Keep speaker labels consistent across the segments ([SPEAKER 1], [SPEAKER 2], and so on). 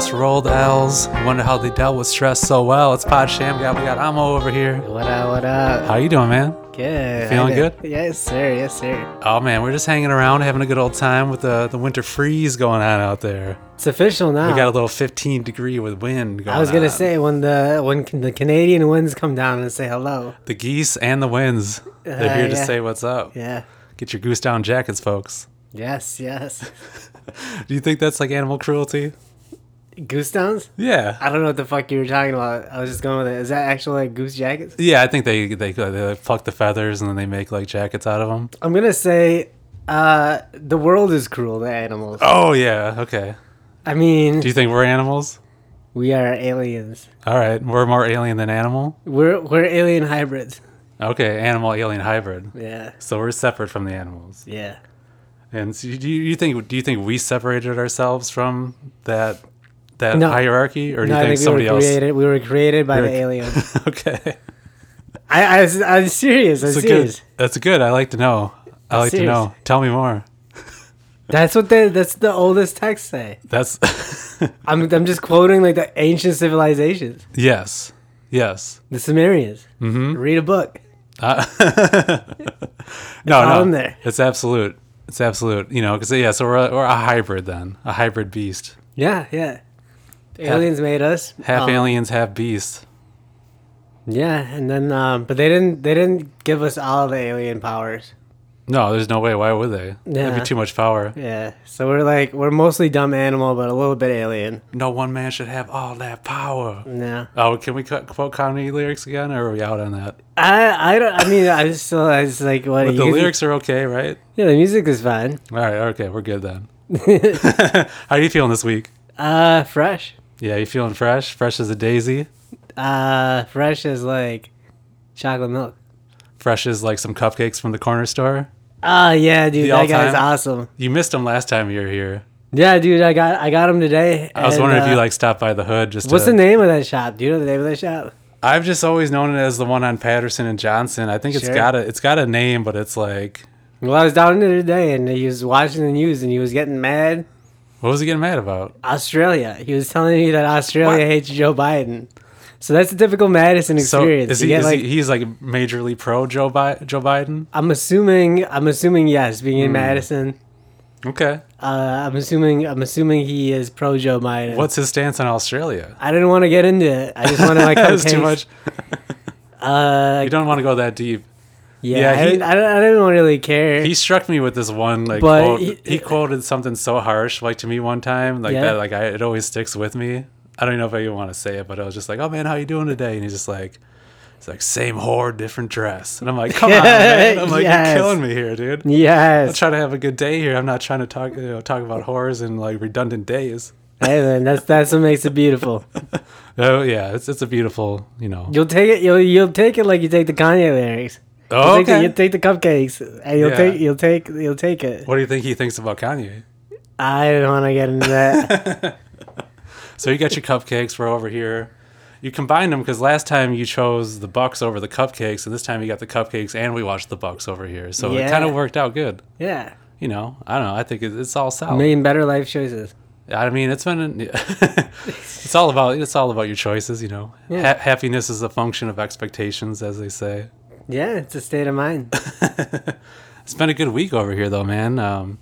[SPEAKER 1] got nominated for the best rolled L's. Wonder how they dealt with stress so well. It's Pod Shammgod. We got Amo over here.
[SPEAKER 2] What up? What up?
[SPEAKER 1] How you doing, man?
[SPEAKER 2] Good.
[SPEAKER 1] Feeling good?
[SPEAKER 2] Yes, sir. Yes, sir.
[SPEAKER 1] Oh man, we're just hanging around, having a good old time with the the winter freeze going on out there.
[SPEAKER 2] It's official now.
[SPEAKER 1] We got a little 15 degree with wind going.
[SPEAKER 2] I was gonna
[SPEAKER 1] on.
[SPEAKER 2] say when the when can the Canadian winds come down and say hello.
[SPEAKER 1] the geese and the winds. They're
[SPEAKER 2] Uh,
[SPEAKER 1] here to say what's up.
[SPEAKER 2] Yeah.
[SPEAKER 1] Get your goose down jackets, folks.
[SPEAKER 2] Yes. Yes.
[SPEAKER 1] Do you think that's like animal cruelty?
[SPEAKER 2] Goose downs?
[SPEAKER 1] Yeah.
[SPEAKER 2] I don't know what the fuck you were talking about. I was just going with it. Is that actually like goose jackets?
[SPEAKER 1] Yeah, I think they they they like, pluck the feathers and then they make like jackets out of them.
[SPEAKER 2] I'm gonna say, uh, the world is cruel to animals.
[SPEAKER 1] Oh yeah, okay.
[SPEAKER 2] I mean,
[SPEAKER 1] Do you think we're animals?
[SPEAKER 2] we are aliens.
[SPEAKER 1] All right, we're more alien than animal.
[SPEAKER 2] We're we're alien hybrids.
[SPEAKER 1] Okay, animal alien hybrid.
[SPEAKER 2] Yeah.
[SPEAKER 1] So we're separate from the animals.
[SPEAKER 2] Yeah.
[SPEAKER 1] And so do you, you think do you think we separated ourselves from that that
[SPEAKER 2] No.
[SPEAKER 1] hierarchy, or do
[SPEAKER 2] No,
[SPEAKER 1] you think
[SPEAKER 2] think we
[SPEAKER 1] somebody
[SPEAKER 2] were
[SPEAKER 1] else?
[SPEAKER 2] created. We were created by
[SPEAKER 1] We're-
[SPEAKER 2] the aliens.
[SPEAKER 1] okay,
[SPEAKER 2] I, I, I'm serious. I'm
[SPEAKER 1] that's
[SPEAKER 2] serious.
[SPEAKER 1] good. That's good. I like to know. I like to know. Tell me more.
[SPEAKER 2] That's what the that's the oldest texts say.
[SPEAKER 1] That's
[SPEAKER 2] I'm I'm just quoting like the ancient civilizations,
[SPEAKER 1] yes, yes.
[SPEAKER 2] the Sumerians.
[SPEAKER 1] Mm-hmm.
[SPEAKER 2] Read a book.
[SPEAKER 1] Uh, no, no, it's absolute. It's absolute. You know, because yeah, so we're a, we're a hybrid then, a hybrid beast,
[SPEAKER 2] Yeah, yeah. Aliens made us
[SPEAKER 1] half
[SPEAKER 2] Um,
[SPEAKER 1] aliens, half beasts.
[SPEAKER 2] Yeah, and then um, but they didn't they didn't give us all the alien powers.
[SPEAKER 1] No, there's no way. Why would they? That'd be too much power.
[SPEAKER 2] Yeah, so we're like we're mostly dumb animal, but a little bit alien.
[SPEAKER 1] No one man should have all that power.
[SPEAKER 2] Yeah.
[SPEAKER 1] Oh, can we cut, quote Kanye lyrics again, or are we out on that?
[SPEAKER 2] I I don't. I mean, I just still I just like what
[SPEAKER 1] But the lyrics are okay, right?
[SPEAKER 2] Yeah, the music is fine.
[SPEAKER 1] All right, okay, we're good then. How are you feeling this week?
[SPEAKER 2] Uh, fresh.
[SPEAKER 1] Yeah, you feeling fresh? Fresh as a daisy?
[SPEAKER 2] Uh, fresh as like chocolate milk.
[SPEAKER 1] Fresh as like some cupcakes from the corner store?
[SPEAKER 2] Oh yeah, dude,
[SPEAKER 1] The
[SPEAKER 2] that guy's awesome.
[SPEAKER 1] You missed him last time you were here.
[SPEAKER 2] Yeah, dude, I got I got him today.
[SPEAKER 1] I was
[SPEAKER 2] and,
[SPEAKER 1] wondering if you
[SPEAKER 2] uh,
[SPEAKER 1] like stopped by the hood just
[SPEAKER 2] What's
[SPEAKER 1] to,
[SPEAKER 2] the name of that shop? Do you know the name of that shop?
[SPEAKER 1] I've just always known it as the one on Patterson and Johnson. I think it's
[SPEAKER 2] Sure.
[SPEAKER 1] got a it's got a name, but it's like
[SPEAKER 2] Well, I was down there today, and he was watching the news, and he was getting mad.
[SPEAKER 1] What was he getting mad about?
[SPEAKER 2] Australia. He was telling me that Australia
[SPEAKER 1] What?
[SPEAKER 2] hates Joe Biden. So that's a typical Madison
[SPEAKER 1] So
[SPEAKER 2] experience.
[SPEAKER 1] is he, is
[SPEAKER 2] like,
[SPEAKER 1] he he's like majorly pro Joe Bi- Joe Biden?
[SPEAKER 2] I'm assuming. I'm assuming yes, being in Madison.
[SPEAKER 1] Okay.
[SPEAKER 2] Uh, I'm assuming. I'm assuming he is pro Joe Biden.
[SPEAKER 1] What's his stance on Australia?
[SPEAKER 2] I didn't want to get into it. I just want to like.
[SPEAKER 1] That's
[SPEAKER 2] okay,
[SPEAKER 1] too much.
[SPEAKER 2] Uh,
[SPEAKER 1] You don't want to go that deep.
[SPEAKER 2] Yeah,
[SPEAKER 1] yeah,
[SPEAKER 2] I,
[SPEAKER 1] he-
[SPEAKER 2] didn't, I, don't- I didn't really care.
[SPEAKER 1] He struck me with this one like
[SPEAKER 2] But
[SPEAKER 1] quote.
[SPEAKER 2] he-
[SPEAKER 1] He, quoted something so harsh like to me one time like
[SPEAKER 2] Yeah.
[SPEAKER 1] that like I, it always sticks with me. I don't know if I even want to say it, but I was just like, "Oh man, how you doing today?" And he's just like, "It's like same whore, different dress." And I'm like, "Come on, man!" I'm like,
[SPEAKER 2] Yes.
[SPEAKER 1] "You're killing me here, dude."
[SPEAKER 2] Yes.
[SPEAKER 1] I'm trying to have a good day here. I'm not trying to talk, you know, talk about whores and like redundant days.
[SPEAKER 2] hey man, that's that's what makes it beautiful.
[SPEAKER 1] Oh yeah, it's it's a beautiful, you know.
[SPEAKER 2] You'll take it. You'll you'll take it like you take the Kanye lyrics.
[SPEAKER 1] Oh,
[SPEAKER 2] take the,
[SPEAKER 1] okay.
[SPEAKER 2] you'll take the cupcakes, and you'll
[SPEAKER 1] Yeah.
[SPEAKER 2] take you'll take you'll take it.
[SPEAKER 1] What do you think he thinks about Kanye?
[SPEAKER 2] I don't want to get into that.
[SPEAKER 1] So you got your cupcakes. We're over here. You combined them because last time you chose the Bucks over the cupcakes, and this time you got the cupcakes and we watched the Bucks over here. So it kind of worked out good.
[SPEAKER 2] yeah,
[SPEAKER 1] You know, I don't know. I think it's all
[SPEAKER 2] a
[SPEAKER 1] solid.
[SPEAKER 2] million better life choices.
[SPEAKER 1] I mean, it's been it's all about it's all about your choices. You know,
[SPEAKER 2] Yeah.
[SPEAKER 1] ha- happiness is a function of expectations, as they say.
[SPEAKER 2] Yeah, it's a state of mind.
[SPEAKER 1] It's been a good week over here, though, man. Um,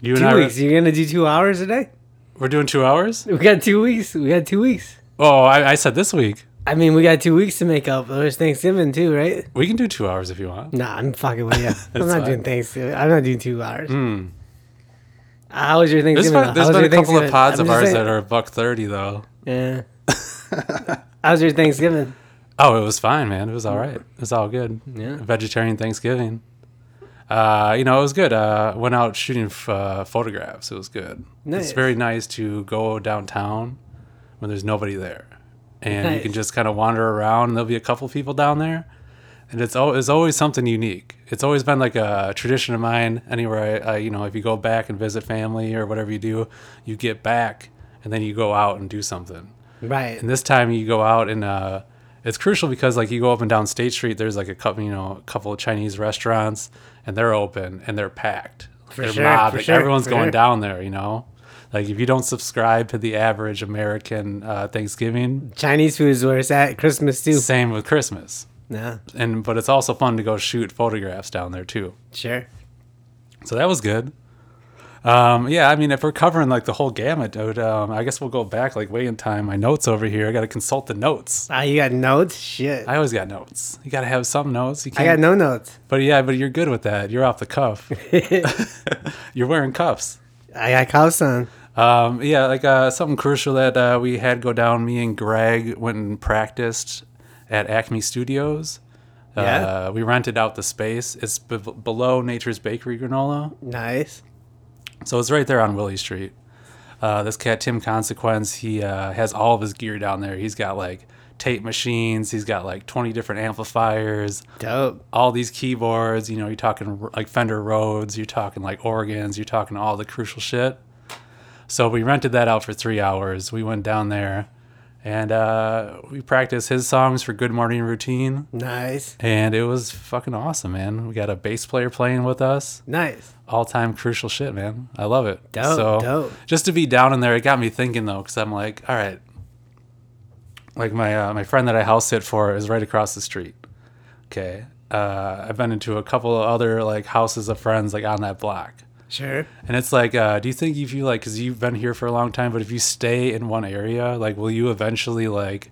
[SPEAKER 1] you and
[SPEAKER 2] two
[SPEAKER 1] I,
[SPEAKER 2] weeks. You're gonna do two hours a day?
[SPEAKER 1] we're doing two hours.
[SPEAKER 2] We got two weeks. We got two weeks.
[SPEAKER 1] Oh, I, I said this week.
[SPEAKER 2] I mean, we got two weeks to make up. There's Thanksgiving too, right?
[SPEAKER 1] We can do two hours if you want.
[SPEAKER 2] Nah, I'm fucking with you. I'm not
[SPEAKER 1] fine.
[SPEAKER 2] doing Thanksgiving. I'm not doing two hours.
[SPEAKER 1] Hmm.
[SPEAKER 2] How was your
[SPEAKER 1] There's
[SPEAKER 2] Thanksgiving?
[SPEAKER 1] been, there's
[SPEAKER 2] How was
[SPEAKER 1] been a couple of pods
[SPEAKER 2] I'm
[SPEAKER 1] of ours
[SPEAKER 2] saying-
[SPEAKER 1] that are buck thirty though.
[SPEAKER 2] Yeah. How's your Thanksgiving?
[SPEAKER 1] Oh, it was fine, man. It was all right. It was all good.
[SPEAKER 2] Yeah.
[SPEAKER 1] Vegetarian Thanksgiving. Uh, you know, it was good. Uh, went out shooting f- uh, photographs. It was good.
[SPEAKER 2] Nice.
[SPEAKER 1] It's very nice to go downtown when there's nobody there, and you can just kind of wander around. And there'll be a couple people down there, and it's al- it's always something unique. It's always been like a tradition of mine. Anywhere, I, I, you know, if you go back and visit family or whatever you do, you get back and then you go out and do something.
[SPEAKER 2] Right.
[SPEAKER 1] And this time you go out and uh, it's crucial because like you go up and down State Street, there's like a couple, you know, a couple of Chinese restaurants, and they're open and they're packed.
[SPEAKER 2] For
[SPEAKER 1] they're
[SPEAKER 2] sure,
[SPEAKER 1] mobbed.
[SPEAKER 2] for
[SPEAKER 1] Like,
[SPEAKER 2] sure,
[SPEAKER 1] everyone's going
[SPEAKER 2] sure.
[SPEAKER 1] down there, you know. Like if you don't subscribe to the average American uh, Thanksgiving,
[SPEAKER 2] Chinese food is where it's at. Christmas too.
[SPEAKER 1] same with Christmas.
[SPEAKER 2] Yeah,
[SPEAKER 1] And but it's also fun to go shoot photographs down there too.
[SPEAKER 2] sure.
[SPEAKER 1] So that was good. Um, yeah, I mean, if we're covering like the whole gamut, dude, um, I guess we'll go back like way in time. My notes over here. I got to consult the notes.
[SPEAKER 2] Ah, you got notes? Shit.
[SPEAKER 1] I always got notes. You got to have some notes. You
[SPEAKER 2] I got no notes.
[SPEAKER 1] But yeah, but you're good with that. You're off the cuff. you're wearing cuffs.
[SPEAKER 2] I got cuffs on.
[SPEAKER 1] Um, yeah, like uh, something crucial that uh, we had go down. Me and Greg went and practiced at Acme Studios.
[SPEAKER 2] Yeah.
[SPEAKER 1] Uh, we rented out the space. It's b- below Nature's Bakery Granola.
[SPEAKER 2] Nice.
[SPEAKER 1] So it's right there on Willie Street. Uh, this cat Tim Consequence, he uh, has all of his gear down there. He's got like tape machines. He's got like 20 different amplifiers,
[SPEAKER 2] Dope.
[SPEAKER 1] all these keyboards. You know, you're talking like Fender Rhodes, you're talking like organs, you're talking all the crucial shit. So we rented that out for three hours. We went down there and uh, we practiced his songs for Good Morning Routine.
[SPEAKER 2] Nice.
[SPEAKER 1] And it was fucking awesome, man. We got a bass player playing with us
[SPEAKER 2] Nice.
[SPEAKER 1] all time crucial shit, man. I love it.
[SPEAKER 2] Dope,
[SPEAKER 1] so
[SPEAKER 2] dope.
[SPEAKER 1] just to be down in there, it got me thinking though, because I'm like, all right, like my uh, my friend that I house sit for is right across the street. Okay, uh, I've been into a couple of other like houses of friends like on that block.
[SPEAKER 2] Sure.
[SPEAKER 1] And it's like, uh, do you think if you like, because you've been here for a long time, but if you stay in one area, like, will you eventually like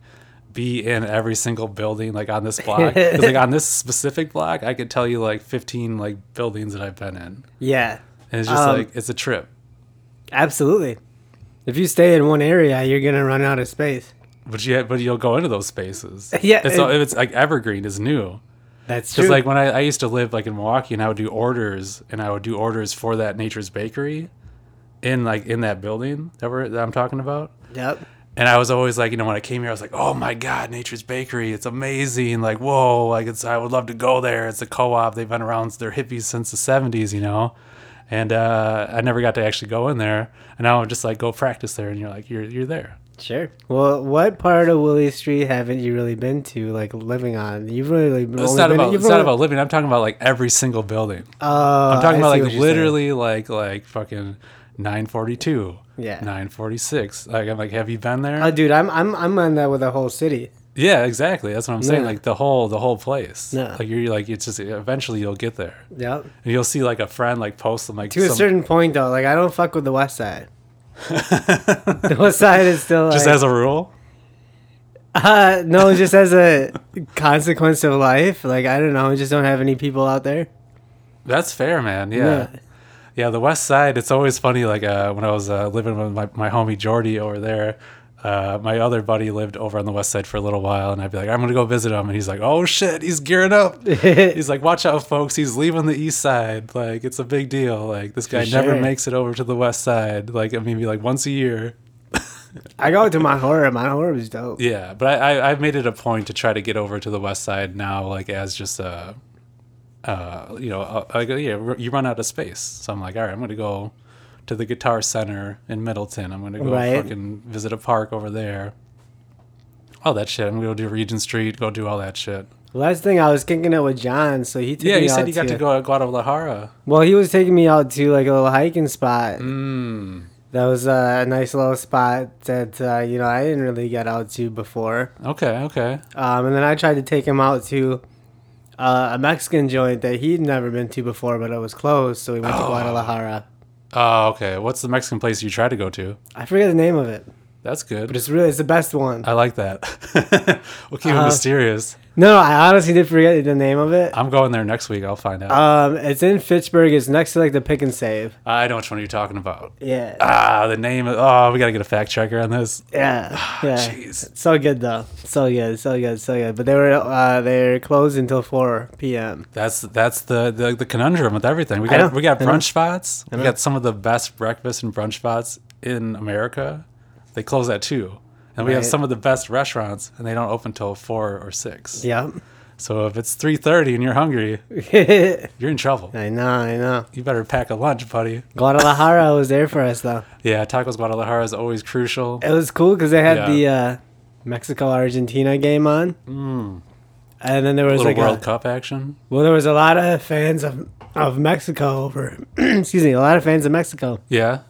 [SPEAKER 1] be in every single building like on this block? 'Cause, like on this specific block, I could tell you like 15 like buildings that I've been in.
[SPEAKER 2] Yeah.
[SPEAKER 1] And it's just
[SPEAKER 2] Um,
[SPEAKER 1] like it's a trip.
[SPEAKER 2] Absolutely. If you stay in one area, you're gonna run out of space.
[SPEAKER 1] But you but you'll go into those spaces.
[SPEAKER 2] Yeah,
[SPEAKER 1] It's
[SPEAKER 2] it-
[SPEAKER 1] all, it's like evergreen is new.
[SPEAKER 2] That's true.
[SPEAKER 1] Because like when I, I used to live like in Milwaukee and I would do orders and I would do orders for that Nature's Bakery in like in that building that we're that I'm talking about.
[SPEAKER 2] yep.
[SPEAKER 1] And I was always like, you know, when I came here, I was like, oh my God, Nature's Bakery. It's amazing. Like, whoa, like it's, I would love to go there. It's a co op. They've been around, they're hippies since the 70s, you know? And uh, I never got to actually go in there. And now I'm just like, go practice there. And you're like, you're, you're there.
[SPEAKER 2] Sure. Well, what part of Willie Street haven't you really been to, like living on? You've really
[SPEAKER 1] It's not
[SPEAKER 2] been,
[SPEAKER 1] about, it's not about living. I'm talking about like every single building.
[SPEAKER 2] Oh,
[SPEAKER 1] I'm talking
[SPEAKER 2] I
[SPEAKER 1] about like
[SPEAKER 2] you're saying.
[SPEAKER 1] literally like, like fucking 942,
[SPEAKER 2] Yeah.
[SPEAKER 1] 946. Like, I'm like, have you been there?
[SPEAKER 2] Oh, dude, I'm I'm I'm on that with the whole city.
[SPEAKER 1] yeah, exactly. That's what I'm saying.
[SPEAKER 2] Yeah.
[SPEAKER 1] Like the whole, the whole place.
[SPEAKER 2] Yeah.
[SPEAKER 1] Like you're like, it's just, eventually you'll get there.
[SPEAKER 2] Yep.
[SPEAKER 1] And you'll see like a friend like post them like
[SPEAKER 2] To a certain point, though, like I don't fuck with the West Side. the West Side is still like,
[SPEAKER 1] just as a rule.
[SPEAKER 2] uh, no, just as a consequence of life. Like I don't know, I just don't have any people out there.
[SPEAKER 1] That's fair, man. Yeah. yeah. the West Side. It's always funny. Like uh, when I was uh, living with my, my homie Jordy over there, uh, my other buddy lived over on the West Side for a little while, and I'd be like, I'm gonna go visit him, and he's like, Oh shit, he's gearing up. he's like, Watch out, folks. He's leaving the East Side. Like it's a big deal. Like this guy never
[SPEAKER 2] sure.
[SPEAKER 1] makes it over to the West Side. Like I mean, maybe like once a year.
[SPEAKER 2] I go to my horror. My horror was dope.
[SPEAKER 1] Yeah, but I, I I've made it a point to try to get over to the West Side now, like as just a, uh, you know, uh, like yeah, you run out of space. So I'm like, all right, I'm gonna go to the Guitar Center in Middleton. I'm gonna go
[SPEAKER 2] Right.
[SPEAKER 1] fucking visit a park over there. All that shit. I'm gonna go do Regent Street. Go do all that shit.
[SPEAKER 2] Last thing I was kicking it with John, so he took
[SPEAKER 1] Yeah,
[SPEAKER 2] me
[SPEAKER 1] you said you got to go to Guadalajara.
[SPEAKER 2] Well, he was taking me out to like a little hiking spot.
[SPEAKER 1] Mm.
[SPEAKER 2] That was uh, a nice little spot that uh, you know I didn't really get out to before.
[SPEAKER 1] Okay, okay.
[SPEAKER 2] Um, and then I tried to take him out to uh, a Mexican joint that he'd never been to before, but it was closed, so we went to
[SPEAKER 1] Oh.
[SPEAKER 2] Guadalajara.
[SPEAKER 1] Oh, okay. What's the Mexican place you try to go to?
[SPEAKER 2] I forget the name of it,
[SPEAKER 1] That's good.
[SPEAKER 2] but it's really it's the best one.
[SPEAKER 1] I like that. we'll keep it
[SPEAKER 2] Uh,
[SPEAKER 1] mysterious.
[SPEAKER 2] No, I honestly did forget the name of it.
[SPEAKER 1] I'm going there next week. I'll find out.
[SPEAKER 2] Um, it's in Fitchburg. It's next to like the Pick and Save.
[SPEAKER 1] I know which one are you're talking about.
[SPEAKER 2] Yeah,
[SPEAKER 1] Ah, the name. Of, oh, we gotta get a fact checker on this.
[SPEAKER 2] yeah, yeah.
[SPEAKER 1] Jeez.
[SPEAKER 2] So good though. So good. So good. So good. But they were uh, they're closed until four p.m.
[SPEAKER 1] That's that's the, the the conundrum with everything. We got we got brunch spots. We got some of the best breakfast and brunch spots in America. They close at two, and we have some of the best restaurants, and they don't open till four or six.
[SPEAKER 2] Yep.
[SPEAKER 1] So if it's three thirty and you're hungry, you're in trouble.
[SPEAKER 2] I know. I know.
[SPEAKER 1] You better pack a lunch, buddy.
[SPEAKER 2] Guadalajara was there for us though.
[SPEAKER 1] Yeah, tacos Guadalajara is always crucial.
[SPEAKER 2] It was cool because they had
[SPEAKER 1] Yeah.
[SPEAKER 2] the uh, Mexico Argentina game on,
[SPEAKER 1] Mm.
[SPEAKER 2] and then there was
[SPEAKER 1] Little
[SPEAKER 2] like
[SPEAKER 1] World
[SPEAKER 2] a,
[SPEAKER 1] Cup action.
[SPEAKER 2] well, there was a lot of fans of of Mexico over. excuse me, a lot of fans of Mexico.
[SPEAKER 1] Yeah.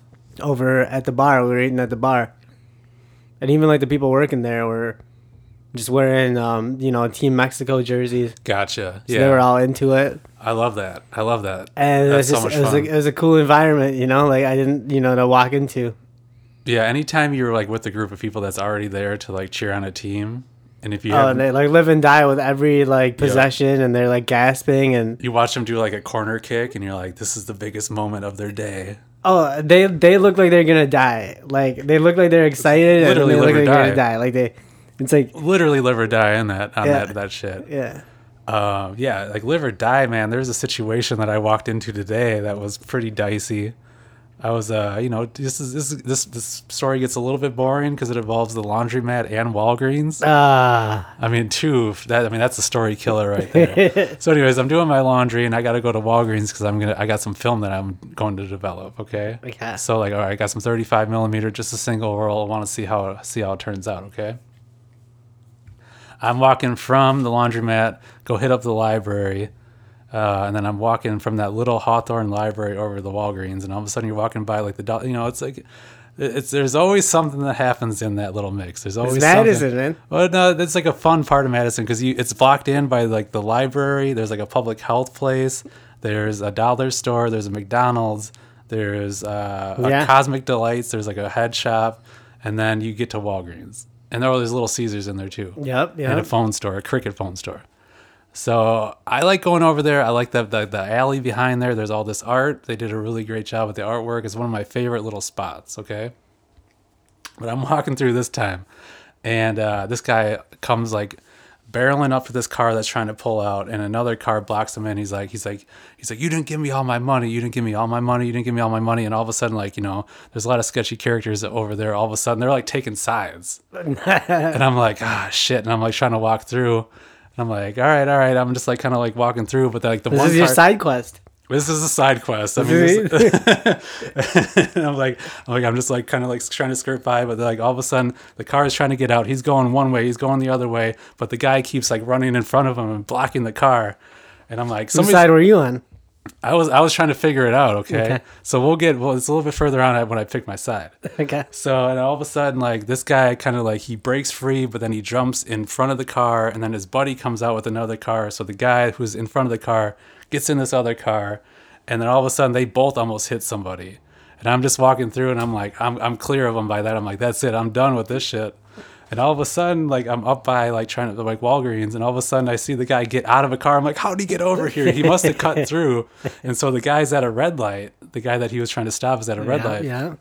[SPEAKER 2] over at the bar. We were eating at the bar, and even like the people working there were just wearing, um, you know, Team Mexico jerseys.
[SPEAKER 1] Gotcha.
[SPEAKER 2] So
[SPEAKER 1] Yeah,
[SPEAKER 2] they were all into it,
[SPEAKER 1] I love that. I love that.
[SPEAKER 2] and it was
[SPEAKER 1] That's so much
[SPEAKER 2] it was,
[SPEAKER 1] fun.
[SPEAKER 2] a, it was a cool environment. You know, like I didn't, you know, to walk into.
[SPEAKER 1] Yeah, anytime you're like with a group of people that's already there to like cheer on a team, and if you
[SPEAKER 2] Oh, and they like live and die with every like possession, and they're like gasping and
[SPEAKER 1] you watch them do like a corner kick, and you're like, this is the biggest moment of their day.
[SPEAKER 2] Oh, they they look like they're gonna die. Like they look like they're excited,
[SPEAKER 1] Literally
[SPEAKER 2] and they look like they're gonna
[SPEAKER 1] die.
[SPEAKER 2] die. Like they, it's like
[SPEAKER 1] Literally live or die in that on
[SPEAKER 2] Yeah.
[SPEAKER 1] that that shit.
[SPEAKER 2] yeah.
[SPEAKER 1] Um, yeah, like live or die, man. There's a situation that I walked into today that was pretty dicey. I was, uh, you know, this is this this this story gets a little bit boring because it involves the laundromat and Walgreens.
[SPEAKER 2] Ah,
[SPEAKER 1] I mean, two. That I mean, that's a story killer right there. so, anyways, I'm doing my laundry and I got to go to Walgreens because I'm gonna. I got some film that I'm going to develop. Okay.
[SPEAKER 2] Okay.
[SPEAKER 1] So like, all right, I got some 35 millimeter, just a single roll. I want to see how see how it turns out. Okay. I'm walking from the laundromat, go hit up the library, uh, and then I'm walking from that little Hawthorne library over to the Walgreens, and all of a sudden you're walking by like the, you know, it's like, it's there's always something that happens in that little mix. There's always
[SPEAKER 2] it's
[SPEAKER 1] something.
[SPEAKER 2] Madison, man.
[SPEAKER 1] Well, no, that's like a fun part of Madison because you it's blocked in by like the library. There's like a public health place. There's a dollar store. There's a McDonald's. There's uh, a Cosmic Delights. There's like a head shop, and then you get to Walgreens, and there are all these little Caesars in there too,
[SPEAKER 2] Yep,
[SPEAKER 1] and a phone store, a Cricket phone store. So I like going over there. I like the, the the alley behind there. There's all this art. They did a really great job with the artwork. It's one of my favorite little spots. Okay, but I'm walking through this time, and uh, this guy comes like barreling up to this car that's trying to pull out, and another car blocks him in. He's like, he's like, he's like, you didn't give me all my money. You didn't give me all my money. You didn't give me all my money. And all of a sudden, like you know, there's a lot of sketchy characters over there. All of a sudden, they're like taking sides and I'm like, ah, shit. And I'm like trying to walk through. I'm like, all right, all right. I'm just like kind of like walking through, but like the
[SPEAKER 2] This
[SPEAKER 1] one
[SPEAKER 2] is your
[SPEAKER 1] car-
[SPEAKER 2] side quest.
[SPEAKER 1] this is a side quest. I mean, this, I'm like, I'm like, I'm just like kind of like trying to skirt by, but like all of a sudden the car is trying to get out. He's going one way, he's going the other way, but the guy keeps like running in front of him and blocking the car. And I'm like, somebody,
[SPEAKER 2] side were you on?
[SPEAKER 1] I was, I was trying to figure it out. Okay,
[SPEAKER 2] Okay.
[SPEAKER 1] so we'll get, well, it's a little bit further on when I pick my side.
[SPEAKER 2] Okay.
[SPEAKER 1] So and all of a sudden, like this guy kind of like he breaks free, but then he jumps in front of the car, and then his buddy comes out with another car. So the guy who's in front of the car gets in this other car, and then all of a sudden they both almost hit somebody. And I'm just walking through, and I'm like, I'm I'm clear of them by that. I'm like, that's it, I'm done with this shit. And all of a sudden, like I'm up by like trying to like Walgreens, and all of a sudden I see the guy get out of a car. I'm like, how did he get over here? He must have cut through. And so the guy's at a red light. The guy that he was trying to stop is at a red
[SPEAKER 2] yeah,
[SPEAKER 1] light
[SPEAKER 2] Yeah.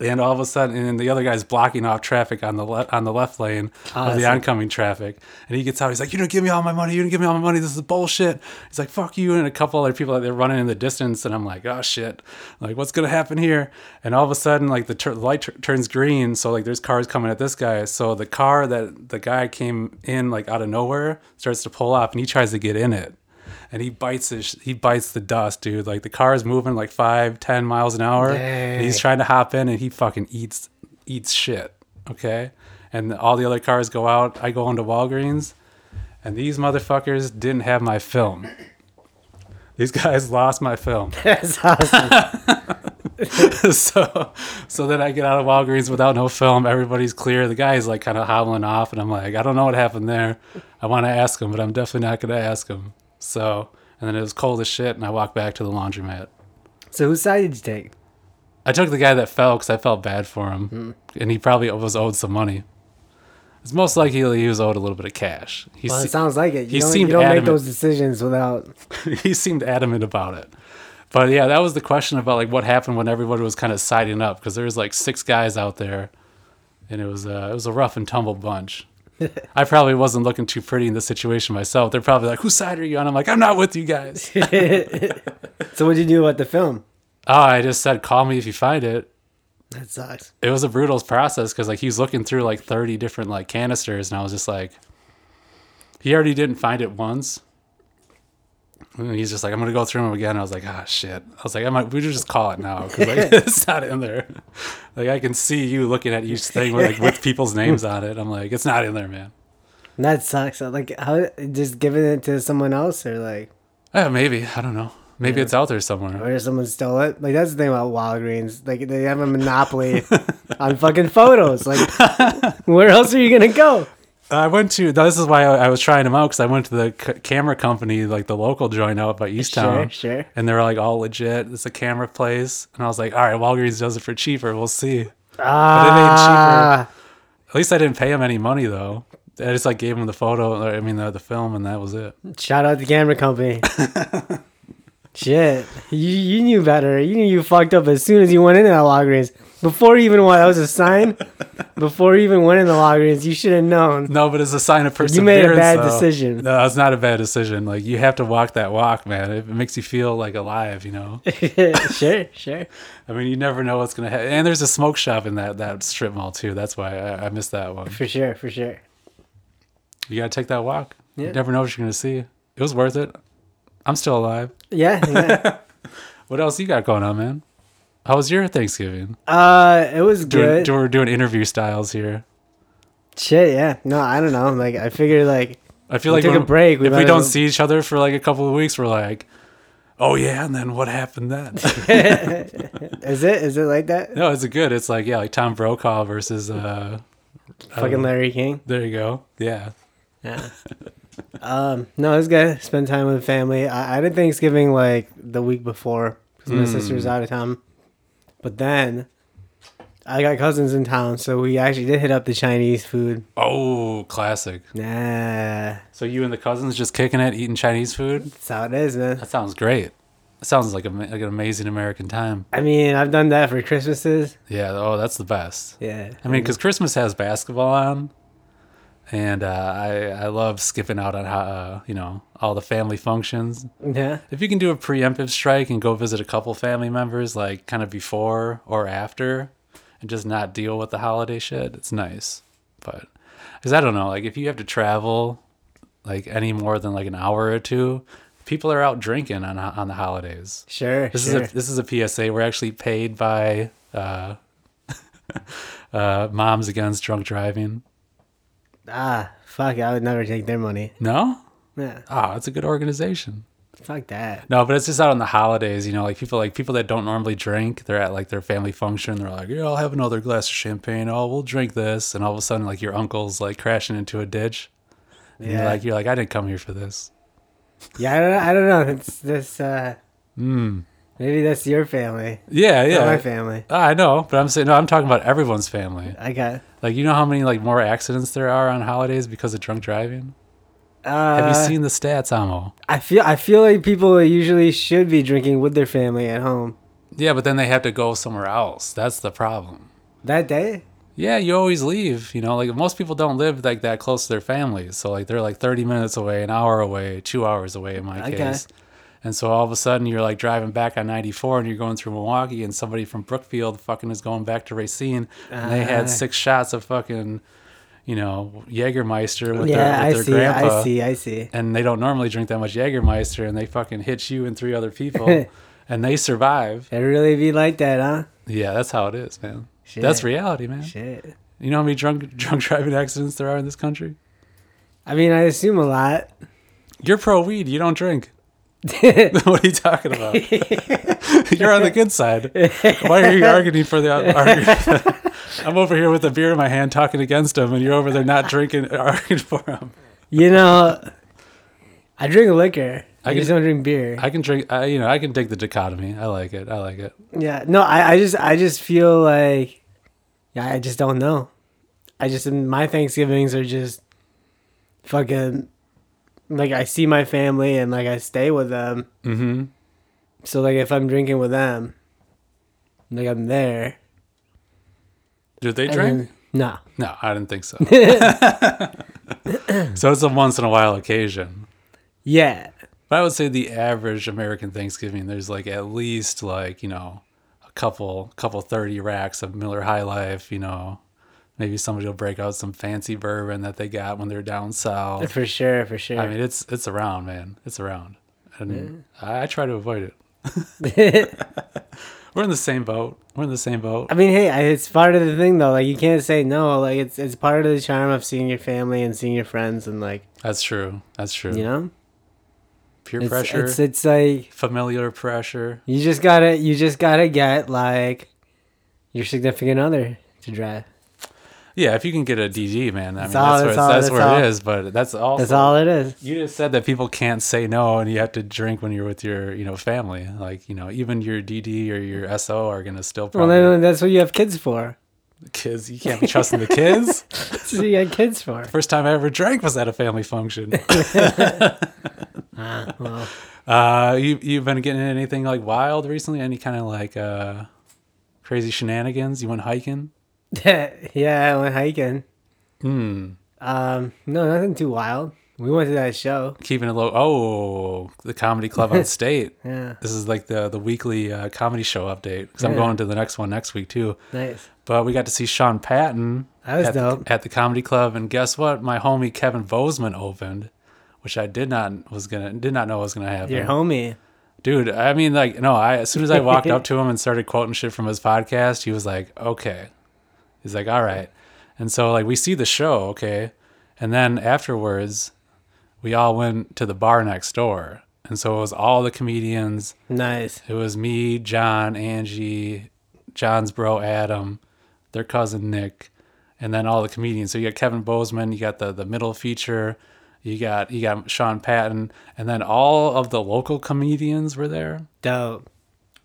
[SPEAKER 1] And all of a sudden, and the other guy's blocking off traffic on the le- on the left lane
[SPEAKER 2] Ah,
[SPEAKER 1] of the oncoming traffic. And he gets out. He's like, "You didn't give me all my money. You didn't give me all my money. This is bullshit." He's like, "Fuck you!" And a couple other people like they're running in the distance, and I'm like, "Oh shit! Like, what's gonna happen here?" And all of a sudden, like the, tur- light tur- turns green, so like there's cars coming at this guy. So the car that the guy came in like out of nowhere starts to pull up, and he tries to get in it and he bites his, he bites the dust, dude. Like the car is moving like five, ten miles an hour. And he's trying to hop in, and he fucking eats eats shit. Okay, and all the other cars go out. I go into Walgreens, and these motherfuckers didn't have my film. These guys lost my film.
[SPEAKER 2] That's awesome.
[SPEAKER 1] so so then I get out of Walgreens without no film. Everybody's clear. The guy's like kind of hobbling off, and I'm like, I don't know what happened there. I want to ask him, but I'm definitely not going to ask him. So and then it was cold as shit, and I walked back to the laundromat.
[SPEAKER 2] so whose side did you take?
[SPEAKER 1] I took the guy that fell because I felt bad for him, and he probably was owed some money. It's most likely he was owed a little bit of cash. He,
[SPEAKER 2] Well,
[SPEAKER 1] se-
[SPEAKER 2] it sounds like it. You
[SPEAKER 1] he
[SPEAKER 2] don't,
[SPEAKER 1] seemed
[SPEAKER 2] you don't make those decisions without.
[SPEAKER 1] he seemed adamant about it. But yeah, that was the question about like what happened when everybody was kind of siding up because there was like six guys out there, and it was uh, it was a rough and tumble bunch. I probably wasn't looking too pretty in this situation myself. They're probably like, "Whose side are you on?" I'm like, "I'm not with you guys."
[SPEAKER 2] So what did you do about the film?
[SPEAKER 1] oh, I just said, "Call me if you find it."
[SPEAKER 2] That sucks.
[SPEAKER 1] It was a brutal process because like he was looking through like 30 different like canisters, and I was just like, he already didn't find it once. And he's just like, I'm gonna go through them again. I was like, ah, shit. I was like, I might, we should just call it now because like it's not in there. Like I can see you looking at each thing with like with people's names on it. I'm like, it's not in there, man.
[SPEAKER 2] That sucks. Like how just giving it to someone else or like
[SPEAKER 1] Yeah, maybe I don't know. Maybe it's out there somewhere.
[SPEAKER 2] or someone stole it. Like that's the thing about Walgreens. Like they have a monopoly on fucking photos. Like where else are you gonna go?
[SPEAKER 1] I went to. This is why I, I was trying them out because I went to the c- camera company, like the local joint out by Easttown,
[SPEAKER 2] Sure, sure.
[SPEAKER 1] and they were like all legit. It's a camera place, and I was like, all right, Walgreens does it for cheaper. We'll see.
[SPEAKER 2] Ah,
[SPEAKER 1] At least I didn't pay him any money though. I just like gave him the photo. or, I mean, the, the film, and that was it.
[SPEAKER 2] shout out the camera company. Shit, you you knew better. You knew you fucked up as soon as you went into that Walgreens. Before you even went, that was a sign. Before you even went in the Walgreens, you should have known.
[SPEAKER 1] No, but it's a sign of perseverance.
[SPEAKER 2] You made a bad
[SPEAKER 1] though.
[SPEAKER 2] decision.
[SPEAKER 1] No, it's not a bad decision. Like you have to walk that walk, man. It makes you feel like alive, you know.
[SPEAKER 2] sure, sure.
[SPEAKER 1] I mean, you never know what's gonna happen. And there's a smoke shop in that that strip mall too. That's why I, I missed that one.
[SPEAKER 2] For sure, for sure.
[SPEAKER 1] You gotta take that walk.
[SPEAKER 2] Yeah.
[SPEAKER 1] You never know what you're gonna see. It was worth it. I'm still alive.
[SPEAKER 2] Yeah, yeah.
[SPEAKER 1] What else you got going on, man? How was your Thanksgiving?
[SPEAKER 2] uh, it was
[SPEAKER 1] Doing,
[SPEAKER 2] good.
[SPEAKER 1] we're doing interview styles here.
[SPEAKER 2] Shit, yeah. No, I don't know. Like, I figured, like,
[SPEAKER 1] I feel
[SPEAKER 2] We
[SPEAKER 1] like
[SPEAKER 2] took a break, we
[SPEAKER 1] if we don't see each other for like a couple of weeks, we're like, oh yeah, and then what happened then?
[SPEAKER 2] is it? Is it like that?
[SPEAKER 1] no, it's good. It's like yeah, like Tom Brokaw versus uh,
[SPEAKER 2] Fucking Larry King.
[SPEAKER 1] there you go. Yeah,
[SPEAKER 2] Yeah. um, no, it was gonna Spend time with family. I, I did Thanksgiving like the week before because my
[SPEAKER 1] Mm.
[SPEAKER 2] sister's out of town. But then I got cousins in town, so we actually did hit up the Chinese food.
[SPEAKER 1] oh classic.
[SPEAKER 2] Nah,
[SPEAKER 1] So you and the cousins just kicking it, eating Chinese food.
[SPEAKER 2] that's how it is, man.
[SPEAKER 1] That sounds great. That sounds like a like an amazing American time.
[SPEAKER 2] I mean, I've done that for Christmases.
[SPEAKER 1] Yeah. Oh, that's the best.
[SPEAKER 2] Yeah.
[SPEAKER 1] I mean, because Christmas has basketball on, and uh, I I love skipping out on how uh, you know all the family functions.
[SPEAKER 2] yeah.
[SPEAKER 1] If you can do a preemptive strike and go visit a couple family members, like kind of before or after, and just not deal with the holiday shit, it's nice. But because I don't know, like if you have to travel like any more than like an hour or two, people are out drinking on on the holidays.
[SPEAKER 2] Sure.
[SPEAKER 1] This
[SPEAKER 2] sure.
[SPEAKER 1] is a this is a PSA. We're actually paid by uh, uh, Moms Against Drunk Driving.
[SPEAKER 2] Ah, fuck. I would never take their money.
[SPEAKER 1] No,
[SPEAKER 2] Yeah.
[SPEAKER 1] ah, it's a good organization.
[SPEAKER 2] Fuck that.
[SPEAKER 1] No, but it's just out on the holidays, you know, like people like people that don't normally drink, they're at like their family function, they're like, Yeah, I'll have another glass of champagne, oh we'll drink this and all of a sudden like your uncle's like crashing into a ditch. And you're
[SPEAKER 2] Yeah.
[SPEAKER 1] like you're like, I didn't come here for this.
[SPEAKER 2] Yeah. I don't. know- I don't know. It's this. Uh,
[SPEAKER 1] Mm.
[SPEAKER 2] Maybe that's your family.
[SPEAKER 1] Yeah,
[SPEAKER 2] Not
[SPEAKER 1] yeah.
[SPEAKER 2] my family.
[SPEAKER 1] Ah, I know, but I'm saying no, I'm talking about everyone's family.
[SPEAKER 2] I got.
[SPEAKER 1] Like you know how many like more accidents there are on holidays because of drunk driving?
[SPEAKER 2] Uh,
[SPEAKER 1] Have you seen the stats, Amo?
[SPEAKER 2] I feel. I feel like people usually should be drinking with their family at home.
[SPEAKER 1] Yeah, but then they have to go somewhere else. That's the problem.
[SPEAKER 2] That day.
[SPEAKER 1] Yeah, you always leave. You know, like most people don't live like that close to their families. So like they're like 30 minutes away, an hour away, two hours away in my
[SPEAKER 2] Okay.
[SPEAKER 1] case. And so all of a sudden you're like driving back on 94 and you're going through Milwaukee and somebody from Brookfield fucking is going back to Racine and they
[SPEAKER 2] Ah.
[SPEAKER 1] had six shots of fucking, you know, Jägermeister with
[SPEAKER 2] yeah,
[SPEAKER 1] their,
[SPEAKER 2] I
[SPEAKER 1] with their
[SPEAKER 2] see.
[SPEAKER 1] grandpa.
[SPEAKER 2] I see. I see.
[SPEAKER 1] And they don't normally drink that much Jägermeister and they fucking hit you and three other people and they survive.
[SPEAKER 2] It really be like that, huh?
[SPEAKER 1] Yeah, that's how it is, man.
[SPEAKER 2] Shit.
[SPEAKER 1] That's reality, man.
[SPEAKER 2] Shit.
[SPEAKER 1] You know how many drunk drunk driving accidents there are in this country?
[SPEAKER 2] I mean, I assume a lot.
[SPEAKER 1] You're pro weed. You don't drink. what are you talking about? You're on the good side. Why are you arguing for the argument? I'm over here with a beer in my hand talking against him, and you're over there not drinking, arguing for him.
[SPEAKER 2] You know, I drink liquor. I,
[SPEAKER 1] I
[SPEAKER 2] just
[SPEAKER 1] can-
[SPEAKER 2] don't drink beer.
[SPEAKER 1] I can drink. I, you know, I can dig the dichotomy. I like it. I like it.
[SPEAKER 2] yeah. No, I, I just, I just feel like, yeah, I just don't know. I just, my Thanksgivings are just fucking, like, I see my family and, like, I stay with them.
[SPEAKER 1] Mm-hmm.
[SPEAKER 2] So, like, if I'm drinking with them, like, I'm there.
[SPEAKER 1] Do they drink?
[SPEAKER 2] then- No.
[SPEAKER 1] No, I didn't think so. so it's a once in a while occasion.
[SPEAKER 2] Yeah.
[SPEAKER 1] But I would say the average American Thanksgiving, there's like at least like, you know, a couple couple 30 racks of Miller High Life, you know. Maybe somebody will break out some fancy bourbon that they got when they're down south.
[SPEAKER 2] For sure. For sure.
[SPEAKER 1] I mean, it's it's around, man. It's around. And I, I try to avoid it. We're in the same boat. We're in the same boat.
[SPEAKER 2] I mean, hey, it's part of the thing though. Like you can't say no. Like it's it's part of the charm of seeing your family and seeing your friends and like
[SPEAKER 1] That's true. That's true.
[SPEAKER 2] you know.
[SPEAKER 1] peer
[SPEAKER 2] It's,
[SPEAKER 1] pressure,
[SPEAKER 2] it's it's like
[SPEAKER 1] familiar pressure.
[SPEAKER 2] you just gotta you just gotta get like your significant other to drive.
[SPEAKER 1] Yeah, if you can get a DD, man, I mean,
[SPEAKER 2] That's all-
[SPEAKER 1] that's where,
[SPEAKER 2] all-
[SPEAKER 1] that's
[SPEAKER 2] that's
[SPEAKER 1] where
[SPEAKER 2] all.
[SPEAKER 1] it is. But that's all.
[SPEAKER 2] That's all it is.
[SPEAKER 1] You just said that people can't say no, and you have to drink when you're with your, you know, family. Like, you know, even your DD or your SO are gonna still
[SPEAKER 2] Well,
[SPEAKER 1] probably
[SPEAKER 2] then that's what you have kids for.
[SPEAKER 1] kids. You can't be trusting the kids.
[SPEAKER 2] That's what you got kids for.
[SPEAKER 1] First time I ever drank was at a family function.
[SPEAKER 2] Ah, well,
[SPEAKER 1] Uh, you you've been getting into anything like wild recently? Any kind of like uh, crazy shenanigans? You went hiking?
[SPEAKER 2] yeah, I went hiking.
[SPEAKER 1] Hmm.
[SPEAKER 2] Um, no, nothing too wild. We went to that show.
[SPEAKER 1] Keeping it low. Oh, the comedy club on state.
[SPEAKER 2] Yeah,
[SPEAKER 1] This is like the the weekly uh, comedy show update because I'm going to the next one next week too.
[SPEAKER 2] nice.
[SPEAKER 1] But we got to see Sean Patton
[SPEAKER 2] That was
[SPEAKER 1] at,
[SPEAKER 2] dope.
[SPEAKER 1] The, at the comedy club, and guess what? My homie Kevin Bozeman opened, which I did not was gonna did not know was gonna happen.
[SPEAKER 2] Your homie.
[SPEAKER 1] Dude, I mean, like, no, I as soon as I walked up to him and started quoting shit from his podcast, he was like, okay. He's like, all right. And so, like, we see the show, okay. And then afterwards, we all went to the bar next door. And so it was all the comedians.
[SPEAKER 2] Nice.
[SPEAKER 1] It was me, John, Angie, John's bro, Adam, their cousin, Nick, and then all the comedians. So you got Kevin Bozeman, you got the, the middle feature, you got you got Sean Patton, and then all of the local comedians were there.
[SPEAKER 2] Dope.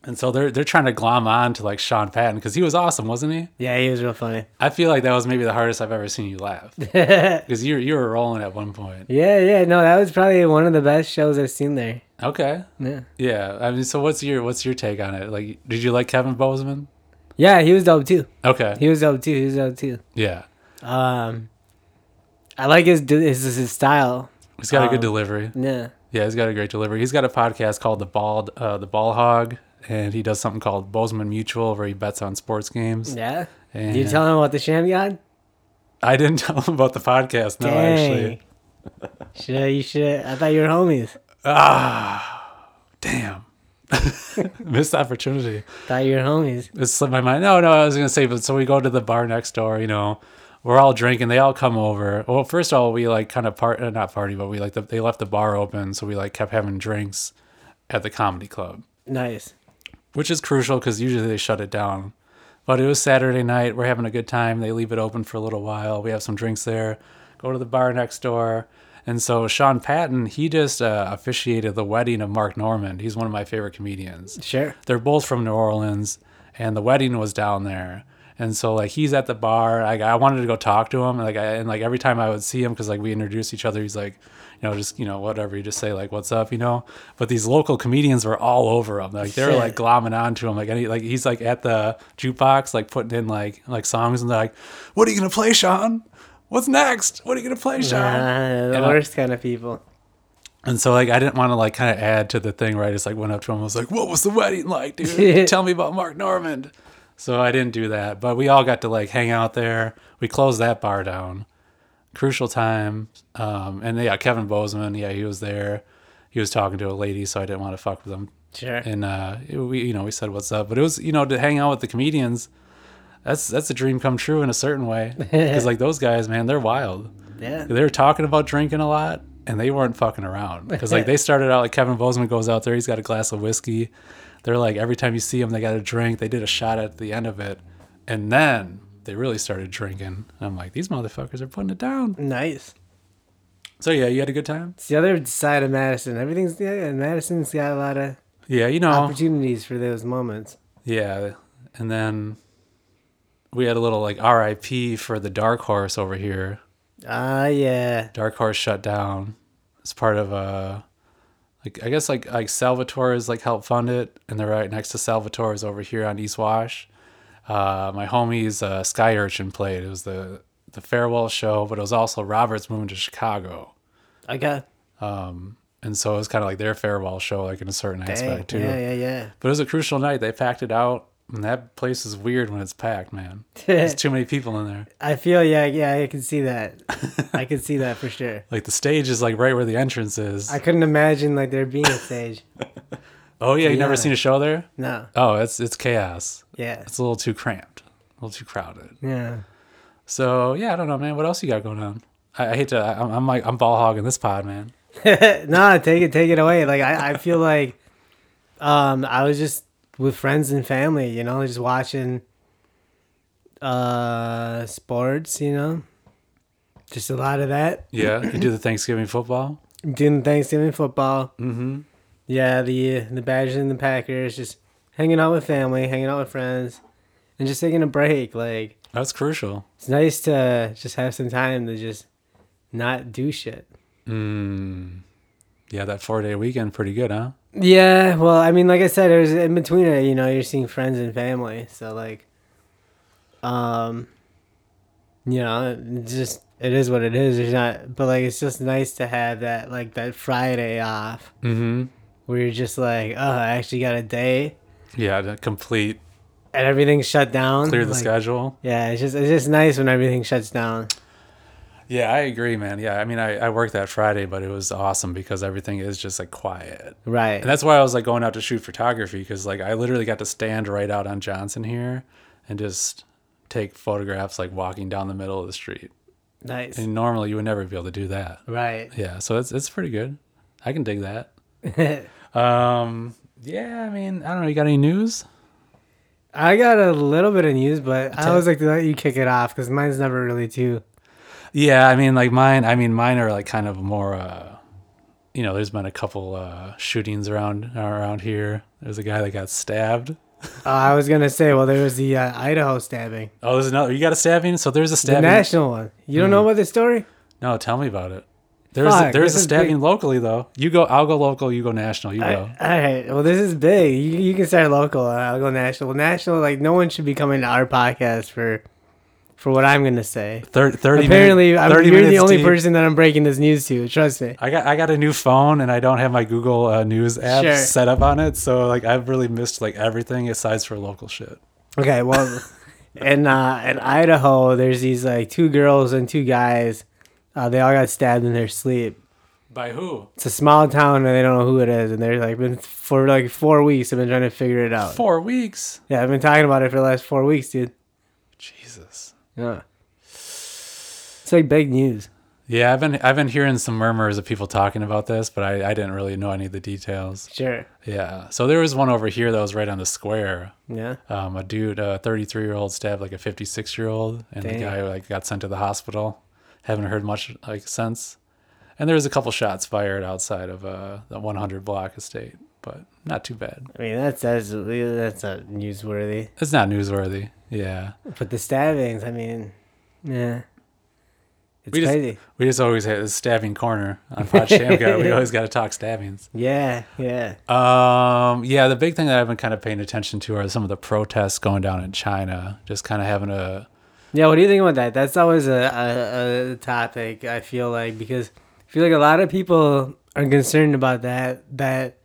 [SPEAKER 1] And so they're they're trying to glom on to like Sean Patton because he was awesome, wasn't he?
[SPEAKER 2] Yeah, he was real funny.
[SPEAKER 1] I feel like that was maybe the hardest I've ever seen you laugh because you you were rolling at one point.
[SPEAKER 2] Yeah, yeah. No, that was probably one of the best shows I've seen there.
[SPEAKER 1] Okay,
[SPEAKER 2] Yeah.
[SPEAKER 1] yeah. I mean, so what's your what's your take on it? Like, did you like Kevin Bozeman?
[SPEAKER 2] Yeah, he was dope too.
[SPEAKER 1] Okay,
[SPEAKER 2] He was dope too. He was dope too.
[SPEAKER 1] yeah.
[SPEAKER 2] Um, I like his his his style.
[SPEAKER 1] He's got a good
[SPEAKER 2] Um,
[SPEAKER 1] delivery.
[SPEAKER 2] Yeah.
[SPEAKER 1] Yeah, he's got a great delivery. He's got a podcast called the Bald uh, the Ball Hog, and he does something called Bozeman Mutual where he bets on sports games.
[SPEAKER 2] Yeah.
[SPEAKER 1] And
[SPEAKER 2] Did you tell him about the Shammgod?
[SPEAKER 1] I didn't tell him about the podcast. No, actually.
[SPEAKER 2] Should you should? I thought you were homies.
[SPEAKER 1] Ah, damn. Missed opportunity.
[SPEAKER 2] Thought you were homies.
[SPEAKER 1] It slipped my mind. No, no, I was gonna say, but so we go to the bar next door. You know, we're all drinking. They all come over. Well, first of all, we like kind of part, uh, not party, but we like the, they left the bar open, so we like kept having drinks at the comedy club.
[SPEAKER 2] Nice.
[SPEAKER 1] Which is crucial because usually they shut it down. But it was Saturday night. We're having a good time. They leave it open for a little while. We have some drinks there. Go to the bar next door. And so Sean Patton, he just uh, officiated the wedding of Mark Normand. He's one of my favorite comedians.
[SPEAKER 2] Sure.
[SPEAKER 1] They're both from New Orleans, and the wedding was down there. And so like he's at the bar. Like I wanted to go talk to him. And like I, and like every time I would see him, because like we introduced each other, he's like, you know, just you know whatever. You just say like, "What's up?" You know. But these local comedians were all over him. Like they were like glomming onto him. Like any like he's like at the jukebox, like putting in like like songs, and they're like, "What are you gonna play, Sean? What's next? What are you gonna play, Sean?"
[SPEAKER 2] The
[SPEAKER 1] And I-
[SPEAKER 2] worst kind of people.
[SPEAKER 1] And so like I didn't want to like kind of add to the thing, right? I just like went up to him, and was like, "What was the wedding like, dude? Tell me about Mark Normand." So I didn't do that, but we all got to like hang out there. We closed that bar down. Crucial time, um, and yeah, Kevin Bozeman, yeah, he was there. He was talking to a lady, so I didn't want to fuck with him.
[SPEAKER 2] Sure.
[SPEAKER 1] And uh, it- we, you know, we said what's up, but it was, you know, to hang out with the comedians. That's that's a dream come true in a certain way, because like those guys, man, they're wild
[SPEAKER 2] yeah.
[SPEAKER 1] they were talking about drinking a lot and they weren't fucking around because like they started out like kevin bozeman goes out there he's got a glass of whiskey they're like every time you see him, they got a drink they did a shot at the end of it and then they really started drinking and i'm like these motherfuckers are putting it down
[SPEAKER 2] Nice.
[SPEAKER 1] so yeah you had a good time
[SPEAKER 2] It's the other side of Madison. Everything's yeah, Madison's got a lot of
[SPEAKER 1] yeah you know
[SPEAKER 2] opportunities for those moments.
[SPEAKER 1] yeah and then we had a little like rip for the dark horse over here
[SPEAKER 2] Ah, yeah.
[SPEAKER 1] Dark Horse shut down. It's part of uh like I guess like like Salvatore's like helped fund it, and they're right next to Salvatore's over here on East Wash. Uh, my homies uh, Sky Urchin played. It was the the farewell show, but it was also Robert's moving to Chicago,
[SPEAKER 2] Okay.
[SPEAKER 1] Um, and so it was kind of like their farewell show, like in a certain
[SPEAKER 2] Dang.
[SPEAKER 1] aspect too.
[SPEAKER 2] Yeah, yeah, yeah.
[SPEAKER 1] But it was a crucial night. They packed it out, and that place is weird when it's packed, man. There's too many people in there.
[SPEAKER 2] I feel yeah, yeah. I can see that. I can see that for sure.
[SPEAKER 1] Like the stage is like right where the entrance is.
[SPEAKER 2] I couldn't imagine like there being a stage.
[SPEAKER 1] oh yeah, you never seen a show there?
[SPEAKER 2] No.
[SPEAKER 1] Oh, it's it's chaos.
[SPEAKER 2] Yeah.
[SPEAKER 1] It's a little too cramped, a little too crowded.
[SPEAKER 2] Yeah.
[SPEAKER 1] So yeah, I don't know, man. What else you got going on? I, I hate to. I, I'm like I'm ball hogging this pod, man.
[SPEAKER 2] no, take it, take it away. Like I, I feel like, um, I was just with friends and family, you know, just watching, uh, sports, you know, just a lot of that.
[SPEAKER 1] Yeah, you do the Thanksgiving football.
[SPEAKER 2] Doing Thanksgiving football.
[SPEAKER 1] Mm-hmm.
[SPEAKER 2] Yeah, the the Badgers and the Packers, just hanging out with family, hanging out with friends, and just taking a break. Like
[SPEAKER 1] That's crucial.
[SPEAKER 2] it's nice to just have some time to just not do shit.
[SPEAKER 1] Mm. Yeah, that four day weekend, pretty good, huh?
[SPEAKER 2] Yeah, well, I mean, like I said, it was in between it, you know, you're seeing friends and family, so like, um, you know, just it is what it is. There's not, but like, it's just nice to have that like that Friday off
[SPEAKER 1] Mm-hmm.
[SPEAKER 2] Where you're just like, oh, I actually got a day
[SPEAKER 1] Yeah, to complete,
[SPEAKER 2] and everything's shut down.
[SPEAKER 1] clear the
[SPEAKER 2] like,
[SPEAKER 1] schedule.
[SPEAKER 2] Yeah, it's just it's just nice when everything shuts down.
[SPEAKER 1] Yeah, I agree, man. Yeah, I mean, I, I worked that Friday, but it was awesome because everything is just like quiet.
[SPEAKER 2] Right.
[SPEAKER 1] And that's why I was like going out to shoot photography because like I literally got to stand right out on Johnson here and just take photographs like walking down the middle of the street.
[SPEAKER 2] nice.
[SPEAKER 1] And normally you would never be able to do that.
[SPEAKER 2] right.
[SPEAKER 1] Yeah, so it's it's pretty good. I can dig that. Um, yeah, I mean, I don't know. You got any news?
[SPEAKER 2] I got a little bit of news, but I always like to let you kick it off because mine's never really too.
[SPEAKER 1] Yeah, I mean, like mine. I mean, mine are like kind of more. uh You know, there's been a couple uh shootings around around here. There's a guy that got stabbed.
[SPEAKER 2] Uh, I was gonna say, well, there was the uh, Idaho stabbing,
[SPEAKER 1] Oh, there's another. You got a stabbing. So there's a
[SPEAKER 2] the
[SPEAKER 1] stabbing.
[SPEAKER 2] national one. You don't know about this story?
[SPEAKER 1] no, tell me about it. There's
[SPEAKER 2] Fuck,
[SPEAKER 1] a, there's a stabbing locally though. You go. I'll go local. You go national. You
[SPEAKER 2] I-
[SPEAKER 1] go.
[SPEAKER 2] all right. Well, this is big. You, you can start local. I'll go national. Well, national, like no one should be coming to our podcast for, for what I'm gonna say.
[SPEAKER 1] Thir- Thirty.
[SPEAKER 2] Apparently,
[SPEAKER 1] minute-
[SPEAKER 2] I'm, you're the only
[SPEAKER 1] deep.
[SPEAKER 2] person that I'm breaking this news to. Trust me.
[SPEAKER 1] I got I got a new phone and I don't have my Google uh, News app
[SPEAKER 2] Sure.
[SPEAKER 1] set up on it, so like I've really missed like everything aside for local shit.
[SPEAKER 2] Okay, well, in uh, in Idaho, there's these like two girls and two guys. Uh, they all got stabbed in their sleep.
[SPEAKER 1] By who?
[SPEAKER 2] It's a small town and they don't know who it is, and they're like been for like four weeks. I've been trying to figure it out.
[SPEAKER 1] Four weeks.
[SPEAKER 2] Yeah, I've been talking about it for the last four weeks, dude.
[SPEAKER 1] Jesus.
[SPEAKER 2] Yeah, it's like big news.
[SPEAKER 1] Yeah, I've been I've been hearing some murmurs of people talking about this, but I, I didn't really know any of the details.
[SPEAKER 2] Sure.
[SPEAKER 1] Yeah. So there was one over here that was right on the square.
[SPEAKER 2] Yeah.
[SPEAKER 1] Um, a dude, a 33 year old, stabbed like a 56 year old, and the guy like got sent to the hospital. Haven't heard much like since. And there was a couple shots fired outside of uh, the 100 block estate, but not too bad.
[SPEAKER 2] I mean, that's that's that's not newsworthy.
[SPEAKER 1] It's not newsworthy. Yeah.
[SPEAKER 2] But the stabbings, I mean, yeah, it's
[SPEAKER 1] We just-
[SPEAKER 2] crazy.
[SPEAKER 1] We just always had this stabbing corner on Pod Shammgod. we always got to talk stabbings.
[SPEAKER 2] Yeah, yeah.
[SPEAKER 1] Um, yeah, the big thing that I've been kind of paying attention to are some of the protests going down in China. Just kind of having a
[SPEAKER 2] Yeah, what do you think about that? That's always a, a, a topic, I feel like, because I feel like a lot of people are concerned about that, that,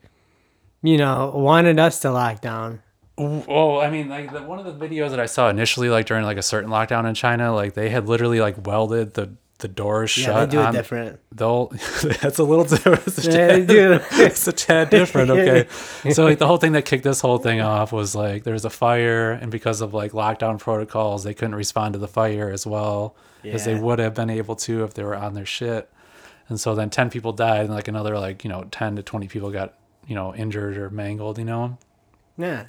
[SPEAKER 2] you know, wanted us to lock down.
[SPEAKER 1] Oh, I mean, like the, one of the videos that I saw initially, like during like a certain lockdown in China, like they had literally like welded the the doors
[SPEAKER 2] Yeah,
[SPEAKER 1] shut.
[SPEAKER 2] they do it
[SPEAKER 1] on-
[SPEAKER 2] different.
[SPEAKER 1] They'll that's a little different. It's a,
[SPEAKER 2] Yeah, they
[SPEAKER 1] tad,
[SPEAKER 2] do.
[SPEAKER 1] it's a tad different. Okay, so like the whole thing that kicked this whole thing off was like there was a fire, and because of like lockdown protocols, they couldn't respond to the fire as well as they would have been able to if they were on their shit. And so then ten people died, and like another like you know ten to twenty people got you know injured or mangled. You know
[SPEAKER 2] Yeah.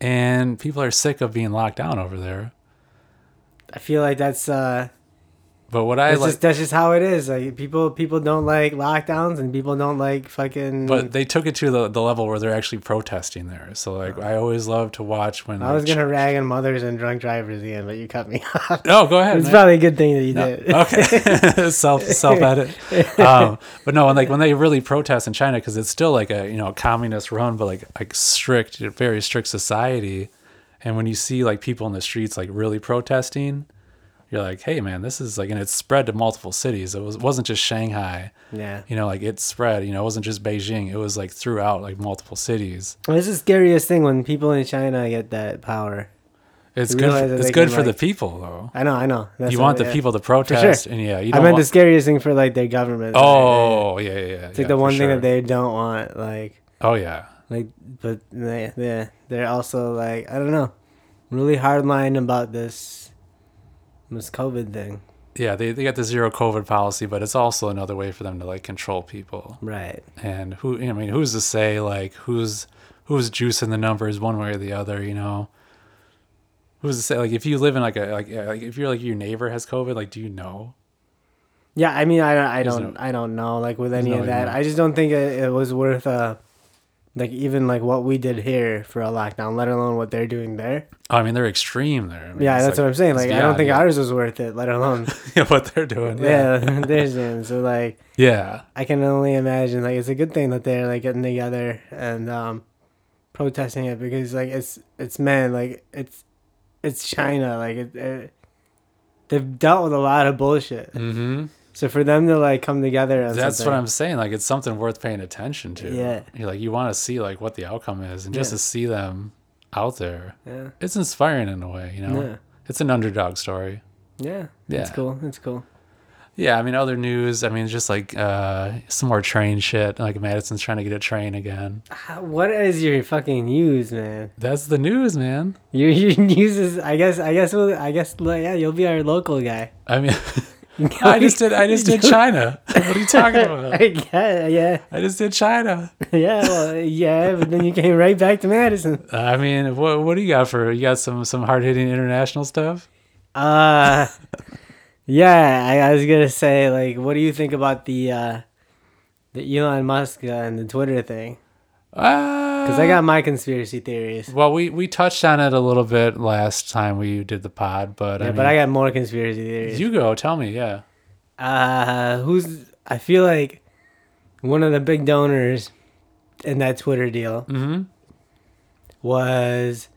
[SPEAKER 1] and people are sick of being locked down over there.
[SPEAKER 2] I feel like that's uh
[SPEAKER 1] But what I
[SPEAKER 2] that's
[SPEAKER 1] like,
[SPEAKER 2] just that's just how it is. Like people people don't like lockdowns and people don't like fucking
[SPEAKER 1] but they took it to the, the level where they're actually protesting there. So like, I always love to watch when
[SPEAKER 2] I was gonna rag on mothers and drunk drivers again, but you cut me off.
[SPEAKER 1] No, go ahead.
[SPEAKER 2] It's
[SPEAKER 1] man.
[SPEAKER 2] probably a good thing that you did.
[SPEAKER 1] okay self self edit um but no and like when they really protest in china because it's still like a you know communist run but like like strict very strict society and when you see like people in the streets like really protesting you're like hey man this is like and it's spread to multiple cities it was wasn't just shanghai
[SPEAKER 2] yeah.
[SPEAKER 1] you know like it spread you know it wasn't just beijing it was like throughout like multiple cities
[SPEAKER 2] Well, it's the scariest thing when people in China get that power.
[SPEAKER 1] it's good for, it's good for the people though
[SPEAKER 2] I know, I know. That's
[SPEAKER 1] you
[SPEAKER 2] what-
[SPEAKER 1] want the
[SPEAKER 2] yeah.
[SPEAKER 1] people to protest and yeah you
[SPEAKER 2] I
[SPEAKER 1] don't
[SPEAKER 2] meant
[SPEAKER 1] want,
[SPEAKER 2] the scariest thing for like their government.
[SPEAKER 1] oh yeah yeah yeah
[SPEAKER 2] it's like the one thing that they don't want. Like,
[SPEAKER 1] oh yeah
[SPEAKER 2] like, but they, yeah, they're also like, I don't know, really hardline about this, this COVID thing.
[SPEAKER 1] yeah, they, they got the zero COVID policy, but it's also another way for them to like control people.
[SPEAKER 2] Right.
[SPEAKER 1] And who, I mean, who's to say like who's who's juicing the numbers one way or the other? You know, who's to say like if you live in like a like, like if you're like your neighbor has COVID, like do you know?
[SPEAKER 2] Yeah, I mean, I, I don't,
[SPEAKER 1] no-
[SPEAKER 2] I don't know, like with any of that. I just don't think it, it was worth, uh, like even like what we did here for a lockdown, let alone what they're doing there.
[SPEAKER 1] Oh, I mean, they're extreme there. I mean,
[SPEAKER 2] yeah, that's
[SPEAKER 1] like-
[SPEAKER 2] what I'm saying. Like, I don't think ours was worth it, let alone,
[SPEAKER 1] yeah, what they're doing. Yeah.
[SPEAKER 2] yeah, they're doing. So like,
[SPEAKER 1] Yeah.
[SPEAKER 2] I can only imagine like it's a good thing that they're like getting together and um, protesting it because like it's it's man like it's it's China like it, it they've dealt with a lot of bullshit.
[SPEAKER 1] Mm-hmm.
[SPEAKER 2] So for them to like come together,
[SPEAKER 1] That's
[SPEAKER 2] something-
[SPEAKER 1] what I'm saying. Like, it's something worth paying attention to.
[SPEAKER 2] Yeah.
[SPEAKER 1] You're like, you want to see like what the outcome is, and just
[SPEAKER 2] Yeah.
[SPEAKER 1] to see them out there,
[SPEAKER 2] Yeah,
[SPEAKER 1] it's inspiring in a way. You know,
[SPEAKER 2] Yeah.
[SPEAKER 1] it's an underdog story.
[SPEAKER 2] yeah,
[SPEAKER 1] Yeah.
[SPEAKER 2] It's cool. It's cool.
[SPEAKER 1] Yeah, I mean, other news. I mean, just like uh, some more train shit. Like Madison's trying to get a train again.
[SPEAKER 2] What is your fucking news, man?
[SPEAKER 1] That's the news, man.
[SPEAKER 2] Your your news is I guess I guess we'll, I guess yeah you'll be our local guy.
[SPEAKER 1] I mean, I just did. I just did China. What are you talking about?
[SPEAKER 2] yeah, yeah,
[SPEAKER 1] I just did China.
[SPEAKER 2] yeah. Well, yeah, but then you came right back to Madison.
[SPEAKER 1] I mean, what what do you got for? You got some some hard hitting international stuff.
[SPEAKER 2] Uh, yeah, I, I was gonna say, like, what do you think about the uh, the Elon Musk uh, and the Twitter thing?
[SPEAKER 1] Because
[SPEAKER 2] Because I got my conspiracy theories.
[SPEAKER 1] Well, we we touched on it a little bit last time we did the pod, but
[SPEAKER 2] Yeah,
[SPEAKER 1] I
[SPEAKER 2] but I got more conspiracy theories.
[SPEAKER 1] you go. Tell me. Yeah.
[SPEAKER 2] Uh, who's? I feel like one of the big donors in that Twitter deal
[SPEAKER 1] Mm-hmm.
[SPEAKER 2] was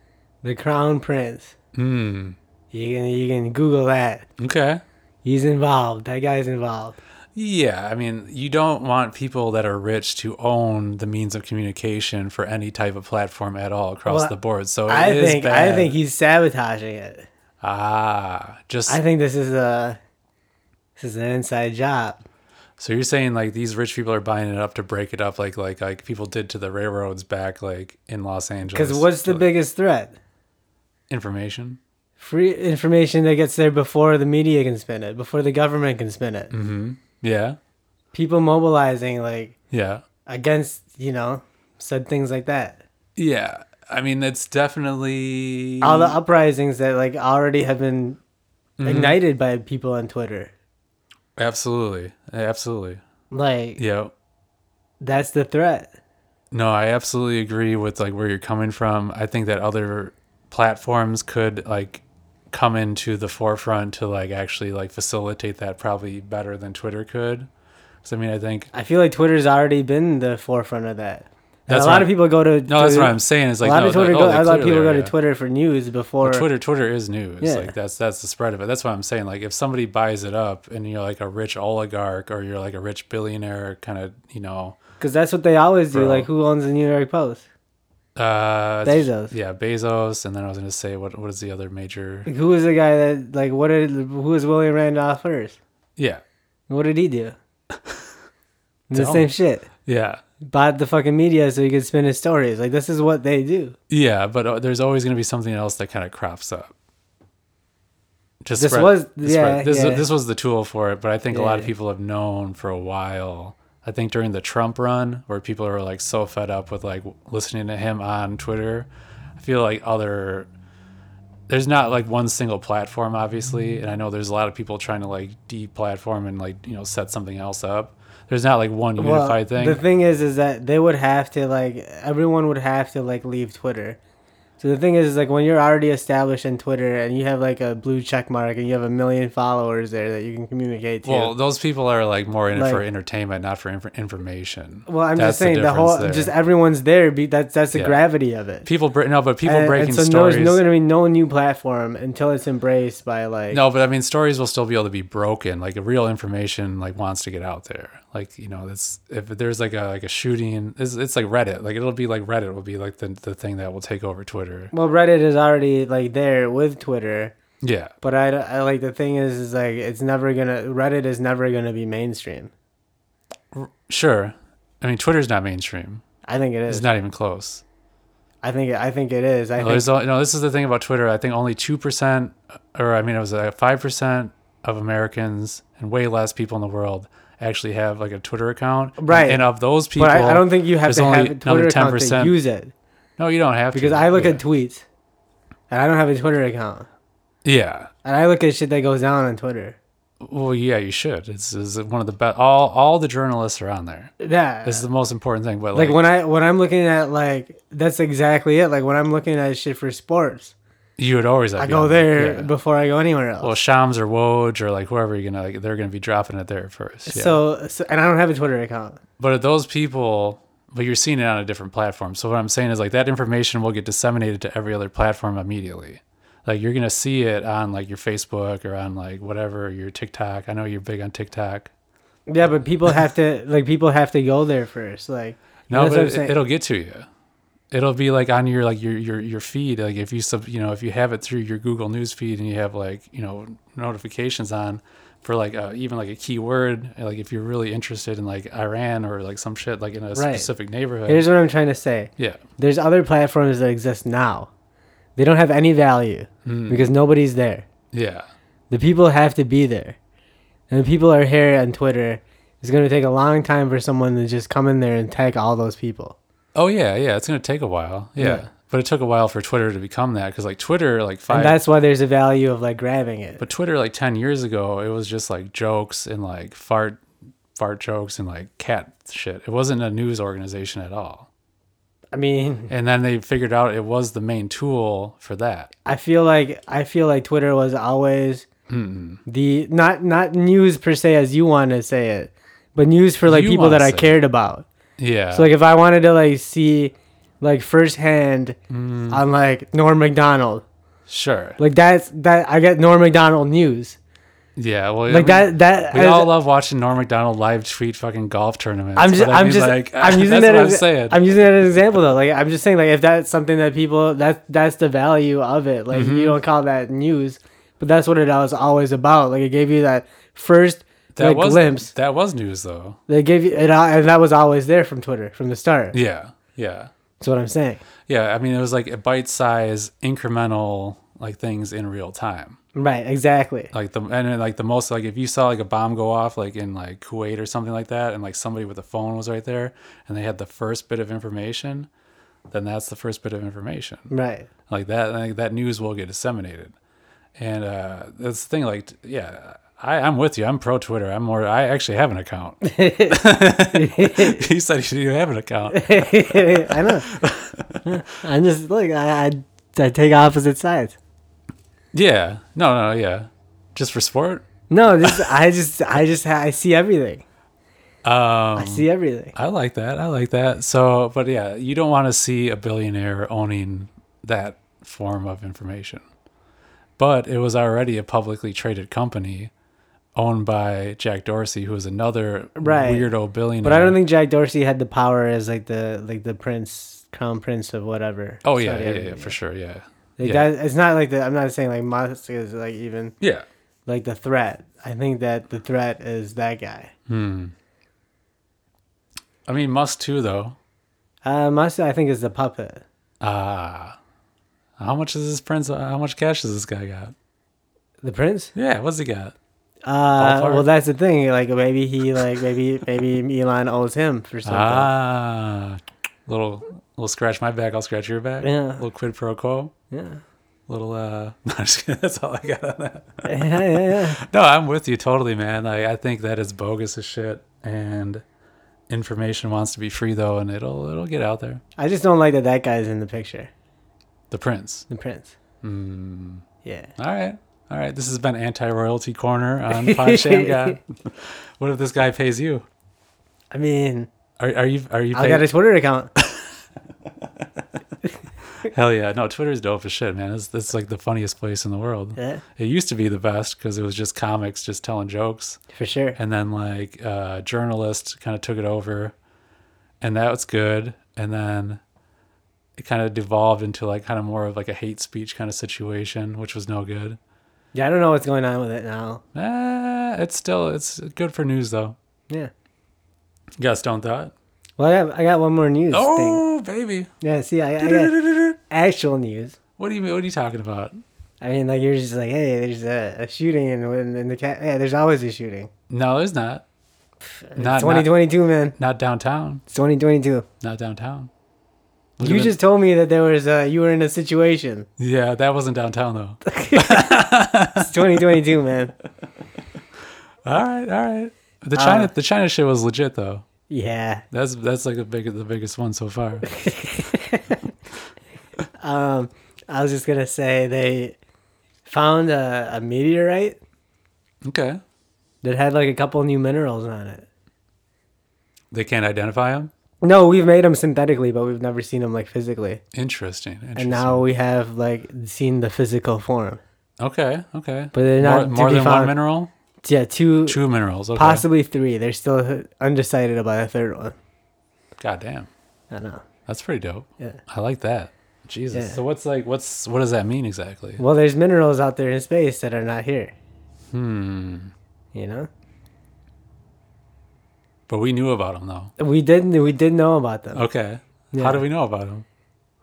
[SPEAKER 2] the Crown Prince.
[SPEAKER 1] Hmm.
[SPEAKER 2] You can you can Google that.
[SPEAKER 1] Okay.
[SPEAKER 2] He's involved. That guy's involved.
[SPEAKER 1] Yeah, I mean, you don't want people that are rich to own the means of communication for any type of platform at all across
[SPEAKER 2] Well,
[SPEAKER 1] the board. So it
[SPEAKER 2] I
[SPEAKER 1] is
[SPEAKER 2] think I think he's sabotaging it.
[SPEAKER 1] ah, just
[SPEAKER 2] I think this is a this is an inside job.
[SPEAKER 1] so you're saying like these rich people are buying it up to break it up, like like like people did to the railroads back like in Los Angeles.
[SPEAKER 2] Because what's the biggest threat?
[SPEAKER 1] information?
[SPEAKER 2] Free information that gets there before the media can spin it, before the government can spin it.
[SPEAKER 1] Mm-hmm. Yeah,
[SPEAKER 2] People mobilizing like
[SPEAKER 1] yeah.
[SPEAKER 2] against, you know, said things like that.
[SPEAKER 1] Yeah, I mean it's definitely
[SPEAKER 2] All the uprisings that like already have been
[SPEAKER 1] Mm-hmm.
[SPEAKER 2] ignited by people on Twitter.
[SPEAKER 1] absolutely, absolutely.
[SPEAKER 2] Like
[SPEAKER 1] Yeah,
[SPEAKER 2] that's the threat.
[SPEAKER 1] no, I absolutely agree with like where you're coming from. I think that other platforms could like come into the forefront to like actually like facilitate that probably better than Twitter could. Because I mean, I think
[SPEAKER 2] I feel like Twitter's already been the forefront of that. And
[SPEAKER 1] That's
[SPEAKER 2] a lot of people go to
[SPEAKER 1] no, that's what I'm saying. Is like
[SPEAKER 2] a lot
[SPEAKER 1] no,
[SPEAKER 2] of Twitter
[SPEAKER 1] like, oh, they
[SPEAKER 2] a lot of people go to
[SPEAKER 1] yeah.
[SPEAKER 2] Twitter for news before.
[SPEAKER 1] Well, Twitter, Twitter is news.
[SPEAKER 2] Yeah.
[SPEAKER 1] Like that's that's the spread of it. That's what I'm saying. Like if somebody buys it up and you're like a rich oligarch or you're like a rich billionaire, kind of you know,
[SPEAKER 2] Because that's what they always do.
[SPEAKER 1] Bro.
[SPEAKER 2] Like, who owns the New York Post?
[SPEAKER 1] Uh,
[SPEAKER 2] Bezos.
[SPEAKER 1] Yeah, Bezos, and then I was gonna say what what is the other major?
[SPEAKER 2] Like, who was the guy that, like, what did, who was William Randolph Hearst?
[SPEAKER 1] Yeah,
[SPEAKER 2] What did he do? the same shit.
[SPEAKER 1] yeah,
[SPEAKER 2] Bought the fucking media so he could spin his stories. Like, this is what they do.
[SPEAKER 1] yeah. But uh, there's always gonna be something else that kind of crops up. Just
[SPEAKER 2] This
[SPEAKER 1] spread-
[SPEAKER 2] was- yeah,
[SPEAKER 1] spread- This
[SPEAKER 2] yeah.
[SPEAKER 1] this was the tool for it, but I think a lot of people have known for a while. I think during the Trump run, where people are like so fed up with like listening to him on Twitter, I feel like other there's not like one single platform obviously and i know there's a lot of people trying to like deplatform and like you know set something else up there's not like one unified thing
[SPEAKER 2] The thing is, is that they would have to like everyone would have to like leave Twitter. So the thing is, is like when you're already established in Twitter and you have like a blue check mark and you have a million followers there that you can communicate to.
[SPEAKER 1] well those people are like more in it for entertainment not for inf- information
[SPEAKER 2] Well, I'm
[SPEAKER 1] That's
[SPEAKER 2] just saying the,
[SPEAKER 1] difference
[SPEAKER 2] whole
[SPEAKER 1] there.
[SPEAKER 2] just everyone's there. Be that's that's the
[SPEAKER 1] Yeah.
[SPEAKER 2] gravity of it.
[SPEAKER 1] people bre- no but people
[SPEAKER 2] and,
[SPEAKER 1] breaking
[SPEAKER 2] and so
[SPEAKER 1] stories
[SPEAKER 2] there's no going to be no new platform until it's embraced by like
[SPEAKER 1] No, but I mean, stories will still be able to be broken. Like, real information, like wants to get out there. Like, you know, that's if there's like a like a shooting, it's, it's like Reddit. Like, it'll be like Reddit will be like the the thing that will take over Twitter.
[SPEAKER 2] Well, Reddit is already like there with Twitter,
[SPEAKER 1] Yeah,
[SPEAKER 2] but I, I like the thing is is like it's never gonna Reddit is never gonna be mainstream.
[SPEAKER 1] sure. I mean, Twitter's not mainstream.
[SPEAKER 2] I think it is It's
[SPEAKER 1] not even close.
[SPEAKER 2] I think I think it is. I
[SPEAKER 1] No,
[SPEAKER 2] think
[SPEAKER 1] there's, no, no, this is the thing about Twitter. I think only two percent, or I mean, it was like five percent of Americans and way less people in the world actually have like a Twitter account.
[SPEAKER 2] Right.
[SPEAKER 1] And of those people,
[SPEAKER 2] But I, I don't think you have to have a Twitter
[SPEAKER 1] another
[SPEAKER 2] account to
[SPEAKER 1] 10%.
[SPEAKER 2] use it
[SPEAKER 1] no, you don't have
[SPEAKER 2] because
[SPEAKER 1] to.
[SPEAKER 2] Because I look
[SPEAKER 1] yeah.
[SPEAKER 2] at tweets, and I don't have a Twitter account,
[SPEAKER 1] Yeah.
[SPEAKER 2] and I look at shit that goes down on Twitter.
[SPEAKER 1] Well, yeah, you should. It's, it's one of the best. All all the journalists are on there.
[SPEAKER 2] Yeah,
[SPEAKER 1] This is the most important thing. But
[SPEAKER 2] like
[SPEAKER 1] like,
[SPEAKER 2] when I when I'm looking at like that's exactly it. Like when I'm looking at shit for sports,
[SPEAKER 1] you would always.
[SPEAKER 2] I go there before I go anywhere else.
[SPEAKER 1] Well, Shams or Woj or like whoever you're gonna like, they're gonna be dropping it there first. Yeah.
[SPEAKER 2] So, so and I don't have a Twitter account.
[SPEAKER 1] but those people, but you're seeing it on a different platform. So what I'm saying is like that information will get disseminated to every other platform immediately. Like you're gonna see it on like your Facebook or on like whatever your TikTok. I know you're big on TikTok.
[SPEAKER 2] Yeah, but people have to like people have to go there first. Like
[SPEAKER 1] No,
[SPEAKER 2] That's what I'm
[SPEAKER 1] but it, it'll get to you. It'll be like on your like your your your feed. Like if you sub, you know, if you have it through your Google News feed and you have like you know notifications on for like uh, even like a keyword. Like if you're really interested in like Iran or like some shit like in a
[SPEAKER 2] Right.
[SPEAKER 1] specific neighborhood.
[SPEAKER 2] here's what I'm trying to say.
[SPEAKER 1] yeah.
[SPEAKER 2] There's other platforms that exist now. They don't have any value
[SPEAKER 1] Mm.
[SPEAKER 2] because nobody's there.
[SPEAKER 1] Yeah.
[SPEAKER 2] The people have to be there. And the people are here on Twitter. It's going to take a long time for someone to just come in there and tag all those people.
[SPEAKER 1] Oh yeah, yeah. It's gonna take a while. Yeah.
[SPEAKER 2] Yeah.
[SPEAKER 1] But it took a while for Twitter to become that because like Twitter like five.
[SPEAKER 2] And that's why there's a value of like grabbing it.
[SPEAKER 1] but Twitter like ten years ago, it was just like jokes and like fart, fart jokes and like cat shit. It wasn't a news organization at all.
[SPEAKER 2] I mean,
[SPEAKER 1] And then they figured out it was the main tool for that.
[SPEAKER 2] I feel like I feel like Twitter was always
[SPEAKER 1] Mm-mm.
[SPEAKER 2] the not not news per se as you want to say it, but news for like
[SPEAKER 1] You
[SPEAKER 2] people that I
[SPEAKER 1] say it.
[SPEAKER 2] cared about.
[SPEAKER 1] Yeah.
[SPEAKER 2] So like if I wanted to like see like firsthand
[SPEAKER 1] Mm,
[SPEAKER 2] on like Norm Macdonald,
[SPEAKER 1] sure.
[SPEAKER 2] like that's that I get Norm Macdonald news.
[SPEAKER 1] Yeah. Well, I
[SPEAKER 2] Like
[SPEAKER 1] mean,
[SPEAKER 2] that that
[SPEAKER 1] We
[SPEAKER 2] I-
[SPEAKER 1] all love watching Norm Macdonald live tweet fucking golf tournaments.
[SPEAKER 2] I'm just,
[SPEAKER 1] I
[SPEAKER 2] I'm just,
[SPEAKER 1] like,
[SPEAKER 2] I'm using that as,
[SPEAKER 1] I'm saying.
[SPEAKER 2] I'm using that as an example though. Like, I'm just saying, like, if that's something that people, that that's the value of it. Like,
[SPEAKER 1] Mm-hmm.
[SPEAKER 2] you don't call that news, but that's what it was always about. Like, it gave you that first
[SPEAKER 1] that was
[SPEAKER 2] glimpse.
[SPEAKER 1] that was news though.
[SPEAKER 2] They gave you it, al- and that was always there from Twitter from the start.
[SPEAKER 1] Yeah. Yeah.
[SPEAKER 2] That's what I'm saying.
[SPEAKER 1] Yeah, I mean, it was like a bite-size, incremental like things in real time.
[SPEAKER 2] Right, exactly.
[SPEAKER 1] Like the and like the most like if you saw like a bomb go off like in like Kuwait or something like that, and like somebody with a phone was right there, and they had the first bit of information, then that's the first bit of information.
[SPEAKER 2] Right.
[SPEAKER 1] Like that, like that news will get disseminated, and uh that's the thing. Like, yeah. I, I'm with you. I'm pro Twitter. I'm more. I actually have an account. he said you didn't have an account.
[SPEAKER 2] I know. I'm just like I, I, I take opposite sides.
[SPEAKER 1] Yeah. No. No. Yeah. Just for sport.
[SPEAKER 2] No, just I just I just I see everything.
[SPEAKER 1] Um,
[SPEAKER 2] I see everything.
[SPEAKER 1] I like that. I like that. So, but yeah, you don't want to see a billionaire owning that form of information. But it was already a publicly traded company owned by Jack Dorsey, who is another
[SPEAKER 2] Right.
[SPEAKER 1] weirdo billionaire.
[SPEAKER 2] But I don't think Jack Dorsey had the power as like the like the prince, crown prince of whatever.
[SPEAKER 1] Oh yeah, yeah, yeah,
[SPEAKER 2] Arabia.
[SPEAKER 1] for sure. Yeah,
[SPEAKER 2] Like
[SPEAKER 1] yeah.
[SPEAKER 2] that, it's not like the. I'm not saying like Musk is like even
[SPEAKER 1] yeah.
[SPEAKER 2] like the threat. I think that the threat is that guy.
[SPEAKER 1] Hmm. I mean, Musk too, though.
[SPEAKER 2] Uh, Musk, I think, is the puppet.
[SPEAKER 1] Ah, how much is this prince? How much cash does this guy got?
[SPEAKER 2] The prince.
[SPEAKER 1] Yeah, what's he got?
[SPEAKER 2] Uh, well, that's the thing. Like maybe he like maybe maybe Elon owes him for something.
[SPEAKER 1] Ah, little little scratch my back, I'll scratch your back.
[SPEAKER 2] Yeah.
[SPEAKER 1] Little quid pro quo.
[SPEAKER 2] Yeah.
[SPEAKER 1] Little uh, that's all I got on that.
[SPEAKER 2] yeah, yeah, yeah.
[SPEAKER 1] No, I'm with you totally, man. Like I think that is bogus as shit, and information wants to be free though, and it'll it'll get out there.
[SPEAKER 2] I just don't like that that guy's in the picture.
[SPEAKER 1] The prince.
[SPEAKER 2] The prince.
[SPEAKER 1] Mm.
[SPEAKER 2] Yeah.
[SPEAKER 1] All right. All right. This has been anti royalty corner on Pod Shammgod. What if this guy pays you?
[SPEAKER 2] I mean,
[SPEAKER 1] Are, are you are you
[SPEAKER 2] I got a Twitter account.
[SPEAKER 1] Hell yeah. No, Twitter's dope as shit, man. It's, it's like the funniest place in the world.
[SPEAKER 2] yeah,
[SPEAKER 1] It used to be the best because it was just comics just telling jokes.
[SPEAKER 2] for sure.
[SPEAKER 1] And then like uh journalists kind of took it over and that was good. And then it kind of devolved into like kind of more of like a hate speech kind of situation, which was no good.
[SPEAKER 2] Yeah, I don't know what's going on with it now.
[SPEAKER 1] Eh, it's still it's good for news though.
[SPEAKER 2] Yeah.
[SPEAKER 1] You got a stone thought?
[SPEAKER 2] Well, I got, I got one more news thing.
[SPEAKER 1] Oh baby.
[SPEAKER 2] Yeah, see, I, I got actual news.
[SPEAKER 1] What do you mean what are you talking about?
[SPEAKER 2] I mean, like you're just like, hey, there's a, a shooting in, in, in the cat. Yeah, there's always a shooting.
[SPEAKER 1] No, there's not.
[SPEAKER 2] It's
[SPEAKER 1] Not-
[SPEAKER 2] 2022, man.
[SPEAKER 1] Not downtown.
[SPEAKER 2] It's 2022.
[SPEAKER 1] Not downtown. Look
[SPEAKER 2] You just told me that there was uh you were in a situation.
[SPEAKER 1] Yeah, that wasn't downtown though.
[SPEAKER 2] It's 2022, man.
[SPEAKER 1] all right, all right. The China
[SPEAKER 2] Uh,
[SPEAKER 1] the China shit was legit though.
[SPEAKER 2] Yeah.
[SPEAKER 1] That's that's like the big the biggest one so far.
[SPEAKER 2] Um, I was just gonna say they found a, a meteorite
[SPEAKER 1] okay.
[SPEAKER 2] that had like a couple new minerals on it.
[SPEAKER 1] They can't identify them.
[SPEAKER 2] No, we've made them synthetically, but we've never seen them like physically.
[SPEAKER 1] Interesting. Interesting.
[SPEAKER 2] And now we have like seen the physical form.
[SPEAKER 1] Okay. Okay.
[SPEAKER 2] But they're not
[SPEAKER 1] more
[SPEAKER 2] be
[SPEAKER 1] than one mineral.
[SPEAKER 2] Yeah, two,
[SPEAKER 1] Two minerals. Okay.
[SPEAKER 2] possibly three. They're still undecided about a third one.
[SPEAKER 1] God damn.
[SPEAKER 2] I know.
[SPEAKER 1] That's pretty dope.
[SPEAKER 2] Yeah.
[SPEAKER 1] I like that. Jesus.
[SPEAKER 2] Yeah.
[SPEAKER 1] So what's like what's what does that mean exactly?
[SPEAKER 2] Well, there's minerals out there in space that are not here.
[SPEAKER 1] Hmm.
[SPEAKER 2] You know,
[SPEAKER 1] But we knew about them though.
[SPEAKER 2] we didn't. We did know about them.
[SPEAKER 1] Okay.
[SPEAKER 2] Yeah.
[SPEAKER 1] How do we know about them?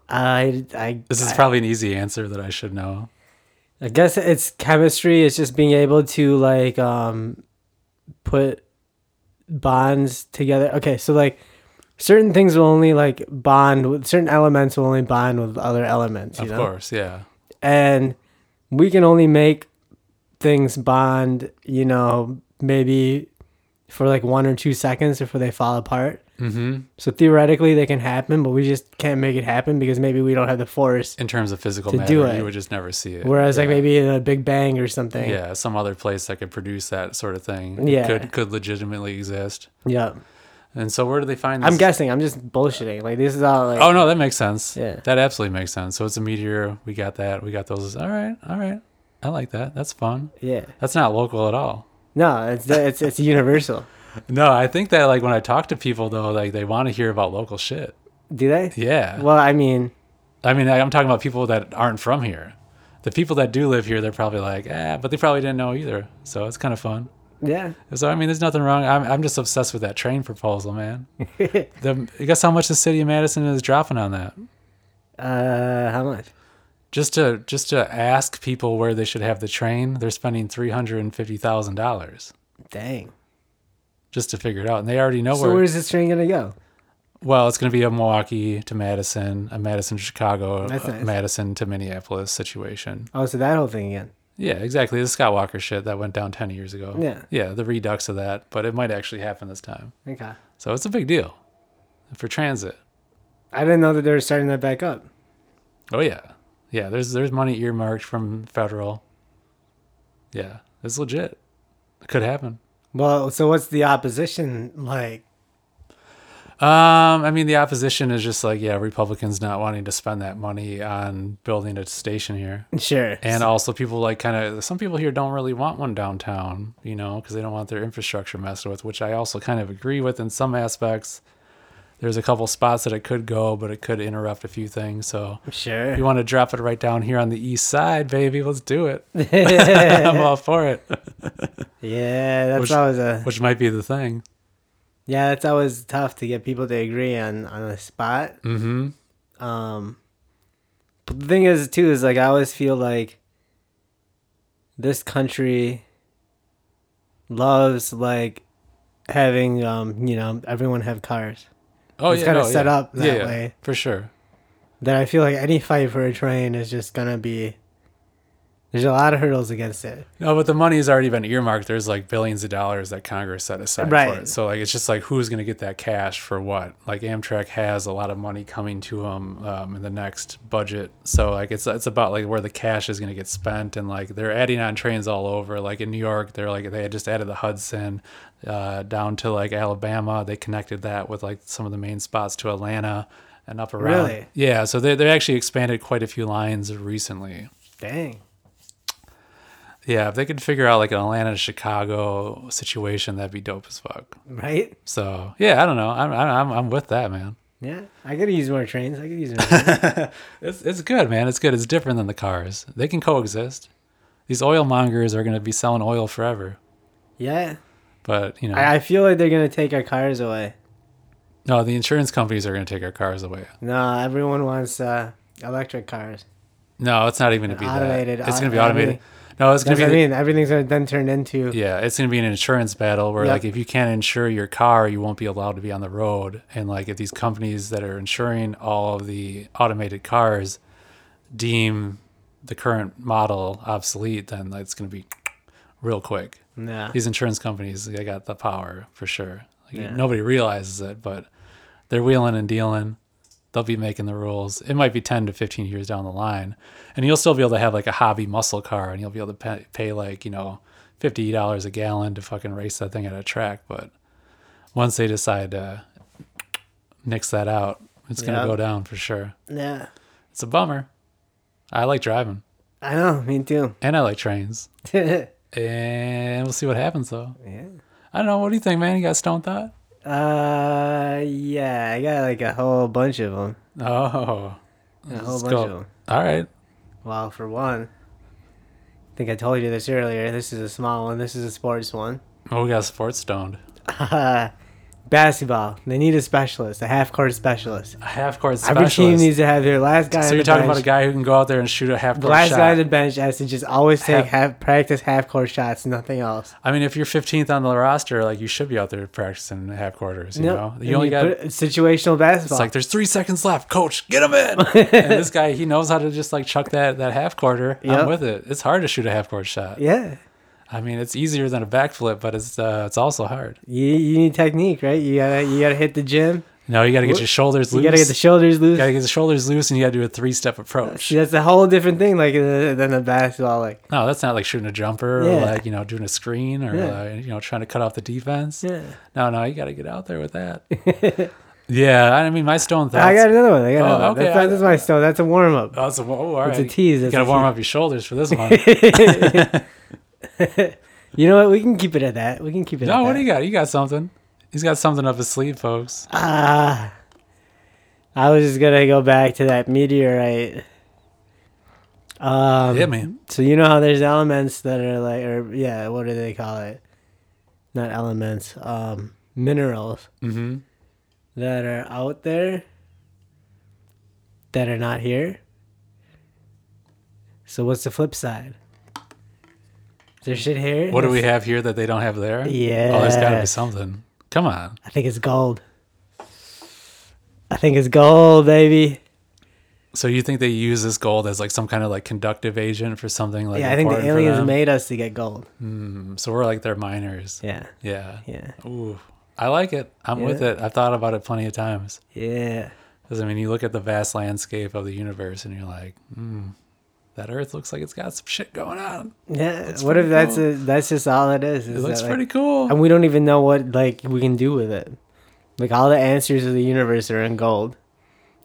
[SPEAKER 2] I, I,
[SPEAKER 1] This is
[SPEAKER 2] I-
[SPEAKER 1] probably an easy answer that I should know.
[SPEAKER 2] I guess it's chemistry. It's just being able to like um put bonds together. Okay, so like certain things will only like bond with certain elements will only bond with other elements. You
[SPEAKER 1] Of
[SPEAKER 2] know?
[SPEAKER 1] course, yeah.
[SPEAKER 2] and we can only make things bond. You know, maybe for like one or two seconds before they fall apart.
[SPEAKER 1] Mm-hmm.
[SPEAKER 2] So theoretically, they can happen, but we just can't make it happen because maybe we don't have the force.
[SPEAKER 1] In terms of physical
[SPEAKER 2] To
[SPEAKER 1] matter,
[SPEAKER 2] do it.
[SPEAKER 1] you would just never see it.
[SPEAKER 2] Whereas, like maybe in a Big Bang or something.
[SPEAKER 1] yeah, some other place that could produce that sort of thing
[SPEAKER 2] Yeah.
[SPEAKER 1] could could legitimately exist.
[SPEAKER 2] Yeah.
[SPEAKER 1] And so where do they find this?
[SPEAKER 2] I'm guessing. I'm just bullshitting. Like this is all like.
[SPEAKER 1] Oh no, that makes sense.
[SPEAKER 2] Yeah.
[SPEAKER 1] That absolutely makes sense. So it's a meteor. We got that. We got those. All right. All right. I like that. That's fun.
[SPEAKER 2] Yeah.
[SPEAKER 1] That's not local at all.
[SPEAKER 2] No, it's it's it's universal.
[SPEAKER 1] No, I think that like when I talk to people though, like they want to hear about local shit.
[SPEAKER 2] Do they?
[SPEAKER 1] Yeah.
[SPEAKER 2] Well, I mean,
[SPEAKER 1] I mean, I- I'm talking about people that aren't from here. The people that do live here, they're probably like, eh, but they probably didn't know either. So it's kind of fun.
[SPEAKER 2] yeah.
[SPEAKER 1] So I mean, there's nothing wrong. I'm I'm just obsessed with that train proposal, man. the, guess how much the city of Madison is dropping on that?
[SPEAKER 2] Uh, how much?
[SPEAKER 1] Just to just to ask people where they should have the train, they're spending three hundred and fifty thousand dollars
[SPEAKER 2] Dang.
[SPEAKER 1] just to figure it out, and they already know
[SPEAKER 2] So
[SPEAKER 1] where.
[SPEAKER 2] So where's this train gonna go?
[SPEAKER 1] Well, it's going to be a Milwaukee to Madison, a Madison to Chicago,
[SPEAKER 2] nice.
[SPEAKER 1] Madison to Minneapolis situation.
[SPEAKER 2] Oh, so that whole thing again.
[SPEAKER 1] Yeah, exactly. The Scott Walker shit that went down ten years ago.
[SPEAKER 2] Yeah.
[SPEAKER 1] yeah, the redux of that, but it might actually happen this time.
[SPEAKER 2] Okay.
[SPEAKER 1] So it's a big deal for transit.
[SPEAKER 2] I didn't know that they were starting that back up.
[SPEAKER 1] Oh yeah, yeah. There's there's money earmarked from federal. Yeah, it's legit. It could happen.
[SPEAKER 2] Well, so what's the opposition like?
[SPEAKER 1] Um, I mean, the opposition is just like, yeah, Republicans not wanting to spend that money on building a station here.
[SPEAKER 2] Sure.
[SPEAKER 1] And also, people like kind of some people here don't really want one downtown, you know, because they don't want their infrastructure messed with, which I also kind of agree with in some aspects. There's a couple spots that it could go, but it could interrupt a few things. So
[SPEAKER 2] sure.
[SPEAKER 1] if you want to drop it right down here on the east side, baby, let's do it. I'm all for it,
[SPEAKER 2] yeah, that's
[SPEAKER 1] Which-
[SPEAKER 2] always a
[SPEAKER 1] which might be the thing.
[SPEAKER 2] yeah. That's always tough to get people to agree on on a spot.
[SPEAKER 1] Mm-hmm.
[SPEAKER 2] Um, but the thing is, too, is like I always feel like this country loves like having um you know everyone have cars.
[SPEAKER 1] Oh
[SPEAKER 2] It's
[SPEAKER 1] yeah,
[SPEAKER 2] kinda
[SPEAKER 1] no,
[SPEAKER 2] set
[SPEAKER 1] yeah.
[SPEAKER 2] up that
[SPEAKER 1] yeah,
[SPEAKER 2] way.
[SPEAKER 1] for sure.
[SPEAKER 2] That I feel like any fight for a train is just gonna be. There's a lot of hurdles against it.
[SPEAKER 1] No, but the money has already been earmarked. There's like billions of dollars that Congress set aside for it. So like it's just like who's going to get that cash for what? Like Amtrak has a lot of money coming to them um, in the next budget. So like it's it's about like where the cash is going to get spent and like they're adding on trains all over. Like in New York, they're like they had just added the Hudson uh, down to like Alabama. They connected that with like some of the main spots to Atlanta and up around.
[SPEAKER 2] Really?
[SPEAKER 1] Yeah. So they they actually expanded quite a few lines recently.
[SPEAKER 2] Dang.
[SPEAKER 1] Yeah, if they could figure out like an Atlanta to Chicago situation, that'd be dope as fuck.
[SPEAKER 2] Right?
[SPEAKER 1] So yeah, I don't know. I'm I'm I'm with that, man.
[SPEAKER 2] Yeah. I could use more trains. I could use more trains.
[SPEAKER 1] It's it's good, man. It's good. It's different than the cars. They can coexist. These oil mongers are gonna be selling oil forever,
[SPEAKER 2] yeah.
[SPEAKER 1] but you know,
[SPEAKER 2] I, I feel like they're gonna take our cars away.
[SPEAKER 1] no, the insurance companies are gonna take our cars away.
[SPEAKER 2] No, everyone wants uh, electric cars.
[SPEAKER 1] No, it's not even gonna be
[SPEAKER 2] automated
[SPEAKER 1] that. It's
[SPEAKER 2] au-
[SPEAKER 1] gonna be automated. No, it's gonna
[SPEAKER 2] That's
[SPEAKER 1] be.
[SPEAKER 2] what I mean. Everything's gonna then turn into
[SPEAKER 1] Yeah, it's gonna be an insurance battle where
[SPEAKER 2] Yep.
[SPEAKER 1] like if you can't insure your car, you won't be allowed to be on the road. And like if these companies that are insuring all of the automated cars deem the current model obsolete, then like, it's gonna be real quick.
[SPEAKER 2] yeah.
[SPEAKER 1] These insurance companies, they got the power for sure. Like,
[SPEAKER 2] Yeah.
[SPEAKER 1] Nobody realizes it, but they're wheeling and dealing. They'll be making the rules. It might be 10 to 15 years down the line. And you'll still be able to have like a hobby muscle car and you'll be able to pay, pay like, you know, $50 a gallon to fucking race that thing at a track. But once they decide to nix that out, it's going to
[SPEAKER 2] Yeah.
[SPEAKER 1] go down for sure.
[SPEAKER 2] Yeah.
[SPEAKER 1] It's a bummer. I like driving
[SPEAKER 2] I know. Me too.
[SPEAKER 1] and I like trains. And we'll see what happens though. Yeah. I don't know. What do you think, man? You got stone thought?
[SPEAKER 2] Uh, yeah. I got like a whole bunch of them.
[SPEAKER 1] Oh,
[SPEAKER 2] A whole bunch
[SPEAKER 1] go.
[SPEAKER 2] of them.
[SPEAKER 1] all right.
[SPEAKER 2] Well, for one, I think I told you this earlier. This is a small one. This is a sports one.
[SPEAKER 1] Oh, we got sports stoned.
[SPEAKER 2] Basketball. They need a specialist, a half court specialist.
[SPEAKER 1] A half court
[SPEAKER 2] Every team needs to have their last guy.
[SPEAKER 1] so you're talking
[SPEAKER 2] bench.
[SPEAKER 1] about a guy who can go out there and shoot a half
[SPEAKER 2] The
[SPEAKER 1] court
[SPEAKER 2] last
[SPEAKER 1] shot.
[SPEAKER 2] guy on the bench has to just always take
[SPEAKER 1] Half-
[SPEAKER 2] half, practice half court shots, nothing else.
[SPEAKER 1] I mean, if you're 15th on the roster, like you should be out there practicing half quarters. You
[SPEAKER 2] No,
[SPEAKER 1] know,
[SPEAKER 2] and
[SPEAKER 1] you only got.
[SPEAKER 2] situational basketball.
[SPEAKER 1] It's like there's three seconds left, coach. Get him in. and this guy, he knows how to just like chuck that that half quarter.
[SPEAKER 2] Yep.
[SPEAKER 1] I'm with it. It's hard to shoot a half court shot.
[SPEAKER 2] yeah,
[SPEAKER 1] I mean, it's easier than a backflip, but it's uh, it's also hard.
[SPEAKER 2] you, you need technique, right? You gotta you gotta hit the gym.
[SPEAKER 1] No, you got to get your shoulders
[SPEAKER 2] You
[SPEAKER 1] loose.
[SPEAKER 2] gotta get the shoulders loose.
[SPEAKER 1] You gotta get the shoulders loose, and you gotta do a three step approach.
[SPEAKER 2] See, that's a whole different thing, like uh, than a basketball. Like,
[SPEAKER 1] No, that's not like shooting a jumper or like you know doing a screen or
[SPEAKER 2] Yeah.
[SPEAKER 1] uh, you know trying to cut off the defense.
[SPEAKER 2] yeah.
[SPEAKER 1] No, no, you got to get out there with that. yeah, I mean my stone thoughts.
[SPEAKER 2] I got another one. I got
[SPEAKER 1] Oh,
[SPEAKER 2] another one.
[SPEAKER 1] okay,
[SPEAKER 2] That's,
[SPEAKER 1] I-
[SPEAKER 2] that's my stone. That's a warm up.
[SPEAKER 1] Oh, that's a, oh, all right.
[SPEAKER 2] It's a tease. That's you
[SPEAKER 1] got to warm up your shoulders for this one.
[SPEAKER 2] You know what? We can keep it at that. We can keep it. at
[SPEAKER 1] no, what
[SPEAKER 2] that.
[SPEAKER 1] do you got? You got something. He's got something up his sleeve, folks.
[SPEAKER 2] Ah, I was just gonna go back to that meteorite. Um,
[SPEAKER 1] Yeah, man.
[SPEAKER 2] So you know how there's elements that are like, or yeah, what do they call it? Not elements, um, minerals
[SPEAKER 1] Mm-hmm.
[SPEAKER 2] that are out there that are not here. So what's the flip side? Is there shit here?
[SPEAKER 1] What do we have here that they don't have there?
[SPEAKER 2] Yeah.
[SPEAKER 1] Oh, there's got to be something. Come on.
[SPEAKER 2] I think it's gold. I think it's gold, baby.
[SPEAKER 1] So you think they use this gold as like some kind of like conductive agent for something like?
[SPEAKER 2] yeah, I think the aliens made us to get gold.
[SPEAKER 1] Mm, so we're like their miners.
[SPEAKER 2] Yeah,
[SPEAKER 1] Yeah.
[SPEAKER 2] yeah,
[SPEAKER 1] Ooh, I like it. I'm with it. I've thought about it plenty of times.
[SPEAKER 2] yeah.
[SPEAKER 1] Because I mean, you look at the vast landscape of the universe, and you're like, hmm, that Earth looks like it's got some shit going on.
[SPEAKER 2] Yeah. What if
[SPEAKER 1] pretty
[SPEAKER 2] that's
[SPEAKER 1] cool.
[SPEAKER 2] a, that's just all it is?
[SPEAKER 1] It looks
[SPEAKER 2] that, like-
[SPEAKER 1] pretty cool.
[SPEAKER 2] and we don't even know what like we can do with it. Like all the answers of the universe are in gold,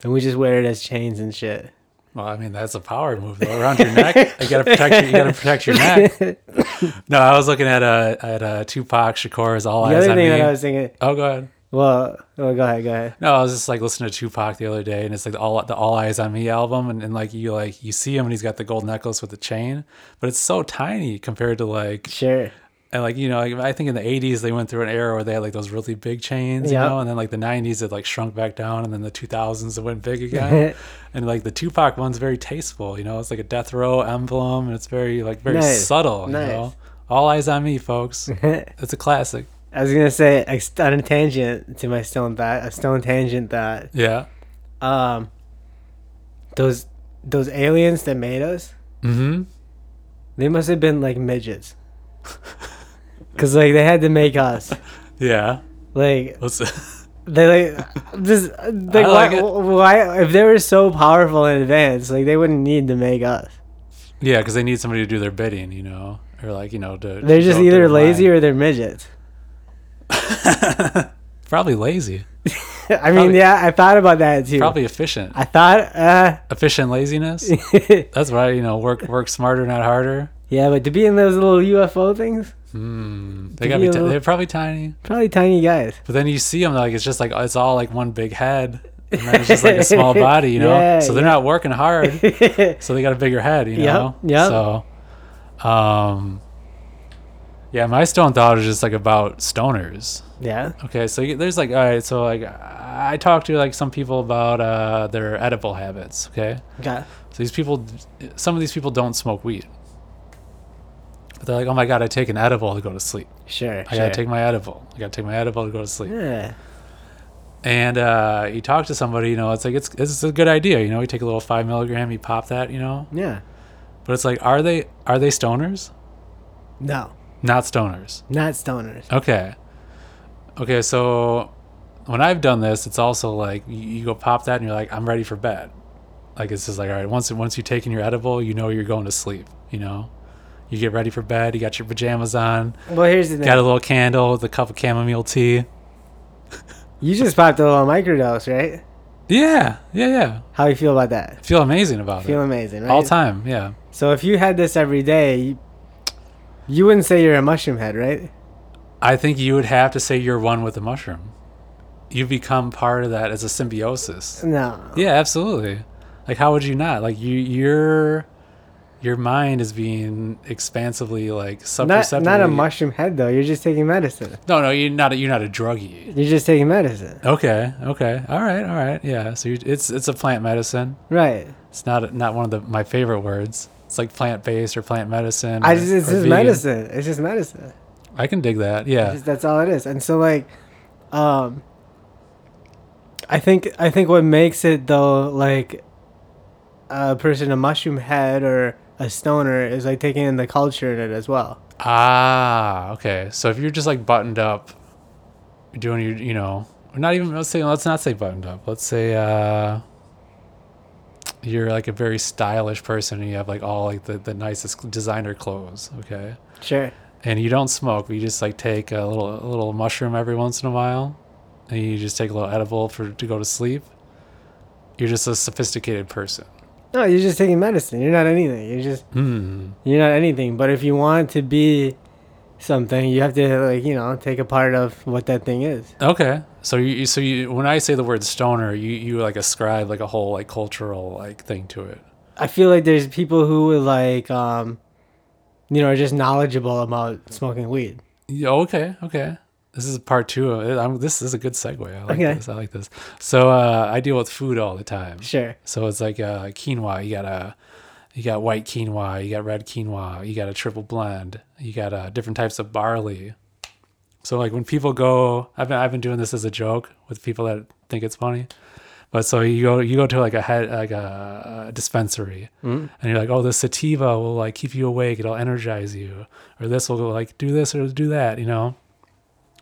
[SPEAKER 2] and we just wear it as chains and shit.
[SPEAKER 1] Well, I mean, that's a power move though. Around your neck, you gotta protect your, you gotta protect your neck. No, I was looking at uh at uh, Tupac Shakur's "All
[SPEAKER 2] The
[SPEAKER 1] Eyes on Me."
[SPEAKER 2] I was thinking,
[SPEAKER 1] oh, go ahead.
[SPEAKER 2] Well, well, go ahead, go ahead.
[SPEAKER 1] No, I was just like listening to Tupac the other day, and it's like the all the All Eyez on Me album, and, and like you like you see him, and he's got the gold necklace with the chain, but it's so tiny compared to like
[SPEAKER 2] Sure.
[SPEAKER 1] and like you know like, I think in the '80s they went through an era where they had like those really big chains, you
[SPEAKER 2] Yep.
[SPEAKER 1] know, and then like the '90s it like shrunk back down, and then the 2000s it went big again. and like the Tupac one's very tasteful, you know, it's like a death row emblem, and it's very like very
[SPEAKER 2] Nice.
[SPEAKER 1] subtle, you know. All eyes on me, folks. It's a classic.
[SPEAKER 2] I was gonna say on a tangent to my stone thought, a stone tangent thought.
[SPEAKER 1] Yeah.
[SPEAKER 2] Um, those those aliens that made us,
[SPEAKER 1] Mm-hmm.
[SPEAKER 2] they must have been like midgets. Cause like they had to make us.
[SPEAKER 1] Yeah.
[SPEAKER 2] Like
[SPEAKER 1] Let's.
[SPEAKER 2] they like just like,
[SPEAKER 1] like
[SPEAKER 2] why, why if they were so powerful in advance, like they wouldn't need to make us.
[SPEAKER 1] yeah, because they need somebody to do their bidding, you know, or like you know to.
[SPEAKER 2] They're just either lazy or they're midgets.
[SPEAKER 1] Probably lazy.
[SPEAKER 2] I mean,
[SPEAKER 1] Probably-
[SPEAKER 2] yeah, I thought about that too.
[SPEAKER 1] Probably efficient.
[SPEAKER 2] I thought, uh,
[SPEAKER 1] Efficient laziness. That's why you know work work smarter, not harder.
[SPEAKER 2] yeah, but to be in those little UFO things,
[SPEAKER 1] Hmm. They gotta
[SPEAKER 2] be
[SPEAKER 1] be.
[SPEAKER 2] a
[SPEAKER 1] T-
[SPEAKER 2] little-
[SPEAKER 1] they're probably tiny.
[SPEAKER 2] probably tiny guys.
[SPEAKER 1] But then you see them like it's just like it's all like one big head, and then it's just like a small body, you know.
[SPEAKER 2] Yeah,
[SPEAKER 1] so they're
[SPEAKER 2] yeah.
[SPEAKER 1] not working hard. so they got a bigger head, you know.
[SPEAKER 2] yep.
[SPEAKER 1] So, um, Yeah, my stone thought is just like about stoners.
[SPEAKER 2] Yeah.
[SPEAKER 1] Okay, so you- there's like all right, so like I talked to like some people about uh, their edible habits. Okay,
[SPEAKER 2] Okay.
[SPEAKER 1] so these people, some of these people don't smoke weed, but they're like, oh my god, I take an edible to go to sleep.
[SPEAKER 2] Sure.
[SPEAKER 1] I gotta take my edible. I gotta take my edible to go to sleep.
[SPEAKER 2] Yeah.
[SPEAKER 1] And uh, you talk to somebody, you know, it's like it's it's a good idea. You know, you take a little five milligram, you pop that, you know.
[SPEAKER 2] Yeah.
[SPEAKER 1] But it's like, are they are they stoners?
[SPEAKER 2] No.
[SPEAKER 1] Not stoners.
[SPEAKER 2] Not stoners.
[SPEAKER 1] Okay. Okay, so when I've done this, it's also like you, you go pop that and you're like, I'm ready for bed. Like it's just like, all right, once once you've taken your edible, you know you're going to sleep. You know, you get ready for bed. You got your pajamas on.
[SPEAKER 2] Well, here's the thing.
[SPEAKER 1] Got a little candle with a cup of chamomile tea.
[SPEAKER 2] you just popped a little microdose, right?
[SPEAKER 1] Yeah, yeah, yeah.
[SPEAKER 2] How you feel about that?
[SPEAKER 1] Feel amazing about
[SPEAKER 2] Feel
[SPEAKER 1] it.
[SPEAKER 2] Feel amazing, right?
[SPEAKER 1] All time, yeah.
[SPEAKER 2] So if you had this every day, you, wouldn't say you're a mushroom head, right?
[SPEAKER 1] I think you would have to say you're one with the mushroom. You become part of that as a symbiosis.
[SPEAKER 2] No.
[SPEAKER 1] Yeah, absolutely. Like how would you not? Like you your your mind is being expansively like sub
[SPEAKER 2] Not not a mushroom head though. You're just taking medicine.
[SPEAKER 1] No, no, you're not a, you're not a druggie.
[SPEAKER 2] You're just taking medicine.
[SPEAKER 1] Okay, okay. All right, all right. Yeah. So you, it's it's a plant medicine.
[SPEAKER 2] Right.
[SPEAKER 1] It's not not one of the my favorite words. It's like plant-based or plant medicine.
[SPEAKER 2] I just, it's
[SPEAKER 1] or
[SPEAKER 2] just
[SPEAKER 1] vegan.
[SPEAKER 2] medicine. It's just medicine.
[SPEAKER 1] I can dig that. Yeah.
[SPEAKER 2] Just- that's all it is. And so like, um, I think I think what makes it though like a person a mushroom head or a stoner is like taking in the culture in it as well.
[SPEAKER 1] Ah, okay. So if you're just like buttoned up, doing your, you know, or not even let's say let's not say buttoned up. Let's say uh you're like a very stylish person and you have like all like the, the nicest designer clothes, okay?
[SPEAKER 2] Sure.
[SPEAKER 1] And you don't smoke, but you just like take a little a little mushroom every once in a while and you just take a little edible for to go to sleep. You're just a sophisticated person.
[SPEAKER 2] No, you're just taking medicine. You're not anything. You're just
[SPEAKER 1] Hmm.
[SPEAKER 2] you're not anything. But if you want to be something, you have to like you know take a part of what that thing is.
[SPEAKER 1] Okay. So you so you when I say the word stoner, you you like ascribe like a whole like cultural like thing to it.
[SPEAKER 2] I feel like there's people who would like um, you know, are just knowledgeable about smoking weed.
[SPEAKER 1] Yeah, okay, okay. This is part two of it. I'm, this is a good segue. I like
[SPEAKER 2] Okay.
[SPEAKER 1] this. I like this. So uh, I deal with food all the time.
[SPEAKER 2] Sure.
[SPEAKER 1] So it's like uh, quinoa. You got a, you got white quinoa. You got red quinoa. You got a triple blend. You got uh, different types of barley. So like when people go, I've been I've been doing this as a joke with people that think it's funny. But so you go you go to like a head like a, a dispensary and you're like, oh, this sativa will like keep you awake. It'll energize you, or this will like do this or do that. You know,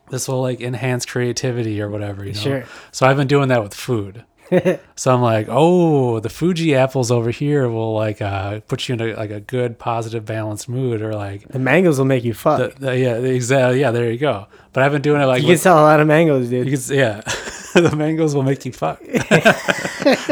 [SPEAKER 1] this will like enhance creativity or whatever. You know.
[SPEAKER 2] Sure.
[SPEAKER 1] So I've been doing that with food. So I'm like, oh, the Fuji apples over here will like uh, put you in a, like a good, positive, balanced mood, or like,
[SPEAKER 2] The mangoes will make you fuck.
[SPEAKER 1] the, the, yeah, exactly, yeah, there you go. But I've been doing it like,
[SPEAKER 2] you can
[SPEAKER 1] with-
[SPEAKER 2] sell a lot of mangoes, dude.
[SPEAKER 1] you can, yeah, the mangoes will make you fuck.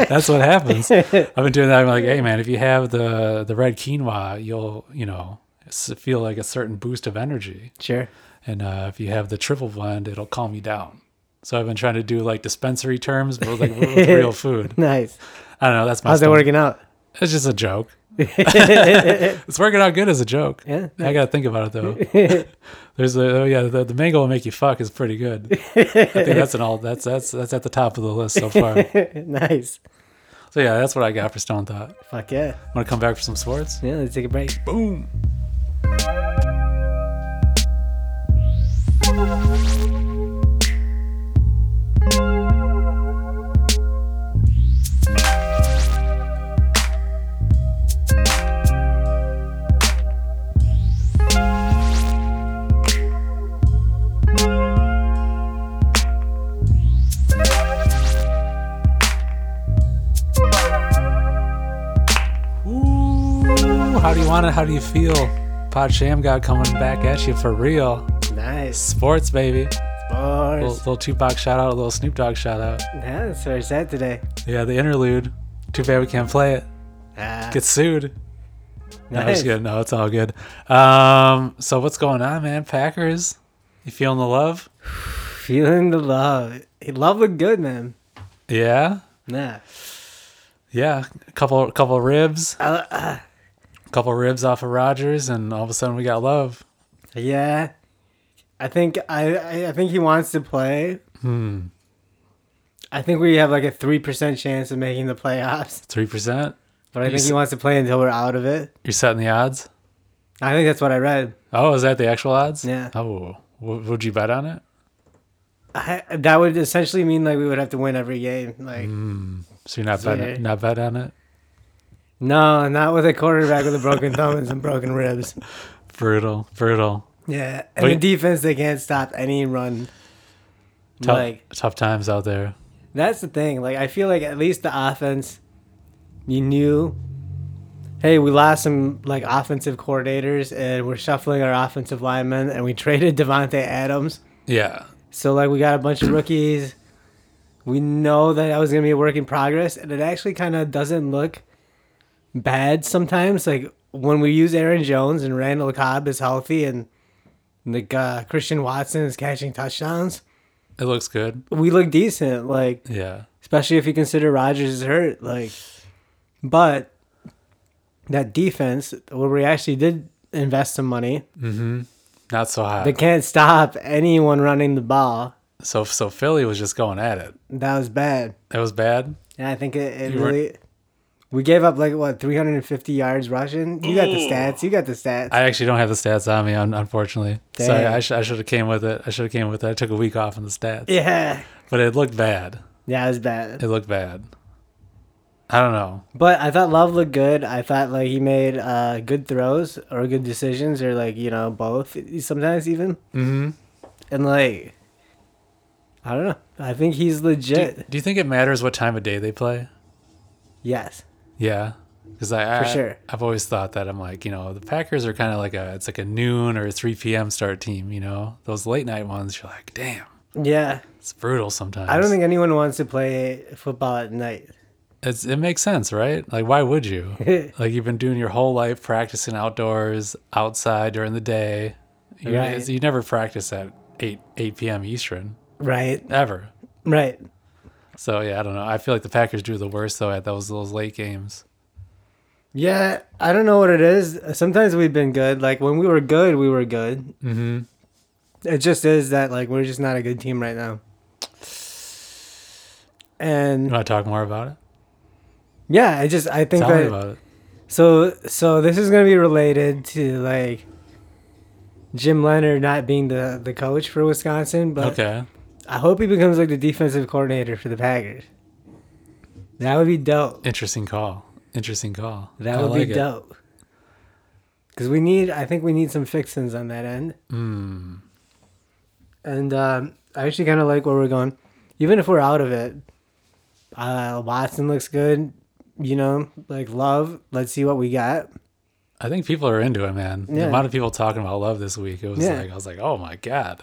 [SPEAKER 1] That's what happens. I've been doing that. I'm like, hey man, if you have the the red quinoa, you'll you know feel like a certain boost of energy,
[SPEAKER 2] Sure.
[SPEAKER 1] and uh, if you have the triple blend, it'll calm you down. So I've been trying to do like dispensary terms, but like with real food.
[SPEAKER 2] Nice.
[SPEAKER 1] I don't know. That's my.
[SPEAKER 2] How's that working out?
[SPEAKER 1] It's just a joke. it's working out good as a joke.
[SPEAKER 2] Yeah.
[SPEAKER 1] I gotta think about it though. There's a oh yeah, the, the mango will make you fuck is pretty good. I think that's an all that's that's that's at the top of the list so far.
[SPEAKER 2] nice.
[SPEAKER 1] So yeah, that's what I got for Stone Thought.
[SPEAKER 2] Fuck yeah.
[SPEAKER 1] Want to come back for some sports?
[SPEAKER 2] Yeah, let's take a break.
[SPEAKER 1] Boom. How do you want it? How do you feel? Pod Shammgod coming back at you for real.
[SPEAKER 2] Nice.
[SPEAKER 1] Sports, baby. Little,
[SPEAKER 2] Sports.
[SPEAKER 1] little Tupac shout out, a little Snoop Dogg shout out.
[SPEAKER 2] Yeah, that's it's at today.
[SPEAKER 1] Yeah, the interlude. Too bad we can't play it.
[SPEAKER 2] Ah,
[SPEAKER 1] Get sued. No,
[SPEAKER 2] nice.
[SPEAKER 1] just kidding. No, it's all good. Um, so what's going on, man? Packers, you feeling the love?
[SPEAKER 2] Feeling the love. Love look good, man.
[SPEAKER 1] Yeah,
[SPEAKER 2] Nah.
[SPEAKER 1] yeah. A couple, couple ribs,
[SPEAKER 2] Uh, uh,
[SPEAKER 1] couple ribs off of Rodgers, and all of a sudden we got love.
[SPEAKER 2] Yeah, I think I I, think he wants to play.
[SPEAKER 1] Hmm.
[SPEAKER 2] I think we have like a three percent chance of making the playoffs,
[SPEAKER 1] Three percent.
[SPEAKER 2] but I
[SPEAKER 1] You
[SPEAKER 2] think
[SPEAKER 1] s-
[SPEAKER 2] he wants to play until we're out of it.
[SPEAKER 1] You're setting the odds.
[SPEAKER 2] I think that's what I read.
[SPEAKER 1] Oh, is that the actual odds?
[SPEAKER 2] Yeah.
[SPEAKER 1] Oh, w- would you bet on it?
[SPEAKER 2] I, that would essentially mean like we would have to win every game. Like
[SPEAKER 1] So you're not
[SPEAKER 2] So,
[SPEAKER 1] betting
[SPEAKER 2] yeah.
[SPEAKER 1] not bet on it.
[SPEAKER 2] No, not with a quarterback with a broken thumb and some broken ribs.
[SPEAKER 1] Brutal, brutal.
[SPEAKER 2] Yeah, and the defense they can't stop any run.
[SPEAKER 1] Tough,
[SPEAKER 2] Like
[SPEAKER 1] tough times out there.
[SPEAKER 2] that's the thing. Like I feel like at least the offense, you knew. Hey, we lost some like offensive coordinators, and we're shuffling our offensive linemen, and we traded Davante Adams.
[SPEAKER 1] Yeah,
[SPEAKER 2] So like we got a bunch of rookies. We know that that was gonna be a work in progress, and it actually kind of doesn't look bad sometimes. Like when we use Aaron Jones and Randall Cobb is healthy, and like uh, Christian Watson is catching touchdowns,
[SPEAKER 1] it looks good.
[SPEAKER 2] we look decent. Like
[SPEAKER 1] Yeah,
[SPEAKER 2] especially if you consider Rodgers is hurt. Like, but that defense where we actually did invest some money, mm-hmm.
[SPEAKER 1] not so hot.
[SPEAKER 2] they can't stop anyone running the ball.
[SPEAKER 1] so so Philly was just going at it.
[SPEAKER 2] That was bad.
[SPEAKER 1] That was bad.
[SPEAKER 2] Yeah, I think it, it
[SPEAKER 1] You were-
[SPEAKER 2] really. We gave up like what 350 yards rushing. You got the stats. You got the stats.
[SPEAKER 1] I actually don't have the stats on me, un- unfortunately. Sorry, I, sh- I should have came with it. I should have came with it. I took a week off on the stats,
[SPEAKER 2] yeah,
[SPEAKER 1] but it looked bad.
[SPEAKER 2] yeah, it was bad.
[SPEAKER 1] It looked bad. I don't know.
[SPEAKER 2] But I thought Love looked good. I thought like he made uh, good throws or good decisions or like you know both sometimes even.
[SPEAKER 1] Mm-hmm.
[SPEAKER 2] And like, I don't know. I think he's
[SPEAKER 1] Do,
[SPEAKER 2] legit.
[SPEAKER 1] do you think it matters what time of day they play?
[SPEAKER 2] yes.
[SPEAKER 1] Yeah, because I,
[SPEAKER 2] For
[SPEAKER 1] I
[SPEAKER 2] sure.
[SPEAKER 1] I've always thought that I'm like you know the Packers are kind of like a it's like a noon or a three p.m. start team. You know those late night ones. You're like, damn,
[SPEAKER 2] Yeah.
[SPEAKER 1] it's brutal sometimes.
[SPEAKER 2] I don't think anyone wants to play football at night.
[SPEAKER 1] it's it makes sense, right? Like why would you? like you've been doing your whole life practicing outdoors, outside during the day. You,
[SPEAKER 2] Right.
[SPEAKER 1] you never practice at eight eight p.m. Eastern
[SPEAKER 2] right.
[SPEAKER 1] ever.
[SPEAKER 2] Right.
[SPEAKER 1] So yeah, I don't know. I feel like the Packers do the worst though at those those late games.
[SPEAKER 2] Yeah, I don't know what it is. Sometimes we've been good. Like when we were good, we were good.
[SPEAKER 1] Mm-hmm.
[SPEAKER 2] It just is that like we're just not a good team right now.
[SPEAKER 1] You
[SPEAKER 2] And
[SPEAKER 1] want to talk more about it?
[SPEAKER 2] yeah, I just I think
[SPEAKER 1] Tell me
[SPEAKER 2] that
[SPEAKER 1] about it.
[SPEAKER 2] so so this is gonna be related to like Jim Leonhard not being the the coach for Wisconsin, but
[SPEAKER 1] Okay.
[SPEAKER 2] I hope he becomes like the defensive coordinator for the Packers. That would be dope.
[SPEAKER 1] Interesting call. Interesting call.
[SPEAKER 2] That
[SPEAKER 1] I
[SPEAKER 2] would
[SPEAKER 1] like
[SPEAKER 2] be
[SPEAKER 1] it.
[SPEAKER 2] dope. Because we need, I think we need some fixins on that end.
[SPEAKER 1] Mm.
[SPEAKER 2] And um, I actually kind of like where we're going. Even if we're out of it, uh, Watson looks good. You know, like love. Let's see what we got.
[SPEAKER 1] I think people are into it, man. The
[SPEAKER 2] Yeah.
[SPEAKER 1] amount of people talking about love this week, it was
[SPEAKER 2] Yeah.
[SPEAKER 1] like I was like, oh my god.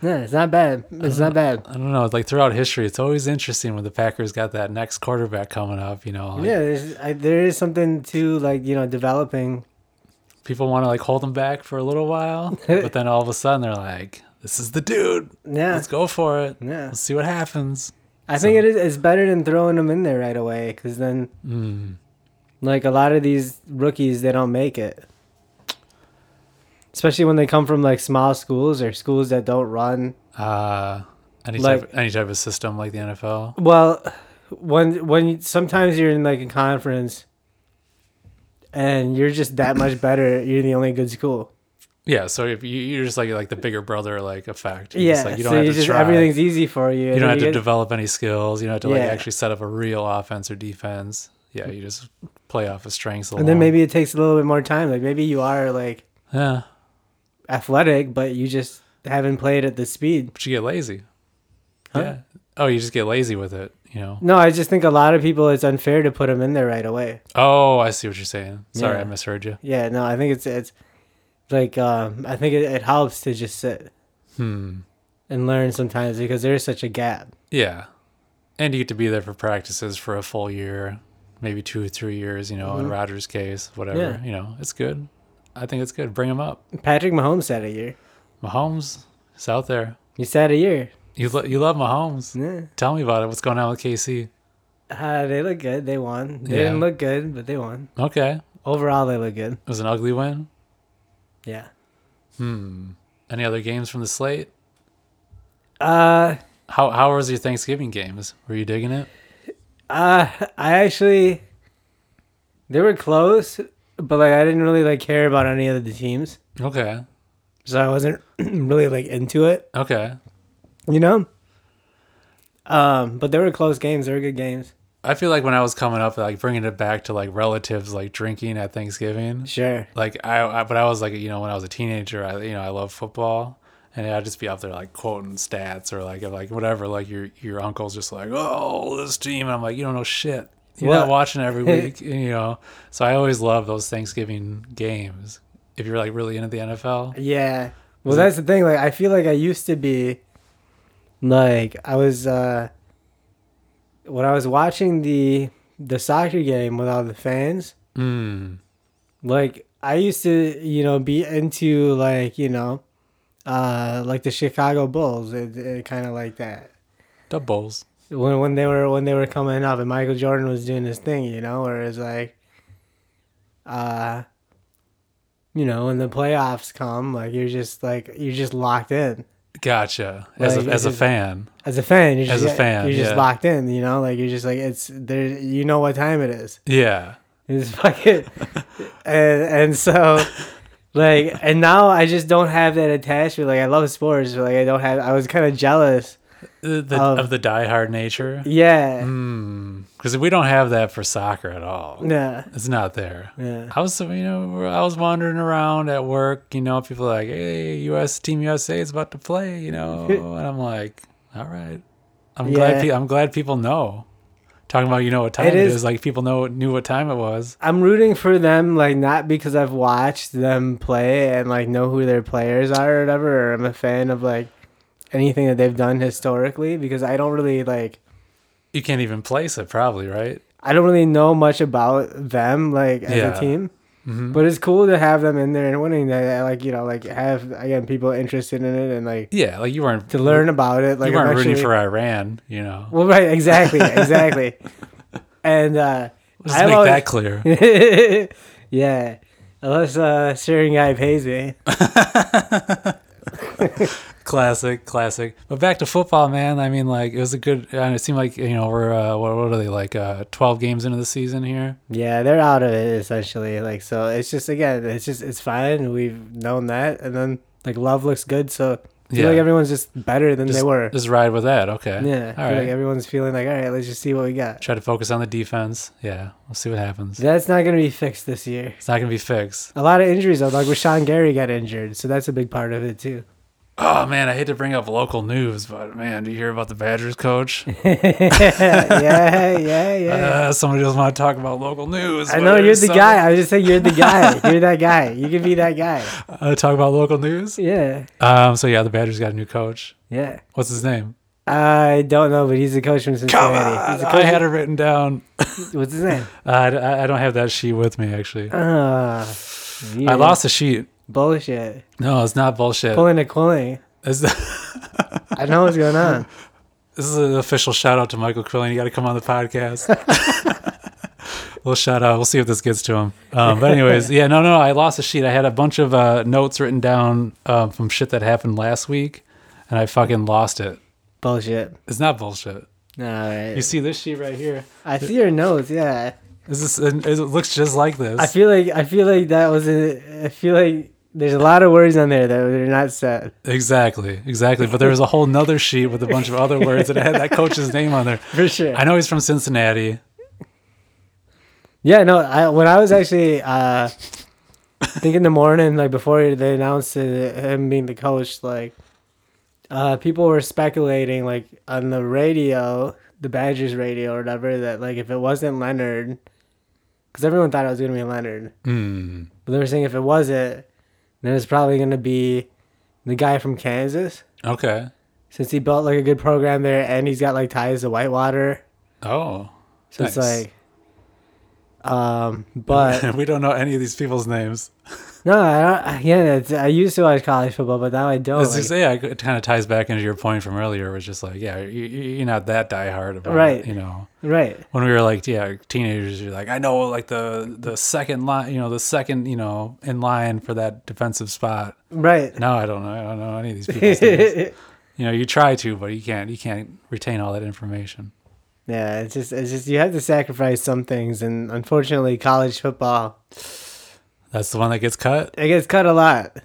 [SPEAKER 2] Yeah, it's not bad. It's not bad.
[SPEAKER 1] I don't know. Like throughout history, it's always interesting when the Packers got that next quarterback coming up. You know, like,
[SPEAKER 2] Yeah, there's, I, there is something to like you know developing.
[SPEAKER 1] people want to like hold him back for a little while, but then all of a sudden they're like, "This is the dude.
[SPEAKER 2] Yeah,
[SPEAKER 1] Let's go for it.
[SPEAKER 2] yeah.
[SPEAKER 1] Let's see what happens."
[SPEAKER 2] I think it is. It's better than throwing them in there right away because then
[SPEAKER 1] Mm.
[SPEAKER 2] like a lot of these rookies they don't make it especially when they come from like small schools or schools that don't run
[SPEAKER 1] Uh, any
[SPEAKER 2] Like-
[SPEAKER 1] type, any type of system like the NFL.
[SPEAKER 2] well when when sometimes you're in like a conference and you're just that much better you're the only good school
[SPEAKER 1] Yeah, so if you, you're just like like the bigger brother like effect. You're
[SPEAKER 2] yeah
[SPEAKER 1] just like, you don't
[SPEAKER 2] so
[SPEAKER 1] have to
[SPEAKER 2] just
[SPEAKER 1] try.
[SPEAKER 2] everything's easy for you
[SPEAKER 1] you don't have to
[SPEAKER 2] get-
[SPEAKER 1] develop any skills. You don't have to like
[SPEAKER 2] Yeah.
[SPEAKER 1] actually set up a real offense or defense. Yeah, you just play off of strengths.
[SPEAKER 2] and then maybe it takes a little bit more time like maybe you are like
[SPEAKER 1] yeah,
[SPEAKER 2] athletic but you just haven't played at the speed
[SPEAKER 1] but you get lazy.
[SPEAKER 2] Huh?
[SPEAKER 1] Yeah. Oh, you just get lazy with it. You know.
[SPEAKER 2] no i just think a lot of people it's unfair to put them in there right away
[SPEAKER 1] Oh, I see what you're saying. Sorry,
[SPEAKER 2] Yeah.
[SPEAKER 1] I misheard you.
[SPEAKER 2] Yeah, no, I think it's it's like um I think it, it helps to just sit
[SPEAKER 1] Hmm.
[SPEAKER 2] and learn sometimes because there's such a gap.
[SPEAKER 1] Yeah, and you get to be there for practices for a full year, maybe two or three years. You know, in
[SPEAKER 2] Mhm.
[SPEAKER 1] Rodgers' case, whatever.
[SPEAKER 2] Yeah.
[SPEAKER 1] You know, it's good. I think it's good. Bring him up.
[SPEAKER 2] Patrick Mahomes sat a year.
[SPEAKER 1] Mahomes is out there.
[SPEAKER 2] You sat a year.
[SPEAKER 1] You lo- you love Mahomes.
[SPEAKER 2] Yeah.
[SPEAKER 1] Tell me about it. What's going on with KC?
[SPEAKER 2] Uh, they look good. They won. They
[SPEAKER 1] Yeah.
[SPEAKER 2] didn't look good, but they won.
[SPEAKER 1] Okay,
[SPEAKER 2] Overall, they look good.
[SPEAKER 1] it was an ugly win.
[SPEAKER 2] Yeah.
[SPEAKER 1] Hmm. Any other games from the slate?
[SPEAKER 2] Uh,
[SPEAKER 1] How how was your Thanksgiving games? Were you digging it?
[SPEAKER 2] uh, I actually, they were close, but like I didn't really like care about any of the teams,
[SPEAKER 1] Okay.
[SPEAKER 2] so I wasn't really like into it,
[SPEAKER 1] Okay.
[SPEAKER 2] you know. Um, but they were close games. They were good games.
[SPEAKER 1] I feel like when I was coming up, like bringing it back to like relatives, like drinking at Thanksgiving.
[SPEAKER 2] Sure.
[SPEAKER 1] Like I, I, but I was like, you know, when I was a teenager, I, you know, I love football, and I'd just be up there like quoting stats or like, like whatever. Like your your uncle's just like, oh, this team, and I'm like, you don't know shit. You're not watching every week, you know. So I always love those Thanksgiving games. If you're like really into the NFL,
[SPEAKER 2] Yeah. Well, that's the thing. Like, I feel like I used to be, like, I was uh, when I was watching the the soccer game with all the fans.
[SPEAKER 1] mm,
[SPEAKER 2] Like, I used to, you know, be into like, you know, uh, like the Chicago Bulls, it, it kind of like that.
[SPEAKER 1] doubles.
[SPEAKER 2] When when they were when they were coming up and Michael Jordan was doing his thing, you know, where it's like, uh, you know, when the playoffs come, like you're just like you're just locked in.
[SPEAKER 1] Gotcha. As a, as a fan,
[SPEAKER 2] As a fan, you're
[SPEAKER 1] As a fan,
[SPEAKER 2] you're just
[SPEAKER 1] yeah.
[SPEAKER 2] locked in. You know, like you're just like it's there. You know what time it is.
[SPEAKER 1] yeah.
[SPEAKER 2] It's fucking, and and so, like, and now I just don't have that attachment. Like I love sports, but like I don't have. I was kind of jealous.
[SPEAKER 1] The, the,
[SPEAKER 2] Of-
[SPEAKER 1] of the diehard nature.
[SPEAKER 2] Yeah, hmm.
[SPEAKER 1] Because we don't have that for soccer at all.
[SPEAKER 2] yeah,
[SPEAKER 1] It's not there.
[SPEAKER 2] yeah.
[SPEAKER 1] I was, you know, I was wandering around at work. You know, people like, "Hey, U.S. Team USA is about to play," you know, and I'm like, "All right." I'm glad. Pe- I'm glad people know. Talking about you know what time
[SPEAKER 2] It
[SPEAKER 1] it
[SPEAKER 2] is-
[SPEAKER 1] is. Like people know knew what time it was.
[SPEAKER 2] I'm rooting for them, like not because I've watched them play and like know who their players are or whatever, or I'm a fan of like anything that they've done historically because I don't really like.
[SPEAKER 1] You can't even place it, probably, right?
[SPEAKER 2] I don't really know much about them like as
[SPEAKER 1] Yeah.
[SPEAKER 2] a team.
[SPEAKER 1] Mhm.
[SPEAKER 2] But it's cool to have them in there and winning that, like you know, like have again people interested in it and like
[SPEAKER 1] Yeah, like you weren't
[SPEAKER 2] to learn about it. Like
[SPEAKER 1] you weren't rooting for Iran, you know.
[SPEAKER 2] Well, right, exactly, exactly. and uh,
[SPEAKER 1] Let's make
[SPEAKER 2] always-
[SPEAKER 1] that clear.
[SPEAKER 2] yeah, unless uh, Syrian guy pays me.
[SPEAKER 1] classic, classic. But back to football, man. I mean, like it was a good. And it seemed like you know we're uh, what, what are they like uh, twelve games into the season here.
[SPEAKER 2] Yeah, they're out of it essentially. Like so, it's just again, it's just it's fine. We've known that, and then like love looks good, so I feel
[SPEAKER 1] Yeah.
[SPEAKER 2] like everyone's just better than
[SPEAKER 1] Just,
[SPEAKER 2] they were.
[SPEAKER 1] just ride with that. Okay.
[SPEAKER 2] yeah, I feel
[SPEAKER 1] right.
[SPEAKER 2] like everyone's feeling like, all right, let's just see what we got.
[SPEAKER 1] Try to focus on the defense. Yeah, we'll see what happens.
[SPEAKER 2] That's not gonna be fixed this year.
[SPEAKER 1] It's not gonna be fixed.
[SPEAKER 2] A lot of injuries though, like Rashan Gary got injured, so that's a big part of it too.
[SPEAKER 1] Oh man, I hate to bring up local news, but man, do you hear about the Badgers coach?
[SPEAKER 2] yeah, yeah, yeah.
[SPEAKER 1] Uh, somebody doesn't want to talk about local news.
[SPEAKER 2] I know you're the guy. I was just saying you're the guy. You're that guy. You can be that guy.
[SPEAKER 1] Uh, talk about local news.
[SPEAKER 2] Yeah,
[SPEAKER 1] Um. So yeah, the Badgers got a new coach.
[SPEAKER 2] yeah.
[SPEAKER 1] What's his name?
[SPEAKER 2] I don't know, but he's a coach from
[SPEAKER 1] Come
[SPEAKER 2] Cincinnati. He's
[SPEAKER 1] on,
[SPEAKER 2] a coach.
[SPEAKER 1] I had it written down.
[SPEAKER 2] What's his name?
[SPEAKER 1] Uh, I, I don't have that sheet with me actually.
[SPEAKER 2] Uh,
[SPEAKER 1] I lost the sheet.
[SPEAKER 2] Bullshit.
[SPEAKER 1] No, it's not bullshit.
[SPEAKER 2] Pulling a quilling.
[SPEAKER 1] It's
[SPEAKER 2] I know what's going on.
[SPEAKER 1] this is an official shout out to Michael Quillen. You got to come on the podcast. We'll shout out. We'll see if this gets to him. Um, but anyways, yeah, no, no, I lost a sheet. I had a bunch of uh, notes written down um, from shit that happened last week, and I fucking lost it.
[SPEAKER 2] Bullshit.
[SPEAKER 1] It's not bullshit.
[SPEAKER 2] Right.
[SPEAKER 1] You see this sheet right here?
[SPEAKER 2] I see your notes. Yeah.
[SPEAKER 1] Is this? It looks just like this.
[SPEAKER 2] I feel like I feel like that was. A, I feel like there's a lot of words on there that are not said.
[SPEAKER 1] exactly, exactly. But there was a whole nother sheet with a bunch of other words that had that coach's name on there.
[SPEAKER 2] For sure.
[SPEAKER 1] I know he's from Cincinnati.
[SPEAKER 2] Yeah, no, I when I was actually uh I think in the morning, like before they announced it, him being the coach, like uh people were speculating like on the radio, the Badgers radio or whatever, that like if it wasn't Leonhard because everyone thought it was gonna be Leonhard.
[SPEAKER 1] Hmm.
[SPEAKER 2] But they were saying if it wasn't, then it's probably gonna be the guy from Kansas.
[SPEAKER 1] Okay.
[SPEAKER 2] Since he built like a good program there and he's got like ties to Whitewater.
[SPEAKER 1] Oh.
[SPEAKER 2] So it's like um but
[SPEAKER 1] we don't know any of these people's names.
[SPEAKER 2] No, I don't, yeah, I used to watch college football, but now I don't. Like-
[SPEAKER 1] just, yeah, it kind of ties back into your point from earlier. Was just like, yeah, you, you're not that diehard about
[SPEAKER 2] Right.
[SPEAKER 1] it, you know.
[SPEAKER 2] right.
[SPEAKER 1] When we were like, yeah, teenagers, you're like, I know, like the the second line, you know, the second, you know, in line for that defensive spot.
[SPEAKER 2] Right.
[SPEAKER 1] No, I don't know. I don't know any of these people's names. You know, you try to, but you can't. You can't retain all that information.
[SPEAKER 2] Yeah, it's just it's just you have to sacrifice some things, and unfortunately, college football
[SPEAKER 1] That's the one that gets cut.
[SPEAKER 2] it gets cut a lot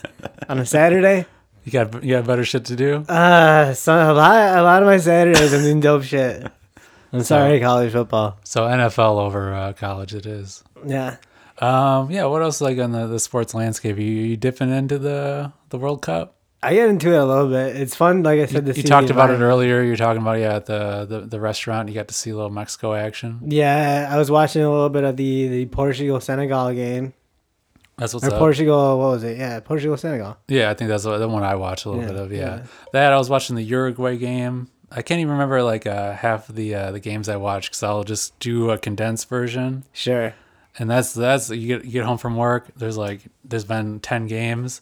[SPEAKER 2] on a Saturday.
[SPEAKER 1] You got you got better shit to do.
[SPEAKER 2] Uh, so a lot a lot of my Saturdays I'm doing dope shit. I'm sorry, college football.
[SPEAKER 1] So NFL over uh, college, it is.
[SPEAKER 2] Yeah,
[SPEAKER 1] Um, yeah. What else like on the, the sports landscape? You, you dipping into the the World Cup?
[SPEAKER 2] I get into it a little bit. It's fun, like I said. To
[SPEAKER 1] You talked about it earlier. You're talking about yeah at the, the the restaurant. You got to see a little Mexico action.
[SPEAKER 2] Yeah, I was watching a little bit of the the Portugal Senegal game.
[SPEAKER 1] That's what's
[SPEAKER 2] Or
[SPEAKER 1] up.
[SPEAKER 2] Portugal, what was it? Yeah, Portugal Senegal.
[SPEAKER 1] yeah, I think that's the one I watched a little
[SPEAKER 2] Yeah,
[SPEAKER 1] bit of. Yeah.
[SPEAKER 2] yeah.
[SPEAKER 1] that I was watching the Uruguay game. I can't even remember like uh, half of the uh, the games I watched because I'll just do a condensed version.
[SPEAKER 2] Sure.
[SPEAKER 1] and that's that's you get you get home from work. There's like there's been ten games.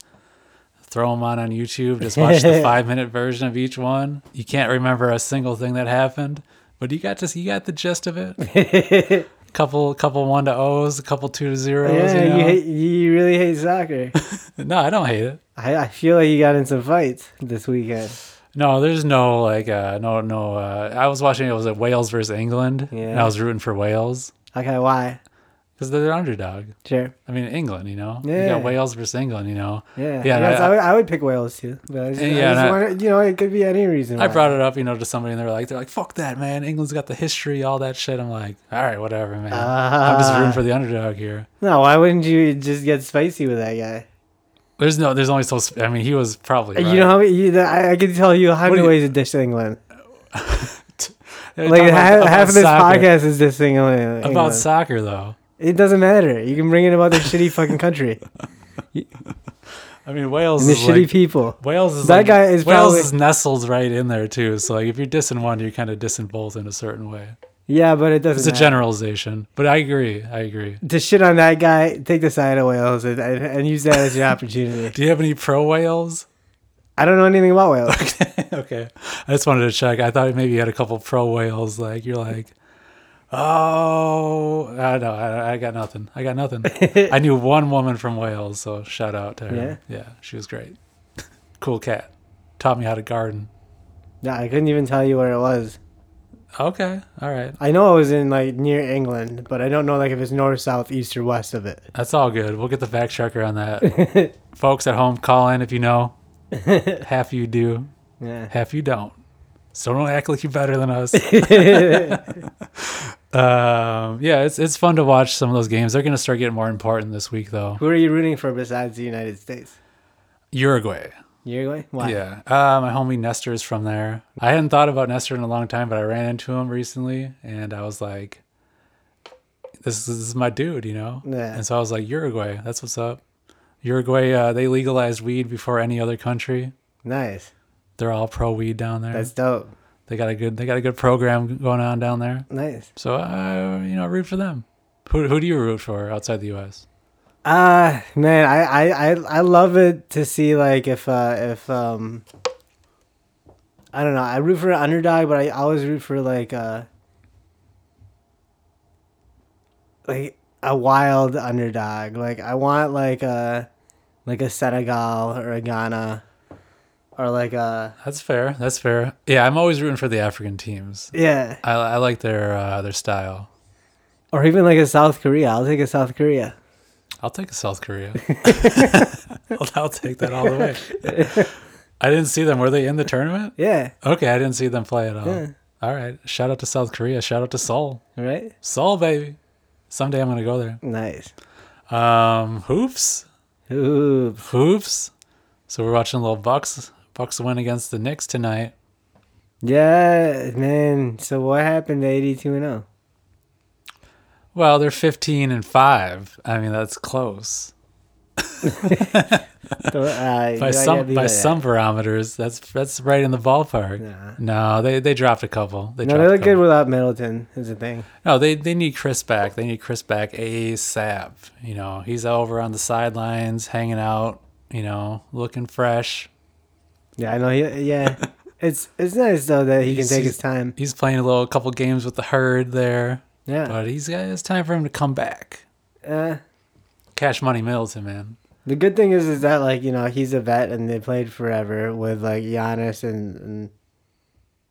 [SPEAKER 1] Throw them on on YouTube. Just watch the five minute version of each one. You can't remember a single thing that happened, but you got to you got the gist of it. couple couple one to O's, a couple two to zeros.
[SPEAKER 2] yeah,
[SPEAKER 1] you know?
[SPEAKER 2] you hate, you really hate soccer.
[SPEAKER 1] no, I don't hate it.
[SPEAKER 2] I, I feel like you got in some fights this weekend.
[SPEAKER 1] No, there's no like uh no no. Uh, I was watching it was at Wales versus England, and I was rooting for Wales
[SPEAKER 2] Okay, why?
[SPEAKER 1] Because they're the underdog.
[SPEAKER 2] Sure.
[SPEAKER 1] I mean England, you know. You
[SPEAKER 2] Yeah.
[SPEAKER 1] got Wales versus England, you know.
[SPEAKER 2] Yeah.
[SPEAKER 1] Yeah.
[SPEAKER 2] I,
[SPEAKER 1] I-
[SPEAKER 2] would, I would pick Wales too. But I just,
[SPEAKER 1] Yeah,
[SPEAKER 2] I just
[SPEAKER 1] and I-
[SPEAKER 2] wanted- you know, it could be any reason.
[SPEAKER 1] I brought it up, you know, to somebody, and they're like, they're like, "Fuck that, man! England's got the history, all that shit." I'm like, "All right, whatever, man. I'm just rooting for the underdog here."
[SPEAKER 2] No, why wouldn't you just get spicy with that guy?
[SPEAKER 1] There's no, there's only so. sp- I mean, he was probably. Right.
[SPEAKER 2] You know how many, you, I, I can tell you how many ways to dish England. Like half,
[SPEAKER 1] about-
[SPEAKER 2] half of this podcast is dissing England.
[SPEAKER 1] about soccer, though.
[SPEAKER 2] It doesn't matter. You can bring it about their shitty fucking country
[SPEAKER 1] I mean, Wales
[SPEAKER 2] and the
[SPEAKER 1] is
[SPEAKER 2] shitty
[SPEAKER 1] like,
[SPEAKER 2] people.
[SPEAKER 1] Wales is
[SPEAKER 2] That
[SPEAKER 1] like-
[SPEAKER 2] guy is
[SPEAKER 1] Wales
[SPEAKER 2] probably-
[SPEAKER 1] is nestled right in there too. So like, if you're dissing one, you're kind of dissing both in a certain way.
[SPEAKER 2] Yeah, but it doesn't.
[SPEAKER 1] It's a
[SPEAKER 2] matter.
[SPEAKER 1] generalization, but I agree. I agree.
[SPEAKER 2] to shit on that guy, take the side of Wales and, and, and use that as your opportunity.
[SPEAKER 1] Do you have any pro Wales?
[SPEAKER 2] I don't know anything about Wales.
[SPEAKER 1] okay. I just wanted to check. I thought maybe you had a couple pro Wales. Like you're like, oh, I know. I, I got nothing. I got nothing. I knew one woman from Wales, so shout out to her. Yeah, she was great. cool cat. Taught me how to garden.
[SPEAKER 2] Yeah, I couldn't even tell you where it was.
[SPEAKER 1] Okay. All right.
[SPEAKER 2] I know it was in like near England, but I don't know like if it's north, south, east, or west of it.
[SPEAKER 1] That's all good. We'll get the fact checker on that. Folks at home, call in if you know. half you do,
[SPEAKER 2] Yeah.
[SPEAKER 1] half you don't. So don't act like you're better than us. Um, yeah, it's it's fun to watch some of those games. They're gonna start getting more important this week, though.
[SPEAKER 2] Who are you rooting for besides the United States?
[SPEAKER 1] Uruguay.
[SPEAKER 2] Uruguay? Why?
[SPEAKER 1] Yeah. Uh, my homie Nestor is from there. I hadn't thought about Nestor in a long time, but I ran into him recently, and I was like, "This is, this is my dude," you know.
[SPEAKER 2] Yeah.
[SPEAKER 1] And so I was like, "Uruguay, that's what's up." Uruguay, uh, they legalized weed before any other country.
[SPEAKER 2] Nice.
[SPEAKER 1] They're all pro weed down there.
[SPEAKER 2] That's dope.
[SPEAKER 1] They got a good they got a good program going on down there.
[SPEAKER 2] Nice.
[SPEAKER 1] So I you know root for them. Who who do you root for outside the U.S.?
[SPEAKER 2] Uh man, I, I, I, I love it to see like if uh if um I don't know, I root for an underdog, but I always root for like uh like a wild underdog. Like I want like a like a Senegal or a Ghana or like a
[SPEAKER 1] That's fair. That's fair. Yeah, I'm always rooting for the African teams.
[SPEAKER 2] yeah,
[SPEAKER 1] I, I like their uh, their style.
[SPEAKER 2] or even like a South Korea. I'll take a South Korea.
[SPEAKER 1] I'll take a South Korea. I'll, I'll take that all the way. I didn't see them. Were they in the tournament?
[SPEAKER 2] Yeah,
[SPEAKER 1] Okay, I didn't see them play at all.
[SPEAKER 2] Yeah.
[SPEAKER 1] All right. Shout out to South Korea. Shout out to Seoul.
[SPEAKER 2] right.
[SPEAKER 1] Seoul, baby. Someday I'm gonna go there.
[SPEAKER 2] Nice.
[SPEAKER 1] Um, hoops,
[SPEAKER 2] Ooh,
[SPEAKER 1] hoops. So we're watching a little Bucks. Bucks win against the Knicks tonight.
[SPEAKER 2] Yeah, man. So what happened to 82 and oh? 0?
[SPEAKER 1] Well, they're 15 and five. I mean, that's close.
[SPEAKER 2] Uh,
[SPEAKER 1] by some by some
[SPEAKER 2] that.
[SPEAKER 1] barometers, that's that's right in the ballpark.
[SPEAKER 2] Nah.
[SPEAKER 1] No, they they dropped a couple. They
[SPEAKER 2] No, they look good without Middleton. Is the thing.
[SPEAKER 1] No, they they need Khris back. They need Khris back ASAP. You know, he's over on the sidelines, hanging out. You know, looking fresh.
[SPEAKER 2] Yeah, I know. He, yeah, it's it's nice though that he can take his time.
[SPEAKER 1] He's playing a little couple games with the herd there,
[SPEAKER 2] Yeah.
[SPEAKER 1] but he's got it's time for him to come back.
[SPEAKER 2] Uh,
[SPEAKER 1] Cash money Middleton, man.
[SPEAKER 2] the good thing is, is that like you know he's a vet and they played forever with like Giannis and and,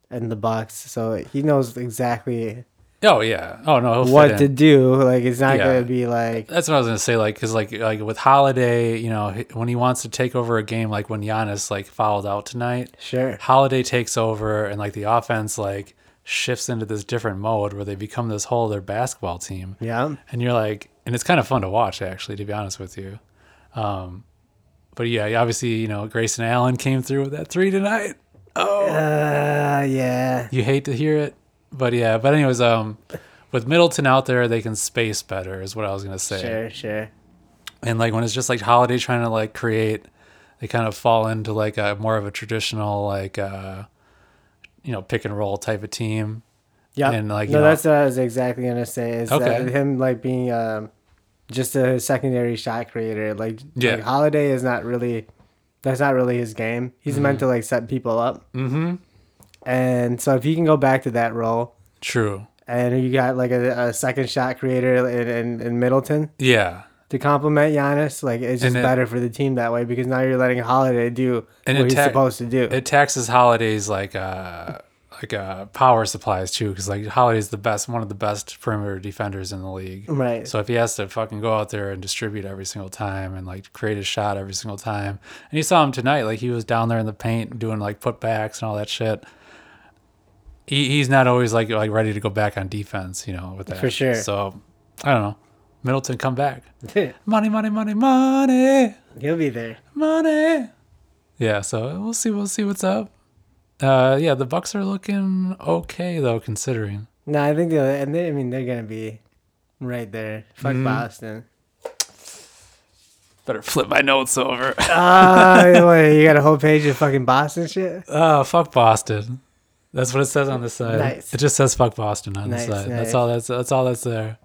[SPEAKER 2] and the Bucks, so he knows exactly
[SPEAKER 1] Oh yeah. Oh no,
[SPEAKER 2] what to do. Like it's not
[SPEAKER 1] Yeah.
[SPEAKER 2] gonna be like
[SPEAKER 1] That's what I was gonna say. Like, cause like like with Holiday, you know, when he wants to take over a game, like when Giannis like fouled out tonight,
[SPEAKER 2] sure.
[SPEAKER 1] Holiday takes over, and like the offense like shifts into this different mode where they become this whole other basketball team,
[SPEAKER 2] Yeah.
[SPEAKER 1] and you're like, and it's kind of fun to watch actually, to be honest with you. Um, but yeah, obviously, you know, Grayson Allen came through with that three tonight. Oh,
[SPEAKER 2] Uh, yeah.
[SPEAKER 1] you hate to hear it, but yeah. But anyways, um, with Middleton out there, they can space better, is what I was gonna say.
[SPEAKER 2] Sure, sure.
[SPEAKER 1] and like when it's just like holiday trying to like create they kind of fall into like a more of a traditional like uh you know pick and roll type of team
[SPEAKER 2] Yeah.
[SPEAKER 1] And, like, you
[SPEAKER 2] no,
[SPEAKER 1] know-
[SPEAKER 2] that's what I was exactly gonna say. Is
[SPEAKER 1] Okay.
[SPEAKER 2] that him like being um just a secondary shot creator. Like,
[SPEAKER 1] Yeah.
[SPEAKER 2] like Holiday is not really that's not really his game. He's meant to like set people up.
[SPEAKER 1] mm-hmm
[SPEAKER 2] And so if he can go back to that role,
[SPEAKER 1] true.
[SPEAKER 2] And you got like a, a second shot creator in, in, in Middleton?
[SPEAKER 1] Yeah.
[SPEAKER 2] To complement Giannis, like it's just
[SPEAKER 1] it-
[SPEAKER 2] better for the team that way because now you're letting Holiday do
[SPEAKER 1] And
[SPEAKER 2] what
[SPEAKER 1] it
[SPEAKER 2] he's supposed to do.
[SPEAKER 1] it taxes holidays like uh like uh power supplies too because like holiday's the best one of the best perimeter defenders in the league.
[SPEAKER 2] Right.
[SPEAKER 1] So if he has to fucking go out there and distribute every single time and like create a shot every single time, and you saw him tonight, like he was down there in the paint doing like putbacks and all that shit. He he's not always like like ready to go back on defense, you know, with that.
[SPEAKER 2] For sure.
[SPEAKER 1] So I don't know. Middleton come back. Money, money, money, money,
[SPEAKER 2] He'll be there.
[SPEAKER 1] money. Yeah, so we'll see. We'll see what's up. Uh, yeah, the Bucks are looking okay though, considering.
[SPEAKER 2] No, I think they'll, and they, I mean they're gonna be right there. Fuck
[SPEAKER 1] Mm-hmm.
[SPEAKER 2] Boston.
[SPEAKER 1] Better flip my notes over.
[SPEAKER 2] Ah, you got a whole page of fucking Boston shit.
[SPEAKER 1] Oh, fuck Boston. That's what it says on the side.
[SPEAKER 2] Nice.
[SPEAKER 1] It just says fuck Boston on
[SPEAKER 2] Nice,
[SPEAKER 1] the side.
[SPEAKER 2] nice.
[SPEAKER 1] That's all that's that's all that's there.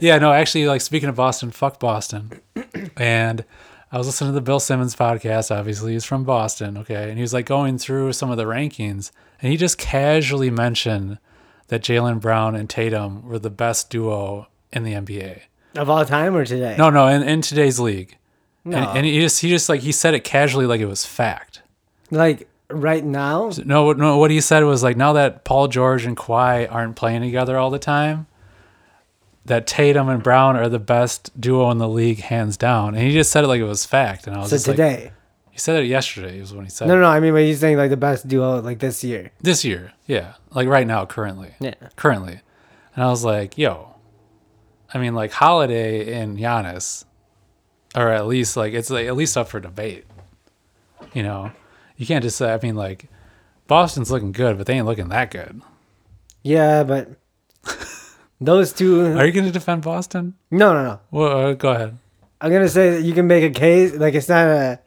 [SPEAKER 1] Yeah, no, actually like speaking of Boston, fuck Boston. and I was listening to the Bill Simmons podcast, obviously. He's from Boston, okay? And he was like going through some of the rankings and he just casually mentioned that Jaylen Brown and Tatum were the best duo in the NBA.
[SPEAKER 2] Of all time or today?
[SPEAKER 1] No, no, in, in today's league.
[SPEAKER 2] No.
[SPEAKER 1] And, and he just he just like he said it casually like it was fact.
[SPEAKER 2] Like right now?
[SPEAKER 1] No, what- no. What he said was like, now that Paul George and Kawhi aren't playing together all the time, that Tatum and Brown are the best duo in the league, hands down. And he just said it like it was fact. And I was
[SPEAKER 2] So
[SPEAKER 1] just like,
[SPEAKER 2] today?
[SPEAKER 1] he said it yesterday. Was when he said
[SPEAKER 2] No,
[SPEAKER 1] it.
[SPEAKER 2] no, no. I mean, but he's saying like the best duo like this year.
[SPEAKER 1] this year. Yeah, like right now, currently,
[SPEAKER 2] Yeah.
[SPEAKER 1] currently. And I was like, yo, I mean, like Holiday and Giannis, or at least like it's like at least up for debate. You know, you can't just say. I mean, like Boston's looking good, but they ain't looking that good.
[SPEAKER 2] Yeah, but those two.
[SPEAKER 1] Are you going to defend Boston?
[SPEAKER 2] No, no, no.
[SPEAKER 1] Well, uh, go ahead.
[SPEAKER 2] I'm gonna say that you can make a case. Like it's not a.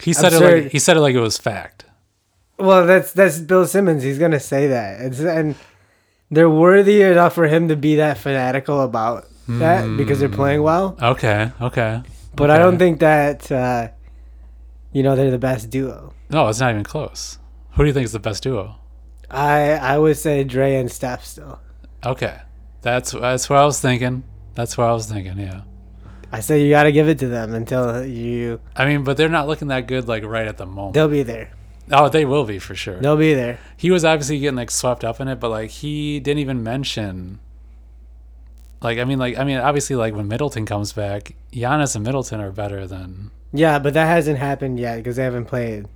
[SPEAKER 1] He said it like he said it like it was fact.
[SPEAKER 2] Well, that's that's Bill Simmons. He's gonna say that, it's, and they're worthy enough for him to be that fanatical about that because they're playing well.
[SPEAKER 1] Okay, okay.
[SPEAKER 2] But I don't think that uh, you know they're the best duo.
[SPEAKER 1] No, it's not even close. Who do you think is the best duo?
[SPEAKER 2] I I would say Dre and Steph still.
[SPEAKER 1] Okay, that's that's what I was thinking. That's what I was thinking. Yeah.
[SPEAKER 2] I say you got to give it to them until you.
[SPEAKER 1] I mean, but they're not looking that good like right at the moment.
[SPEAKER 2] They'll be there.
[SPEAKER 1] oh, they will be for sure.
[SPEAKER 2] They'll be there.
[SPEAKER 1] He was obviously getting like swept up in it, but like he didn't even mention. Like I mean, like I mean, obviously, like when Middleton comes back, Giannis and Middleton are better than.
[SPEAKER 2] Yeah, but that hasn't happened yet because they haven't played.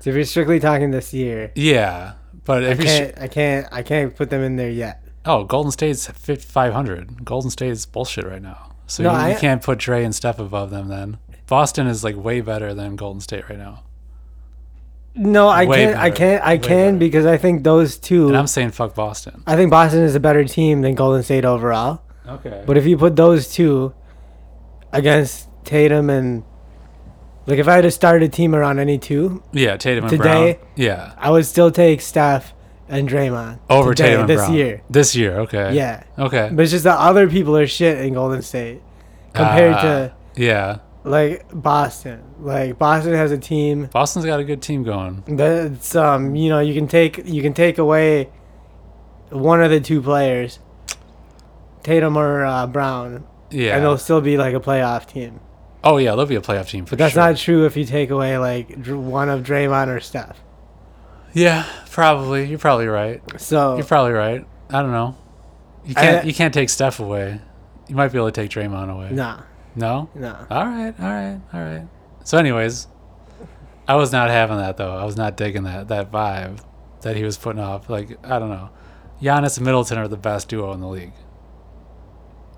[SPEAKER 2] So if you're strictly talking this year,
[SPEAKER 1] Yeah, but
[SPEAKER 2] I can't, I can't, I can't put them in there yet.
[SPEAKER 1] Oh, Golden State's 500. Golden State's bullshit right now. So
[SPEAKER 2] No,
[SPEAKER 1] you, you can't put Dre and Steph above them then. Boston is like way better than Golden State right now.
[SPEAKER 2] No, I
[SPEAKER 1] Way
[SPEAKER 2] can't, I can't, I can
[SPEAKER 1] better.
[SPEAKER 2] because I think those two.
[SPEAKER 1] And I'm saying fuck Boston.
[SPEAKER 2] I think Boston is a better team than Golden State overall.
[SPEAKER 1] Okay.
[SPEAKER 2] But if you put those two against Tatum and Like if I had to start a team around any two,
[SPEAKER 1] Yeah, Tatum and
[SPEAKER 2] Today?
[SPEAKER 1] Brown. Yeah,
[SPEAKER 2] I would still take Steph and Draymond
[SPEAKER 1] over
[SPEAKER 2] today,
[SPEAKER 1] Tatum and
[SPEAKER 2] this
[SPEAKER 1] Brown
[SPEAKER 2] year.
[SPEAKER 1] This year, okay.
[SPEAKER 2] Yeah,
[SPEAKER 1] Okay.
[SPEAKER 2] but it's just that other people are shit in Golden State compared
[SPEAKER 1] Ah,
[SPEAKER 2] to
[SPEAKER 1] yeah,
[SPEAKER 2] like Boston. Like Boston has a team
[SPEAKER 1] Boston's got a good team going.
[SPEAKER 2] that's um you know you can take you can take away one of the two players, Tatum or uh, Brown,
[SPEAKER 1] Yeah.
[SPEAKER 2] and they'll still be like a playoff team.
[SPEAKER 1] Oh yeah, they'll be a playoff team for
[SPEAKER 2] But that's
[SPEAKER 1] sure.
[SPEAKER 2] not true if you take away like one of Draymond or Steph.
[SPEAKER 1] Yeah, probably. You're probably right.
[SPEAKER 2] So
[SPEAKER 1] You're probably right. I don't know. You can't.
[SPEAKER 2] I-
[SPEAKER 1] you can't take Steph away. You might be able to take Draymond away.
[SPEAKER 2] nah,
[SPEAKER 1] No.
[SPEAKER 2] nah.
[SPEAKER 1] All right. All right. All right. So, anyways, I was not having that though. I was not digging that that vibe that he was putting off. Like I don't know. Giannis and Middleton are the best duo in the league.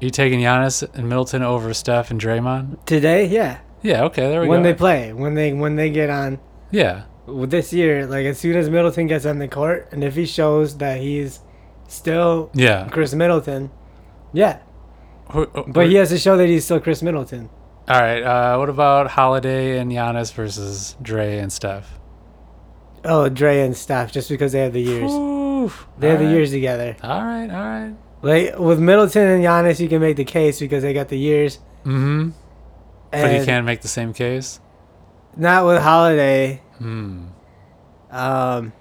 [SPEAKER 1] You taking Giannis and Middleton over Steph and Draymond?
[SPEAKER 2] Today, yeah.
[SPEAKER 1] Yeah. Okay. There we
[SPEAKER 2] When
[SPEAKER 1] go.
[SPEAKER 2] When they play, when they when they get on
[SPEAKER 1] yeah.
[SPEAKER 2] with this year, like as soon as Middleton gets on the court, and if he shows that he's still
[SPEAKER 1] Yeah.
[SPEAKER 2] Khris Middleton, yeah.
[SPEAKER 1] Who- who-
[SPEAKER 2] But he has to show that he's still Khris Middleton.
[SPEAKER 1] All right. Uh, what about Holiday and Giannis versus Dre and Steph?
[SPEAKER 2] Oh, Dre and Steph, just because they have the years.
[SPEAKER 1] Oof.
[SPEAKER 2] They have the years together.
[SPEAKER 1] All right. All right.
[SPEAKER 2] Like with Middleton and Giannis, you can make the case because they got the years.
[SPEAKER 1] Mm-hmm. But you can't make the same case.
[SPEAKER 2] Not with Holiday.
[SPEAKER 1] Hmm.
[SPEAKER 2] Um,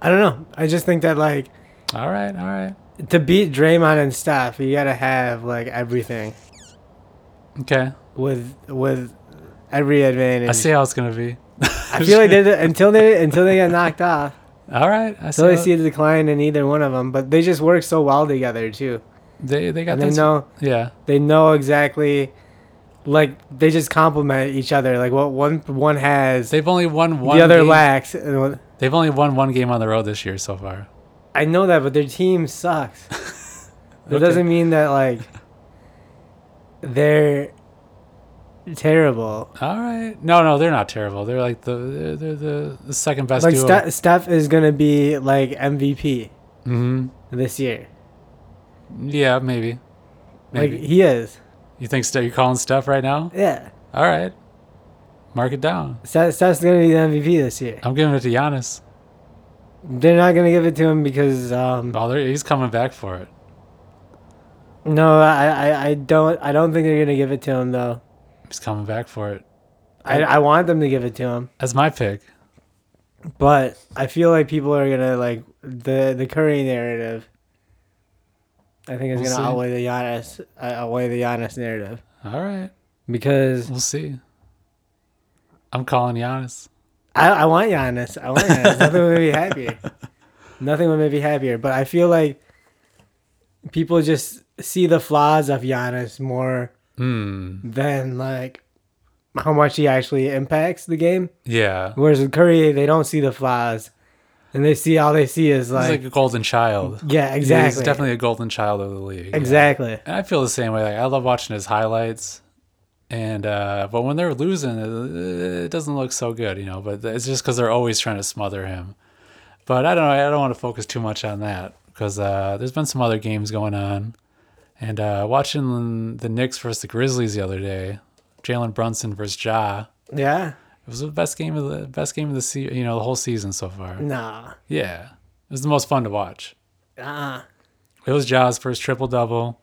[SPEAKER 2] I don't know. I just think that like
[SPEAKER 1] All right. All right.
[SPEAKER 2] to beat Draymond and Steph, you gotta have like everything
[SPEAKER 1] Okay.
[SPEAKER 2] with with every advantage.
[SPEAKER 1] I see how it's gonna be.
[SPEAKER 2] I feel like they until they until they get knocked off,
[SPEAKER 1] All right. I see.
[SPEAKER 2] until they see the decline in either one of them. But they just work so well together too.
[SPEAKER 1] they they got
[SPEAKER 2] And they know
[SPEAKER 1] Yeah.
[SPEAKER 2] they know exactly. Like they just complement each other. Like what one one has,
[SPEAKER 1] They've only won one.
[SPEAKER 2] the other
[SPEAKER 1] game.
[SPEAKER 2] lacks.
[SPEAKER 1] They've only won one game on the road this year so far.
[SPEAKER 2] I know that, but their team sucks. It
[SPEAKER 1] Okay.
[SPEAKER 2] doesn't mean that like they're terrible.
[SPEAKER 1] All right. No, no, they're not terrible. They're like the they're, they're the, the second best
[SPEAKER 2] like
[SPEAKER 1] duo.
[SPEAKER 2] Ste- Steph is gonna be like MVP
[SPEAKER 1] mm-hmm.
[SPEAKER 2] this year.
[SPEAKER 1] Yeah, maybe. Maybe.
[SPEAKER 2] Like he is.
[SPEAKER 1] you think Steph? You calling Steph right now?
[SPEAKER 2] Yeah,
[SPEAKER 1] All right. Mark it down.
[SPEAKER 2] Steph, Steph's gonna be the MVP this year.
[SPEAKER 1] I'm giving it to Giannis.
[SPEAKER 2] They're not gonna give it to him because um
[SPEAKER 1] Oh, he's coming back for it.
[SPEAKER 2] no, I, I I don't I don't think they're gonna give it to him though.
[SPEAKER 1] He's coming back for it.
[SPEAKER 2] I I want them to give it to him,
[SPEAKER 1] That's my pick.
[SPEAKER 2] but I feel like people are gonna like the the Curry narrative. I think is
[SPEAKER 1] We'll
[SPEAKER 2] gonna
[SPEAKER 1] see.
[SPEAKER 2] outweigh the Giannis uh, outweigh the Giannis narrative
[SPEAKER 1] All right.
[SPEAKER 2] because
[SPEAKER 1] We'll see. I'm calling Giannis.
[SPEAKER 2] I, I want Giannis. I want Giannis. Nothing would make me happier. Nothing would make me happier. But I feel like people just see the flaws of Giannis more
[SPEAKER 1] Hmm.
[SPEAKER 2] than like how much he actually impacts the game.
[SPEAKER 1] Yeah.
[SPEAKER 2] Whereas with Curry, they don't see the flaws, and they see all they see is like,
[SPEAKER 1] like a golden child.
[SPEAKER 2] yeah,
[SPEAKER 1] He's
[SPEAKER 2] exactly,
[SPEAKER 1] definitely a golden child of the league. yeah.
[SPEAKER 2] exactly.
[SPEAKER 1] And I feel the same way. Like I love watching his highlights, and uh, but when they're losing, it, it doesn't look so good, you know. But it's just because they're always trying to smother him. But I don't know. I don't want to focus too much on that because uh, there's been some other games going on, and uh, watching the Knicks versus the Grizzlies the other day, Jalen Brunson versus Ja.
[SPEAKER 2] Yeah,
[SPEAKER 1] It was the best game of the best game of the se- you know the whole season so far.
[SPEAKER 2] nah,
[SPEAKER 1] Yeah, it was the most fun to watch.
[SPEAKER 2] uh,
[SPEAKER 1] It was Ja's first triple double.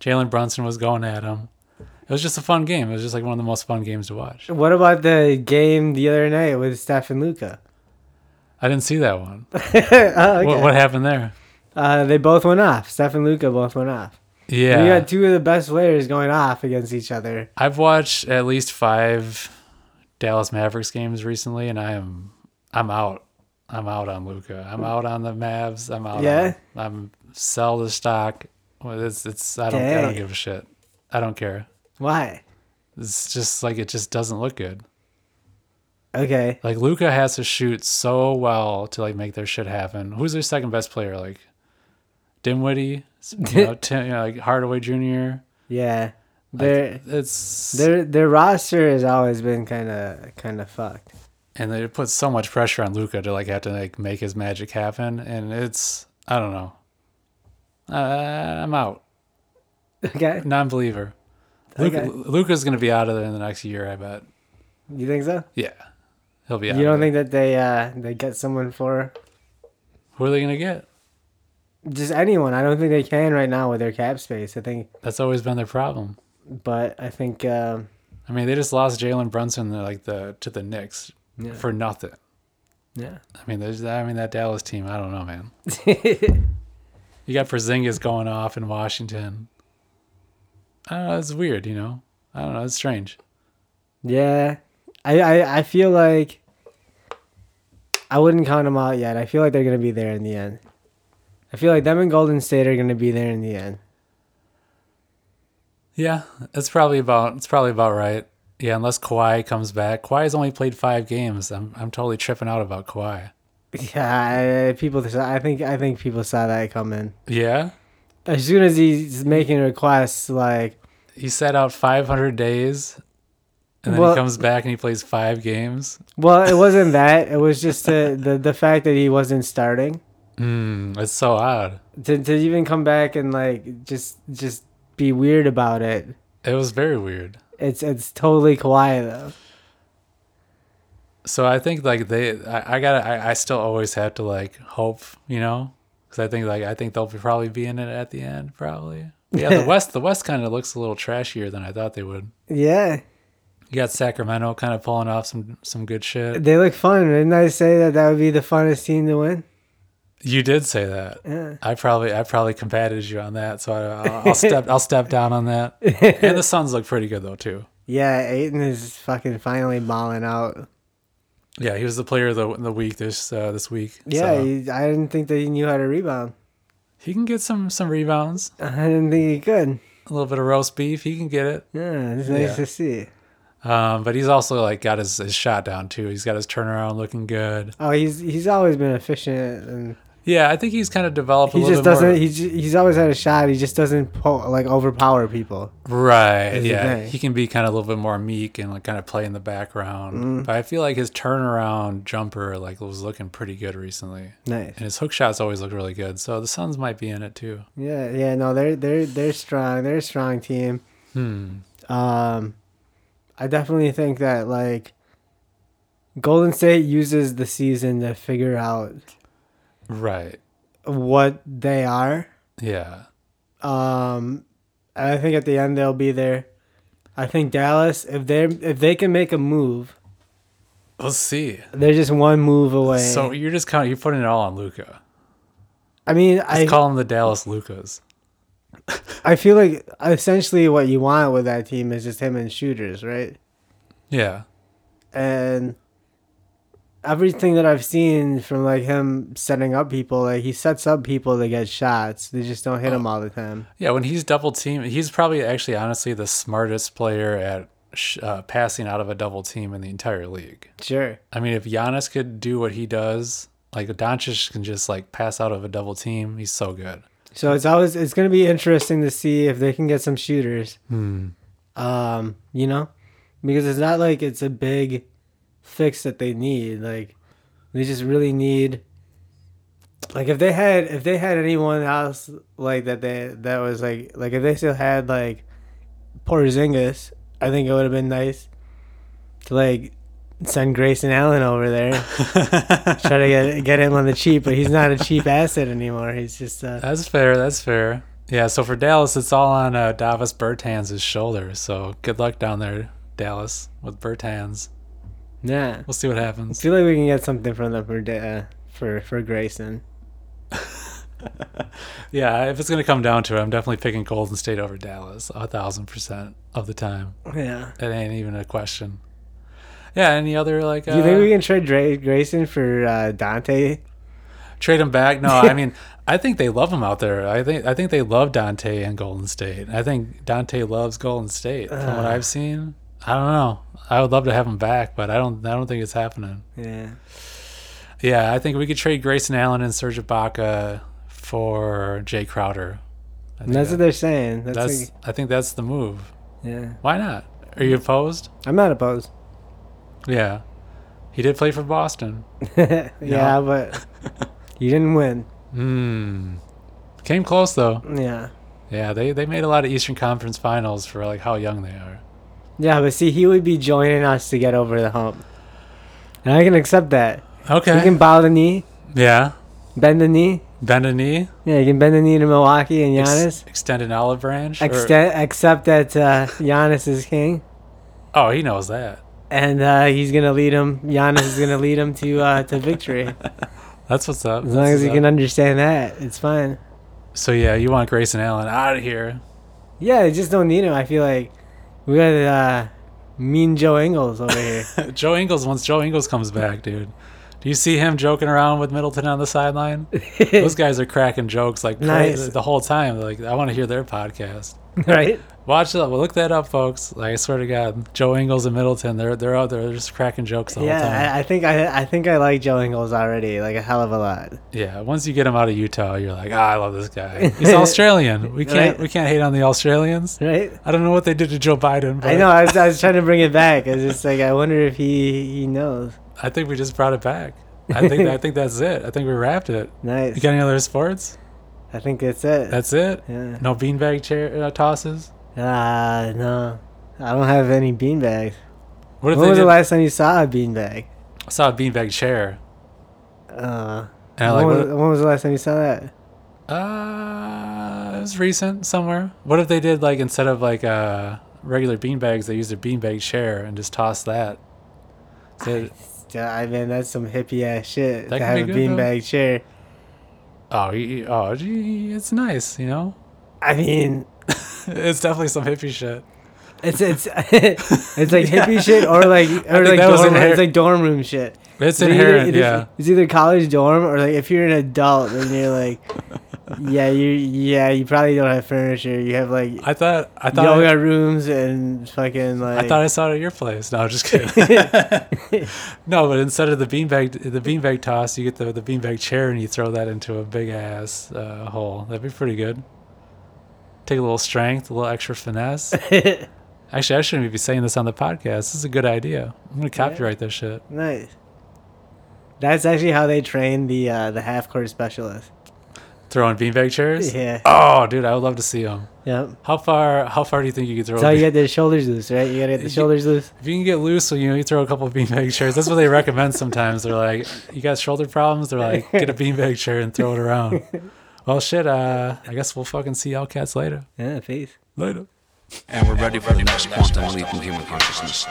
[SPEAKER 1] Jalen Brunson was going at him. It was just a fun game. It was just like one of the most fun games to watch.
[SPEAKER 2] what about the game the other night with Steph and Luka?
[SPEAKER 1] I didn't see that one.
[SPEAKER 2] oh, okay.
[SPEAKER 1] What, what happened there?
[SPEAKER 2] Uh, they both went off. Steph and Luka both went off.
[SPEAKER 1] Yeah,
[SPEAKER 2] We got two of the best players going off against each other.
[SPEAKER 1] I've watched at least five Dallas Mavericks games recently, and I am I'm out. I'm out on Luka. I'm out on the Mavs. I'm out.
[SPEAKER 2] Yeah?
[SPEAKER 1] On, I'm sell the stock. It's it's I don't I don't give a shit. I don't care.
[SPEAKER 2] Why?
[SPEAKER 1] It's just like it just doesn't look good.
[SPEAKER 2] Okay.
[SPEAKER 1] Like Luka has to shoot so well to like make their shit happen. Who's their second best player? Like Dinwiddie, you know, Tim, you know, like Hardaway Jr.
[SPEAKER 2] Yeah. Their
[SPEAKER 1] It's
[SPEAKER 2] their their roster has always been kind of kind of fucked.
[SPEAKER 1] and they put so much pressure on Luka to like have to like make his magic happen, and it's I don't know. Uh, I'm out,
[SPEAKER 2] Okay.
[SPEAKER 1] non-believer. Luka,
[SPEAKER 2] Okay.
[SPEAKER 1] Luka's going to be out of there in the next year, I bet.
[SPEAKER 2] You think so?
[SPEAKER 1] Yeah, he'll be out.
[SPEAKER 2] you don't think that they uh they get someone for
[SPEAKER 1] Who are they going to get?
[SPEAKER 2] Just anyone? I don't think they can right now with their cap space. I think,
[SPEAKER 1] That's always been their problem.
[SPEAKER 2] but I think um,
[SPEAKER 1] I mean, they just lost Jalen Brunson to, like the to the Knicks
[SPEAKER 2] yeah,
[SPEAKER 1] for nothing.
[SPEAKER 2] yeah.
[SPEAKER 1] I mean, there's I mean that Dallas team. I don't know, man. You got Porzingis going off in Washington. I don't know. It's weird, you know. I don't know. It's strange.
[SPEAKER 2] yeah, I, I I feel like I wouldn't count them out yet. I feel like they're gonna be there in the end. I feel like them and Golden State are gonna be there in the end.
[SPEAKER 1] Yeah, it's probably about it's probably about right. Yeah, unless Kawhi comes back. Kawhi's only played five games. I'm I'm totally tripping out about Kawhi.
[SPEAKER 2] Yeah, I, people. I think I think people saw that coming.
[SPEAKER 1] Yeah,
[SPEAKER 2] As soon as he's making requests, like
[SPEAKER 1] he set out 500 days, and then
[SPEAKER 2] Well-
[SPEAKER 1] he comes back and he plays five games.
[SPEAKER 2] Well, it wasn't that. It was just the, the the fact that he wasn't starting.
[SPEAKER 1] Mm, it's so odd.
[SPEAKER 2] To to even come back and like just just be weird about it.
[SPEAKER 1] It was very weird.
[SPEAKER 2] It's it's totally Kawhi though.
[SPEAKER 1] So I think like they, I, I gotta, I, I still always have to like hope, you know, because I think like I think they'll probably be in it at the end, probably. Yeah, the West, the West kind of looks a little trashier than I thought they would.
[SPEAKER 2] Yeah,
[SPEAKER 1] You got Sacramento kind of pulling off some some good shit.
[SPEAKER 2] they look fun. Didn't I say that that would be the funnest team to win?
[SPEAKER 1] You did say that.
[SPEAKER 2] Yeah.
[SPEAKER 1] I probably I probably combated you on that, so I, I'll, I'll step I'll step down on that. And the Suns look pretty good though too.
[SPEAKER 2] Yeah, Ayton is fucking finally balling out.
[SPEAKER 1] Yeah, he was the player of the the week this uh, this week.
[SPEAKER 2] Yeah,
[SPEAKER 1] so
[SPEAKER 2] he, I didn't think that he knew how to rebound.
[SPEAKER 1] he can get some some rebounds,
[SPEAKER 2] I didn't think he could.
[SPEAKER 1] a little bit of roast beef. He can get it.
[SPEAKER 2] Yeah, it's nice
[SPEAKER 1] Yeah.
[SPEAKER 2] to see.
[SPEAKER 1] Um, but he's also like got his, his shot down too. He's got his turnaround looking good.
[SPEAKER 2] Oh, he's he's always been efficient and
[SPEAKER 1] Yeah, I think he's kind of developed. a
[SPEAKER 2] he
[SPEAKER 1] little
[SPEAKER 2] just
[SPEAKER 1] bit
[SPEAKER 2] doesn't.
[SPEAKER 1] More.
[SPEAKER 2] He j- he's always had a shot. He just doesn't po- like overpower people.
[SPEAKER 1] Right. Yeah, he can be kind of a little bit more meek and like kind of play in the background.
[SPEAKER 2] Mm.
[SPEAKER 1] But I feel like his turnaround jumper like was looking pretty good recently,
[SPEAKER 2] Nice.
[SPEAKER 1] and his hook shots always look really good. So the Suns might be in it too.
[SPEAKER 2] Yeah, yeah. No, they're they're they're strong. They're a strong team.
[SPEAKER 1] Hmm.
[SPEAKER 2] Um, I definitely think that like Golden State uses the season to figure out
[SPEAKER 1] Right.
[SPEAKER 2] what they are.
[SPEAKER 1] Yeah.
[SPEAKER 2] Um, and I think at the end they'll be there. I think Dallas, if they if they can make a move,
[SPEAKER 1] Let's see.
[SPEAKER 2] they're just one move away.
[SPEAKER 1] So you're just kind of you're putting it all on Luka.
[SPEAKER 2] I mean,
[SPEAKER 1] Let's
[SPEAKER 2] I
[SPEAKER 1] call them the Dallas Lucas.
[SPEAKER 2] I feel like essentially what you want with that team is just him and shooters, right?
[SPEAKER 1] Yeah.
[SPEAKER 2] And everything that I've seen from like him setting up people, like he sets up people to get shots. They just don't hit him all the time.
[SPEAKER 1] Yeah, when he's double team, he's probably actually honestly the smartest player at sh- uh, passing out of a double team in the entire league.
[SPEAKER 2] Sure.
[SPEAKER 1] I mean, if Giannis could do what he does, like Doncic can just like pass out of a double team, he's so good.
[SPEAKER 2] So it's always it's gonna be interesting to see if they can get some shooters.
[SPEAKER 1] Hmm.
[SPEAKER 2] Um, you know, because it's not like it's a big fix that they need. Like they just really need. Like if they had if they had anyone else like that they that was like like if they still had like Porzingis, I think it would have been nice to like send Grayson Allen over there, try to get get him on the cheap. But he's not a cheap asset anymore. He's just uh,
[SPEAKER 1] That's fair. That's fair. Yeah. So for Dallas, it's all on uh, Davis Bertans' shoulders. So good luck down there, Dallas, with Bertans.
[SPEAKER 2] Yeah.
[SPEAKER 1] We'll see what happens.
[SPEAKER 2] I feel like we can get something from them for uh, for for Grayson.
[SPEAKER 1] Yeah, if it's gonna come down to it, I'm definitely picking Golden State over Dallas a thousand percent of the time.
[SPEAKER 2] Yeah.
[SPEAKER 1] It ain't even a question. Yeah. Any other like? Uh,
[SPEAKER 2] Do you think we can trade Dra- Grayson for uh, Donte?
[SPEAKER 1] trade him back? No, I mean, I think they love him out there. I think I think they love Donte and Golden State. I think Donte loves Golden State. From what
[SPEAKER 2] Uh.
[SPEAKER 1] I've seen, I don't know. I would love to have him back, but I don't. I don't think it's happening.
[SPEAKER 2] Yeah.
[SPEAKER 1] Yeah, I think we could trade Grayson Allen and Serge Ibaka for Jae Crowder.
[SPEAKER 2] That's
[SPEAKER 1] that-
[SPEAKER 2] what they're saying. That's,
[SPEAKER 1] that's.
[SPEAKER 2] like,
[SPEAKER 1] I think that's the move.
[SPEAKER 2] yeah.
[SPEAKER 1] Why not? Are you opposed?
[SPEAKER 2] I'm not opposed.
[SPEAKER 1] Yeah, he did play for Boston.
[SPEAKER 2] yeah, but he didn't win.
[SPEAKER 1] Hmm. Came close though.
[SPEAKER 2] Yeah.
[SPEAKER 1] Yeah, they they made a lot of Eastern Conference Finals for like how young they are.
[SPEAKER 2] Yeah, but see, he would be joining us to get over the hump, and I can accept that.
[SPEAKER 1] Okay.
[SPEAKER 2] You can bow the knee,
[SPEAKER 1] yeah.
[SPEAKER 2] bend the knee.
[SPEAKER 1] Bend a knee.
[SPEAKER 2] Yeah, you can bend the knee to Milwaukee and
[SPEAKER 1] ex-
[SPEAKER 2] Giannis.
[SPEAKER 1] extend an olive branch. or-
[SPEAKER 2] accept that uh, Giannis is king,
[SPEAKER 1] oh, he knows that.
[SPEAKER 2] and uh, he's gonna lead him. Giannis is gonna lead him to uh, to victory.
[SPEAKER 1] That's what's up.
[SPEAKER 2] As
[SPEAKER 1] That's
[SPEAKER 2] long as
[SPEAKER 1] what's
[SPEAKER 2] you
[SPEAKER 1] up.
[SPEAKER 2] can understand that, it's fine.
[SPEAKER 1] So yeah, you want Grayson Allen out of here?
[SPEAKER 2] Yeah, they just don't need him. I feel like we got uh, mean Joe Ingles over here.
[SPEAKER 1] Joe Ingles. Once Joe Ingles comes back, dude. Do you see him joking around with Middleton on the sideline? Those guys are cracking jokes like
[SPEAKER 2] Nice.
[SPEAKER 1] the whole time. Like I want to hear their podcast.
[SPEAKER 2] right?
[SPEAKER 1] Watch that. Well, look that up, folks. Like I swear to God, Joe Ingles and Middleton, they're they're out there just cracking jokes all the whole time.
[SPEAKER 2] Yeah, I, I think I I think I like Joe Ingles already, like a hell of a lot.
[SPEAKER 1] Yeah, once you get him out of Utah, you're like, ah, I love this guy. He's Australian. We can't
[SPEAKER 2] Right.
[SPEAKER 1] we can't hate on the Australians.
[SPEAKER 2] Right?
[SPEAKER 1] I don't know what they did to Joe Biden, but
[SPEAKER 2] I know. I was, I was trying to bring it back. I was just like I wonder if he he knows.
[SPEAKER 1] I think we just brought it back. I think I think that's it. I think we wrapped it.
[SPEAKER 2] Nice.
[SPEAKER 1] You got any other sports?
[SPEAKER 2] I think that's it.
[SPEAKER 1] That's it.
[SPEAKER 2] yeah.
[SPEAKER 1] No beanbag chair uh, tosses.
[SPEAKER 2] Uh no. I don't have any beanbags.
[SPEAKER 1] What if
[SPEAKER 2] When was
[SPEAKER 1] did,
[SPEAKER 2] the last time you saw a beanbag?
[SPEAKER 1] I saw a beanbag chair?
[SPEAKER 2] Uh,
[SPEAKER 1] And
[SPEAKER 2] when,
[SPEAKER 1] like,
[SPEAKER 2] was,
[SPEAKER 1] what,
[SPEAKER 2] when was the last time you saw that?
[SPEAKER 1] uh, it was recent somewhere. What if they did like instead of like uh regular beanbags, they used a beanbag chair and just tossed that? So-
[SPEAKER 2] Yeah, I mean that's some hippie ass shit
[SPEAKER 1] That
[SPEAKER 2] to have a
[SPEAKER 1] be good, though.
[SPEAKER 2] beanbag chair.
[SPEAKER 1] oh, you- oh, gee, it's nice, you know.
[SPEAKER 2] I mean,
[SPEAKER 1] it's definitely some hippie shit.
[SPEAKER 2] it's it's it's like hippie shit or like or like dorm, it's like dorm room shit.
[SPEAKER 1] It's inherent,
[SPEAKER 2] either-
[SPEAKER 1] yeah.
[SPEAKER 2] It's either college dorm or like if you're an adult and you're like, yeah, you yeah, you probably don't have furniture. You have like
[SPEAKER 1] I thought I thought
[SPEAKER 2] yoga
[SPEAKER 1] I,
[SPEAKER 2] rooms and fucking like.
[SPEAKER 1] I thought I saw it at your place. No, just kidding. no, but instead of the beanbag the beanbag toss, you get the the beanbag chair and you throw that into a big ass uh, hole. That'd be pretty good. Take a little strength, a little extra finesse. Actually, I shouldn't be saying this on the podcast. This is a good idea. I'm gonna copyright this shit.
[SPEAKER 2] nice. That's actually how they train the uh, the half court specialist.
[SPEAKER 1] Throwing beanbag chairs.
[SPEAKER 2] Yeah.
[SPEAKER 1] Oh, dude, I would love to see them.
[SPEAKER 2] Yep.
[SPEAKER 1] How far? How far do you think you could throw? A
[SPEAKER 2] you get the shoulders loose, right? You gotta get the shoulders loose.
[SPEAKER 1] If you can get loose, so you know you throw a couple of beanbag chairs. That's what they recommend sometimes. They're like, you got shoulder problems. They're like, get a beanbag chair and throw it around. Well, shit. Uh, I guess we'll fucking see y'all cats later.
[SPEAKER 2] Yeah, peace.
[SPEAKER 1] Later.
[SPEAKER 3] And we're ready for the next quantum leap in human consciousness.